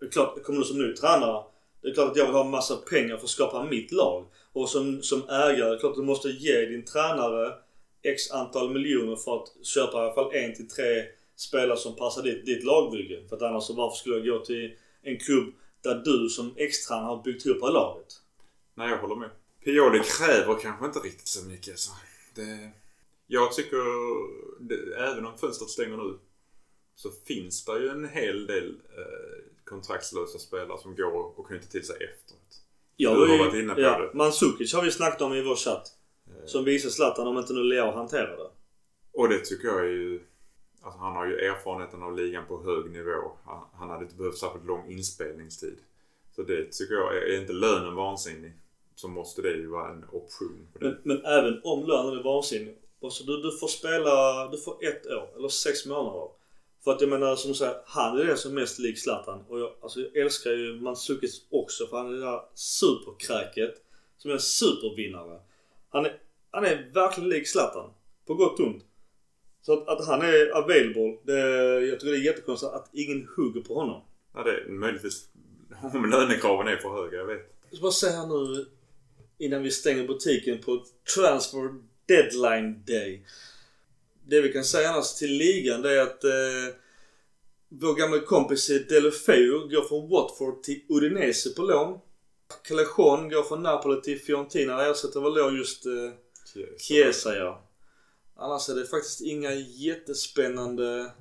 [SPEAKER 3] Det är klart, kommer du som ny tränare. Det är klart att jag vill ha massa pengar för att skapa mitt lag. Och som, som ägare, det är klart att du måste ge din tränare X antal miljoner för att köpa i alla fall en till tre spelare som passar ditt, ditt lagbygge. För att annars så varför skulle jag gå till en klubb där du som ex-tränare har byggt upp laget?
[SPEAKER 4] Nej, jag håller med. Pioli kräver kanske inte riktigt så mycket. Så det, jag tycker, det, även om fönstret stänger nu, så finns det ju en hel del eh, kontraktslösa spelare som går och knyter till sig efteråt.
[SPEAKER 3] Jag
[SPEAKER 4] Du har varit inne på
[SPEAKER 3] ja,
[SPEAKER 4] det.
[SPEAKER 3] Mandzukic har vi snackat om i vår chatt. Som visar Zlatan om inte nu Leo hanterar det.
[SPEAKER 4] Och det tycker jag är ju... Alltså han har ju erfarenheten av ligan på hög nivå. Han, han hade inte behövt särskilt lång inspelningstid. Så det tycker jag, är, är inte lönen vansinnig så måste det ju vara en option.
[SPEAKER 3] Men, men även om lönen är vansinnig. Alltså du, du får spela, du får ett år eller sex månader. För att jag menar som du säger, han är den som mest lik Zlatan. Och jag, alltså, jag älskar ju Mandzukic också för han är det där superkräket. Som är en supervinnare. Han är, han är verkligen lik Zlatan. På gott och ont. Så att, att han är available, det, jag tycker det är jättekonstigt att ingen hugger på honom.
[SPEAKER 4] Ja, det är möjligtvis om lönekraven är för höga, jag vet.
[SPEAKER 3] Bara säga här nu innan vi stänger butiken på transfer deadline day. Det vi kan säga annars till ligan det är att eh, vår gamla kompis Delofeu går från Watford till Udinese på lån. Callejon går från Napoli till Fiorentina. Där ersätter väl då just eh, Chiesa ja. Annars är det faktiskt inga jättespännande...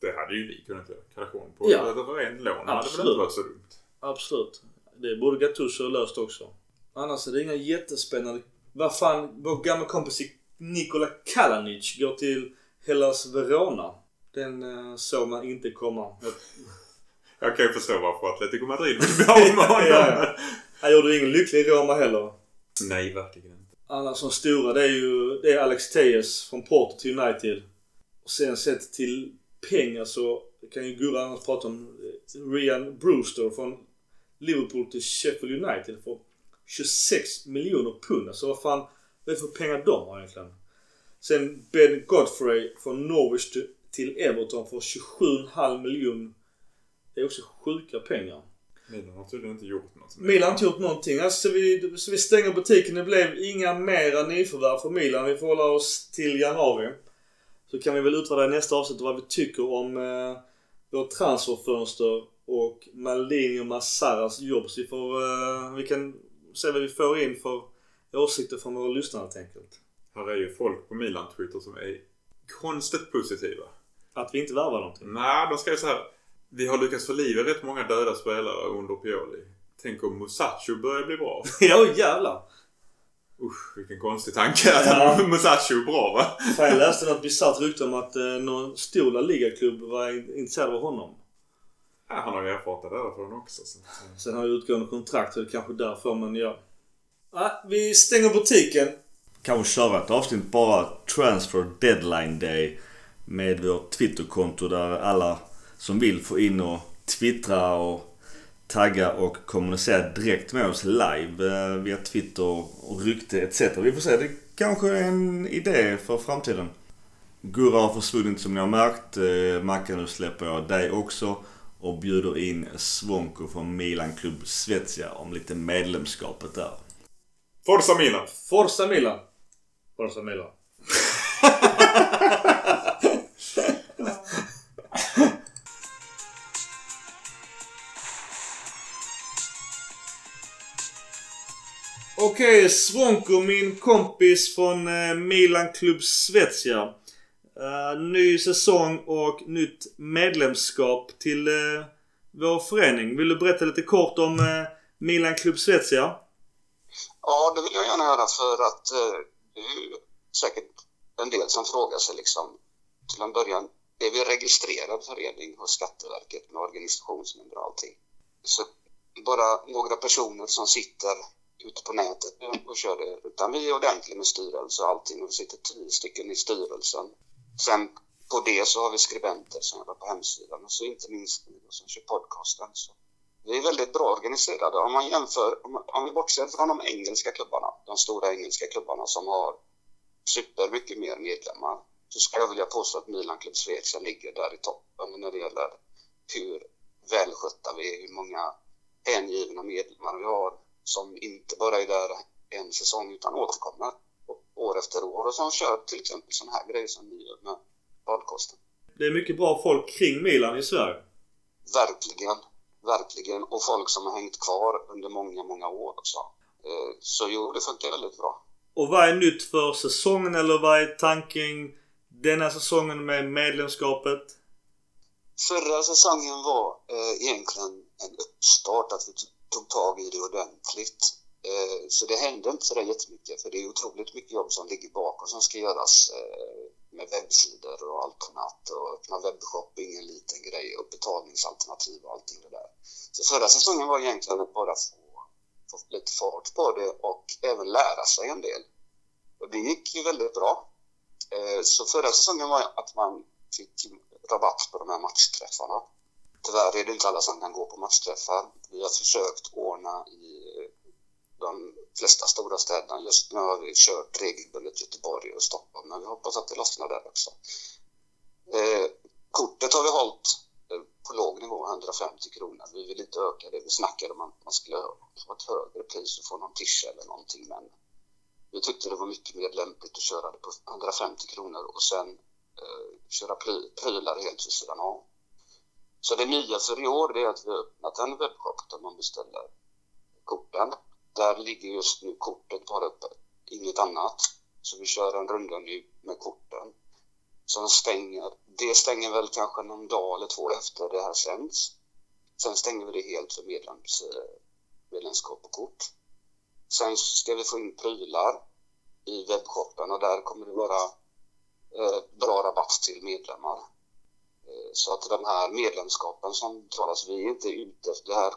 [SPEAKER 4] Det hade ju vi kunnat göra. Kalation på
[SPEAKER 3] Ja.
[SPEAKER 4] över en lån. Det hade väl inte varit så dumt.
[SPEAKER 3] Absolut. Det borde Gattuso löst också. Annars är det inga jättespännande... Vad fan, vår gamla kompis Nikola Kalanic går till Hellas Verona. Den eh, såg man inte komma. Jag-
[SPEAKER 4] kan ju förstå varför Atletico Madrid vill bli av med honom.
[SPEAKER 3] Ja, ja. Han gjorde ingen lycklig i Roma heller.
[SPEAKER 4] Nej, verkligen inte.
[SPEAKER 3] Annars som stora det är ju det är Alex Tejes från Porto till United. Och sen sett till pengar så kan ju Gurra annars prata om eh, Ryan Brewster från Liverpool till Sheffield United för 26 miljoner pund. Alltså vad fan, vad är det för pengar de har egentligen? Sen Ben Godfrey från Norwich till- Everton för 27,5 miljoner. Det är också sjuka pengar.
[SPEAKER 4] Milan har tydligen inte gjort något.
[SPEAKER 3] Milan har inte gjort någonting. Alltså vi, så vi stänger butiken. Det blev inga mera nyförvärv för Milan. Vi får hålla oss till januari. Så kan vi väl utvärdera nästa avsnitt vad vi tycker om eh, vårt transferfönster och Maldini och Massaras jobb. Så vi får, eh, vi kan se vad vi får in för åsikter från våra lyssnare helt enkelt.
[SPEAKER 4] Här är ju folk på Milan-Twitter som är konstigt positiva.
[SPEAKER 3] Att vi inte värvar någonting.
[SPEAKER 4] Nej, de skrev så här. Vi har lyckats förliva rätt många döda spelare under Pioli. Tänk om Musacho börjar bli bra.
[SPEAKER 3] ja jävlar!
[SPEAKER 4] Usch, vilken konstig tanke att
[SPEAKER 3] Ja.
[SPEAKER 4] Musacho är bra va?
[SPEAKER 3] Fan, jag läste något bisarrt rykte om att eh, någon stor La Liga-klubb var in- intresserad av honom.
[SPEAKER 4] Ja, han har ju erfarenhet därifrån också. Så.
[SPEAKER 3] Sen har jag utgående kontrakt så det är kanske därför men ja. ja. Vi stänger butiken. Kanske köra ett avsnitt bara transfer deadline day med vårt Twitterkonto där alla som vill får in och twittra och tagga och kommunicera direkt med oss live eh, via Twitter och rykte etc. Vi får se. Det kanske är en idé för framtiden. Gurra har försvunnit som ni har märkt. Eh, Mackan, nu släpper jag dig också och bjuder in Svonko från Milan Club Svezia om lite medlemskapet där.
[SPEAKER 4] Forza Milan!
[SPEAKER 3] Forza Milan! Forza Milan. Okej, Svonko, min kompis från eh, Milan Club Svezia. Uh, ny säsong och nytt medlemskap till uh, vår förening. Vill du berätta lite kort om uh, Milan Club Svezia?
[SPEAKER 6] Ja, det vill jag gärna göra för att uh, det är ju säkert en del som frågar sig liksom till en början, är vi registrerad förening hos Skatteverket med organisationsnummer och allting? Så bara några personer som sitter ute på nätet och kör det, utan vi är ordentliga med styrelse och allting och vi sitter tio stycken i styrelsen. Sen på det så har vi skribenter som jobbar på hemsidan och så inte minst ni som kör podcasten. Så vi är väldigt bra organiserade. Om man jämför, om, om vi bortser från de engelska klubbarna, de stora engelska klubbarna som har super mycket mer medlemmar, så skulle jag vilja påstå att Milan Club Svezia ligger där i toppen när det gäller hur välskötta vi är, hur många hängivna medlemmar vi har som inte bara är där en säsong utan återkommer år efter år och som kör till exempel sådana här grejer som ni gör med podcasten.
[SPEAKER 3] Det är mycket bra folk kring Milan i Sverige.
[SPEAKER 6] Verkligen, verkligen. Och folk som har hängt kvar under många, många år också. Eh, Så jo, det funkar väldigt bra.
[SPEAKER 3] Och vad är nytt för säsongen eller vad är tanken denna säsongen med medlemskapet?
[SPEAKER 6] Förra säsongen var eh, egentligen en uppstart, att vi tog tag i det ordentligt. Eh, så det hände inte så där jättemycket, för det är otroligt mycket jobb som ligger bakom som ska göras eh, med webbsidor och allt annat och öppna webbshopping, en liten grej och betalningsalternativ och allting det där. Så förra säsongen var egentligen att bara få, få lite fart på det och även lära sig en del. Och det gick ju väldigt bra. Eh, så förra säsongen var att man fick rabatt på de här matchträffarna. Tyvärr är det inte alla som kan gå på matchträffar. Vi har försökt ordna i de flesta stora städerna. Just nu har vi kört regelbundet Göteborg och Stockholm, men vi hoppas att det lossnar där också. Eh, kortet har vi hållit eh, på låg nivå, 150 kronor. Vi vill inte öka det. Vi snackade om att man skulle ha ett högre pris och få någon tischa eller någonting, men vi tyckte det var mycket mer lämpligt att köra det på 150 kronor och sen eh, köra pry prylar helt vid sidan av. Så det nya för i år är att vi har öppnat en webbshop där man beställer korten. Där ligger just nu kortet bara uppe, inget annat. Så vi kör en runda nu med korten. Som stänger, det stänger väl kanske någon dag eller två efter det här sänds. Sen stänger vi det helt för medlems, eh, medlemskap och kort. Sen ska vi få in prylar i webbshoppen och där kommer det vara eh, bra rabatt till medlemmar. Eh, så att de här medlemskapen som talas, vi är inte ute efter det här.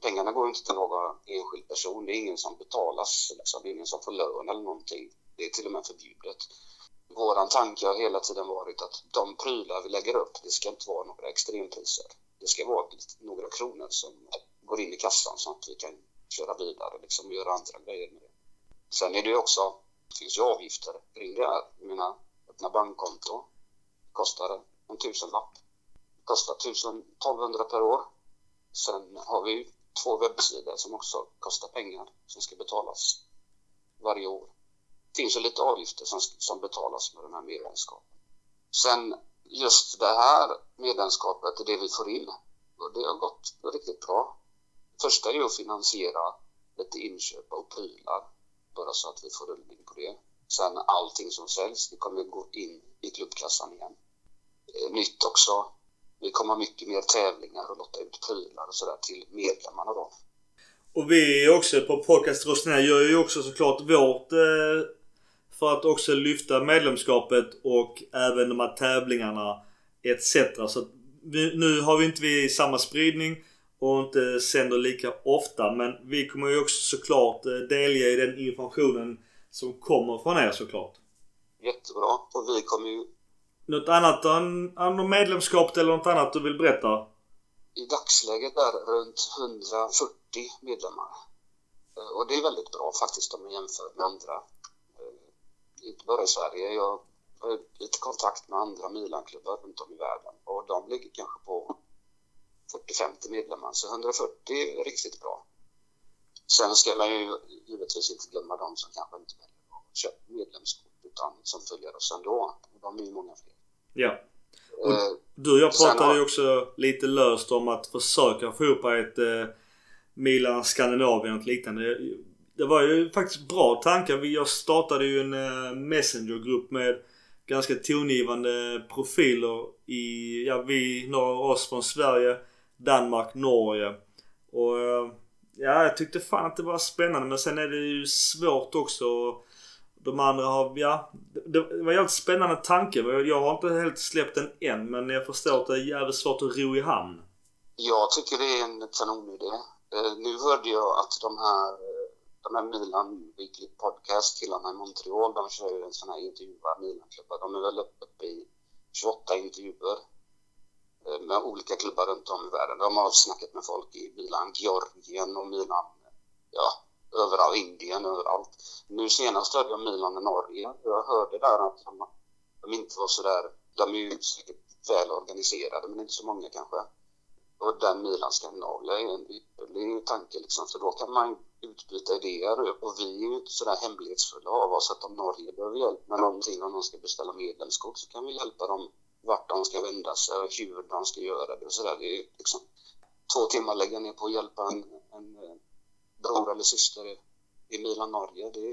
[SPEAKER 6] Pengarna går inte till någon enskild person. Det är ingen som betalas, liksom. det är ingen som får lön eller någonting. Det är till och med förbjudet. Vår tanke har hela tiden varit att de prylar vi lägger upp, det ska inte vara några extrempriser. Det ska vara några kronor som går in i kassan så att vi kan köra vidare liksom, och göra andra grejer med det. Sen är det ju också, det finns ju avgifter kring det här. Jag menar, öppna bankkonto kostar en tusenlapp. Det Kostar 1200 per år. Sen har vi två webbsidor som också kostar pengar som ska betalas varje år. Det finns ju lite avgifter som, som betalas med den här medlemskapen. Sen just det här medlemskapet, det vi får in, och det har gått riktigt bra. Första är ju att finansiera lite inköp av prylar, bara så att vi får rullning på det. Sen allting som säljs, det kommer gå in i klubbkassan igen. Eh, nytt också, vi kommer ha mycket mer tävlingar och lotta ut prylar och sådär till medlemmarna då.
[SPEAKER 3] Och vi också på Podcast Rosnär gör ju också såklart vårt eh, för att också lyfta medlemskapet och även de här tävlingarna etc. Så vi, nu har vi inte vi samma spridning och inte sänder lika ofta men vi kommer ju också såklart eh, delge i den informationen som kommer från er såklart.
[SPEAKER 6] Jättebra. Och vi kommer ju...
[SPEAKER 3] Något annat än, medlemskapet eller något annat du vill berätta?
[SPEAKER 6] I dagsläget är runt 140 medlemmar. Eh, och det är väldigt bra faktiskt om man jämför med andra. Eh, inte bara i Sverige. Jag har lite kontakt med andra Milanklubbar runt om i världen och de ligger kanske på 40-50 medlemmar. Så 140 är riktigt bra. Sen ska man ju givetvis inte glömma de som kanske inte väljer att köpa medlemskort utan som följer oss ändå. De är ju många fler.
[SPEAKER 3] Ja. Och eh, du och jag pratade har... ju också lite löst om att försöka få ihop ett eh, Milan Skandinavien och liknande. Det var ju faktiskt bra tankar. Jag startade ju en eh, Messengergrupp med ganska tongivande profiler i, ja vi, några av oss från Sverige, Danmark, Norge. Och eh, ja, jag tyckte fan att det var spännande men sen är det ju svårt också. De andra har, ja, det var en jävligt spännande tanke. Jag har inte helt släppt den än men jag förstår att det är jävligt svårt att ro i hamn.
[SPEAKER 6] Jag tycker det är en kanonidé. Eh, nu hörde jag att de här, de här Milan Weekly Podcast killarna i Montreal, de kör ju en sån här intervjuad Milan-klubbar. De är väl uppe i 28 intervjuer eh, med olika klubbar runt om i världen. De har snackat med folk i Milan, Georgien och Milan, ja, överallt, Indien, överallt. Nu senast hörde jag Milan i Norge. Jag hörde där att de, de inte var så där, de är ju säkert väl organiserade men inte så många kanske. Och den Milan Skandinavien är en ypperlig tanke liksom, för då kan man utbyta idéer och vi är ju inte sådär hemlighetsfulla av oss att om Norge behöver hjälp med någonting, om de ska beställa medlemskort så kan vi hjälpa dem vart de ska vända sig och hur de ska göra det och sådär. Det är liksom två timmar lägga ner på att hjälpa en, en bror eller syster i Milan, Norge. Det,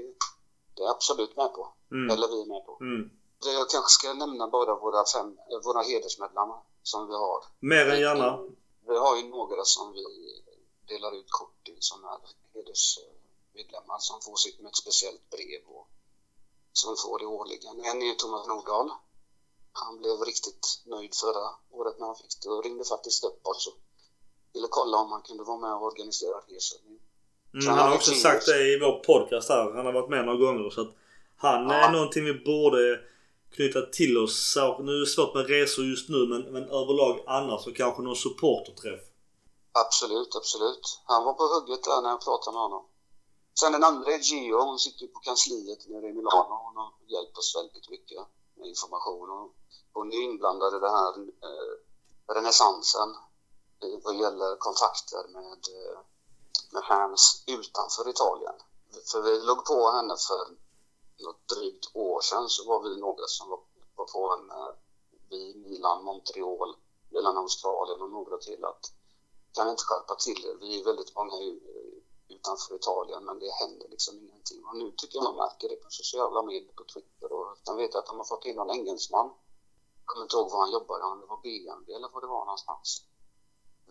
[SPEAKER 6] det är absolut med på. Mm. Eller vi är med på. Mm. Jag kanske ska nämna bara våra, fem, eh, våra hedersmedlemmar som vi har.
[SPEAKER 3] Mer än gärna.
[SPEAKER 6] Vi har ju några som vi delar ut kort till som är hedersmedlemmar som får sitt med ett speciellt brev och som får det årligen. En är Thomas Nordahl han blev riktigt nöjd förra året när han fick det och ringde faktiskt upp oss och ville kolla om han kunde vara med och organisera resan.
[SPEAKER 3] Mm, han, han har också sagt det i vår podcast här. Han har varit med några gånger så att han ja. är någonting vi borde knyta till oss? Så, nu är det svårt med resor just nu men, men överlag annars och kanske någon supporterträff?
[SPEAKER 6] Absolut, absolut. Han var på hugget där när jag pratade med honom. Sen den andra är Gio. Hon sitter på kansliet nere i Milano. Hon har hjälpt oss väldigt mycket med information. Och hon är inblandad i den här eh, renässansen vad gäller kontakter med, eh, med Hans utanför Italien. För vi låg på henne för något drygt år sedan så var vi några som var, var på henne Vi, Milan, Montreal, Milan, Australien och några till att kan inte skärpa till er. Vi är väldigt många utanför Italien men det händer liksom ingenting. Och nu tycker jag man märker det på sociala medier, på Twitter och sen vet jag att de har fått in någon engelsman. Jag kommer inte ihåg var han jobbade, om det var BMW eller vad det var någonstans.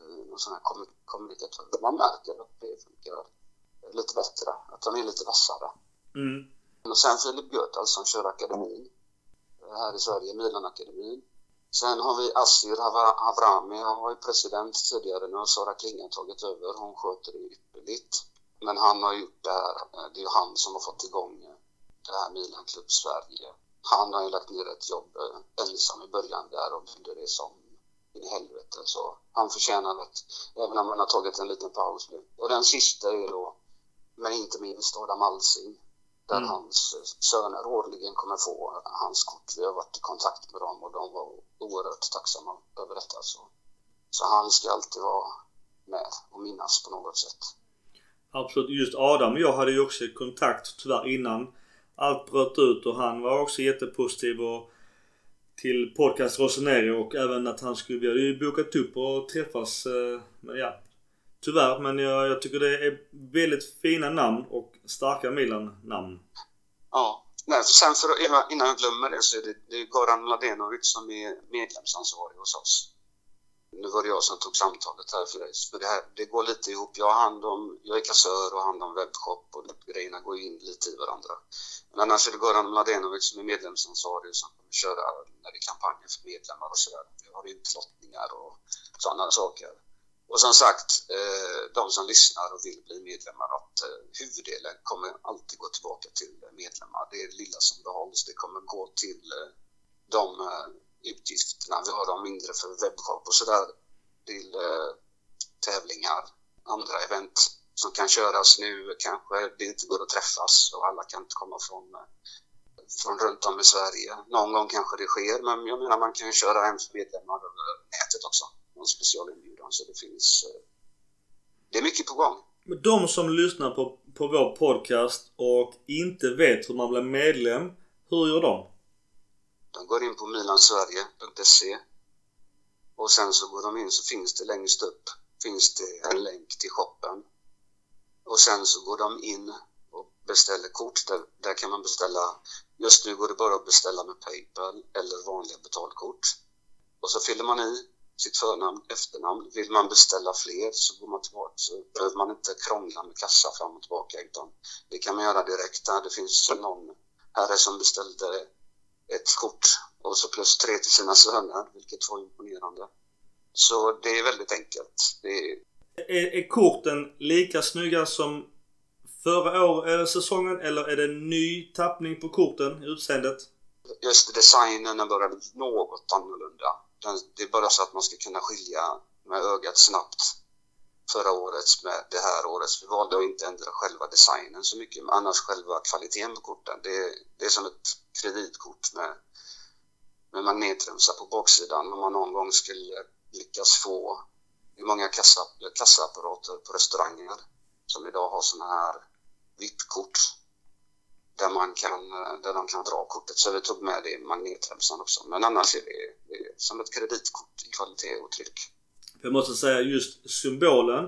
[SPEAKER 6] Eh, någon sån här kommunikatör. Man märker att det funkar lite bättre, att de är lite vassare.
[SPEAKER 3] Mm.
[SPEAKER 6] Och sen Filip Göthal som kör akademin eh, här i Sverige, Milan-akademin. Sen har vi Assir Havrami, han var ju president tidigare, nu har Sara Klingan tagit över, hon sköter det ypperligt. Men han har gjort det här, det är ju han som har fått igång det här Milan Club Sverige. Han har ju lagt ner ett jobb eh, ensam i början där och byggde det som in i helvete. Så han förtjänar att, även om han har tagit en liten paus nu. Och den sista är då, men inte minst, Adam Alsing där mm. hans söner årligen kommer få hans kort. Vi har varit i kontakt med dem och de var oerhört tacksamma över detta. Så, så han ska alltid vara med och minnas på något sätt.
[SPEAKER 3] Absolut. Just Adam och jag hade ju också kontakt tyvärr innan allt bröt ut och han var också jättepositiv och till podcast Roseneri och även att han skulle, vi hade ju bokat upp och träffas. Eh, men ja, Tyvärr, men jag, jag tycker det är väldigt fina namn och starka Milan-namn.
[SPEAKER 6] Ja. Nej, sen för, innan jag glömmer det så är det, det är Goran Mladenovic som är medlemsansvarig hos oss. Nu var det jag som tog samtalet här för dig. För det, här, det går lite ihop. Jag, har hand om, jag är kassör och har hand om webbshop och grejerna går in lite i varandra. Men annars är det Goran Mladenovic som är medlemsansvarig som kommer köra när det är kampanjer för medlemmar och sådär. Vi har utlottningar och sådana saker. Och som sagt, eh, de som lyssnar och vill bli medlemmar, att eh, huvuddelen kommer alltid gå tillbaka till medlemmar. Det är det lilla som behålls. Det kommer gå till eh, de utgifterna vi har, de mindre för webbshop och sådär, till eh, tävlingar, andra event som kan köras nu. Kanske det inte går att träffas och alla kan inte komma från, eh, från runt om i Sverige. Någon gång kanske det sker, men jag menar man kan ju köra hem för medlemmar över nätet också någon specialinbjudan. Så det finns... Eh, det är mycket på gång.
[SPEAKER 3] Men de som lyssnar på, på vår podcast och inte vet hur man blir medlem, hur gör de?
[SPEAKER 6] De går in på milansverige.se och sen så går de in så finns det längst upp finns det en länk till shoppen. Och sen så går de in och beställer kort. Där, där kan man beställa, just nu går det bara att beställa med Paypal eller vanliga betalkort. Och så fyller man i sitt förnamn, efternamn. Vill man beställa fler så går man tillbaka så behöver man inte krångla med kassa fram och tillbaka utan det kan man göra direkt. Det finns någon herre som beställde ett kort och så plus tre till sina söner, vilket var imponerande. Så det är väldigt enkelt. Är...
[SPEAKER 3] Är, är korten lika snygga som förra år, eller säsongen eller är det en ny tappning på korten, utseendet?
[SPEAKER 6] Just designen är bara något annorlunda. Det är bara så att man ska kunna skilja med ögat snabbt förra årets med det här årets. Vi valde att inte ändra själva designen så mycket, men annars själva kvaliteten på korten. Det är, det är som ett kreditkort med, med magnetremsa på baksidan om man någon gång skulle lyckas få hur många kassa, kassaapparater på restauranger som idag har sådana här VIP-kort där, man kan, där de kan dra kortet. Så vi tog med det i magnetremsan också. Men annars är det, det är som ett kreditkort i kvalitet och tryck.
[SPEAKER 3] Jag måste säga just symbolen.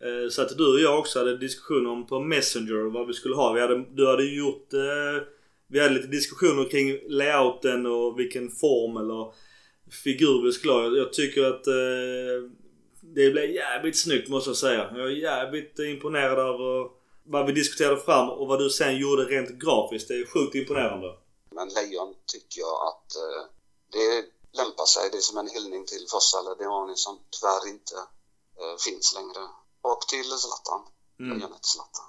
[SPEAKER 3] Eh, så att du och jag också hade diskussion om på Messenger vad vi skulle ha. Vi hade, du hade gjort... Eh, vi hade lite diskussioner kring layouten och vilken form eller figur vi skulle ha. Jag tycker att eh, det blev jävligt snyggt måste jag säga. Jag är jävligt imponerad över vad vi diskuterade fram och vad du sen gjorde rent grafiskt. Det är sjukt imponerande.
[SPEAKER 6] Men lejon tycker jag att eh, det lämpar sig. Det är som en hyllning till Fossala Diani som tyvärr inte eh, finns längre. Och till Zlatan. Mm. Lejonet Zlatan.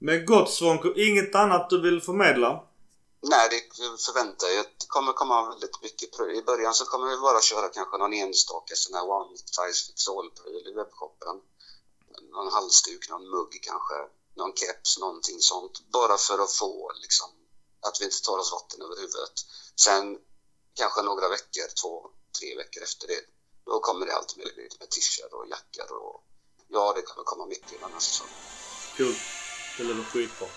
[SPEAKER 3] Men gott Svonko, inget annat du vill förmedla?
[SPEAKER 6] Nej, det förväntar jag. Det kommer komma väldigt mycket. I början så kommer vi bara köra kanske någon enstaka sån här one size fits all-pryl i webbshoppen. Någon halsduk, någon mugg kanske, någon keps, någonting sånt. Bara för att få liksom att vi inte tar oss vatten över huvudet. Sen kanske några veckor, två, tre veckor efter det, då kommer det allt möjligt med t-shirt och jackor och ja, det kommer komma mycket i denna säsong.
[SPEAKER 3] Kul. Det låter skitbra.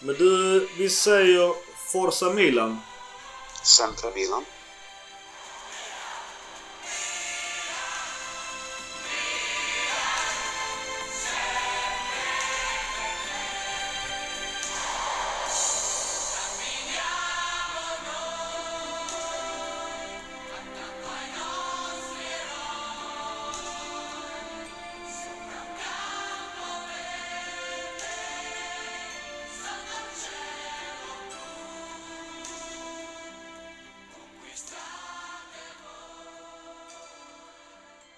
[SPEAKER 3] Men du, vi säger Forza Milan.
[SPEAKER 6] Sempre Milan.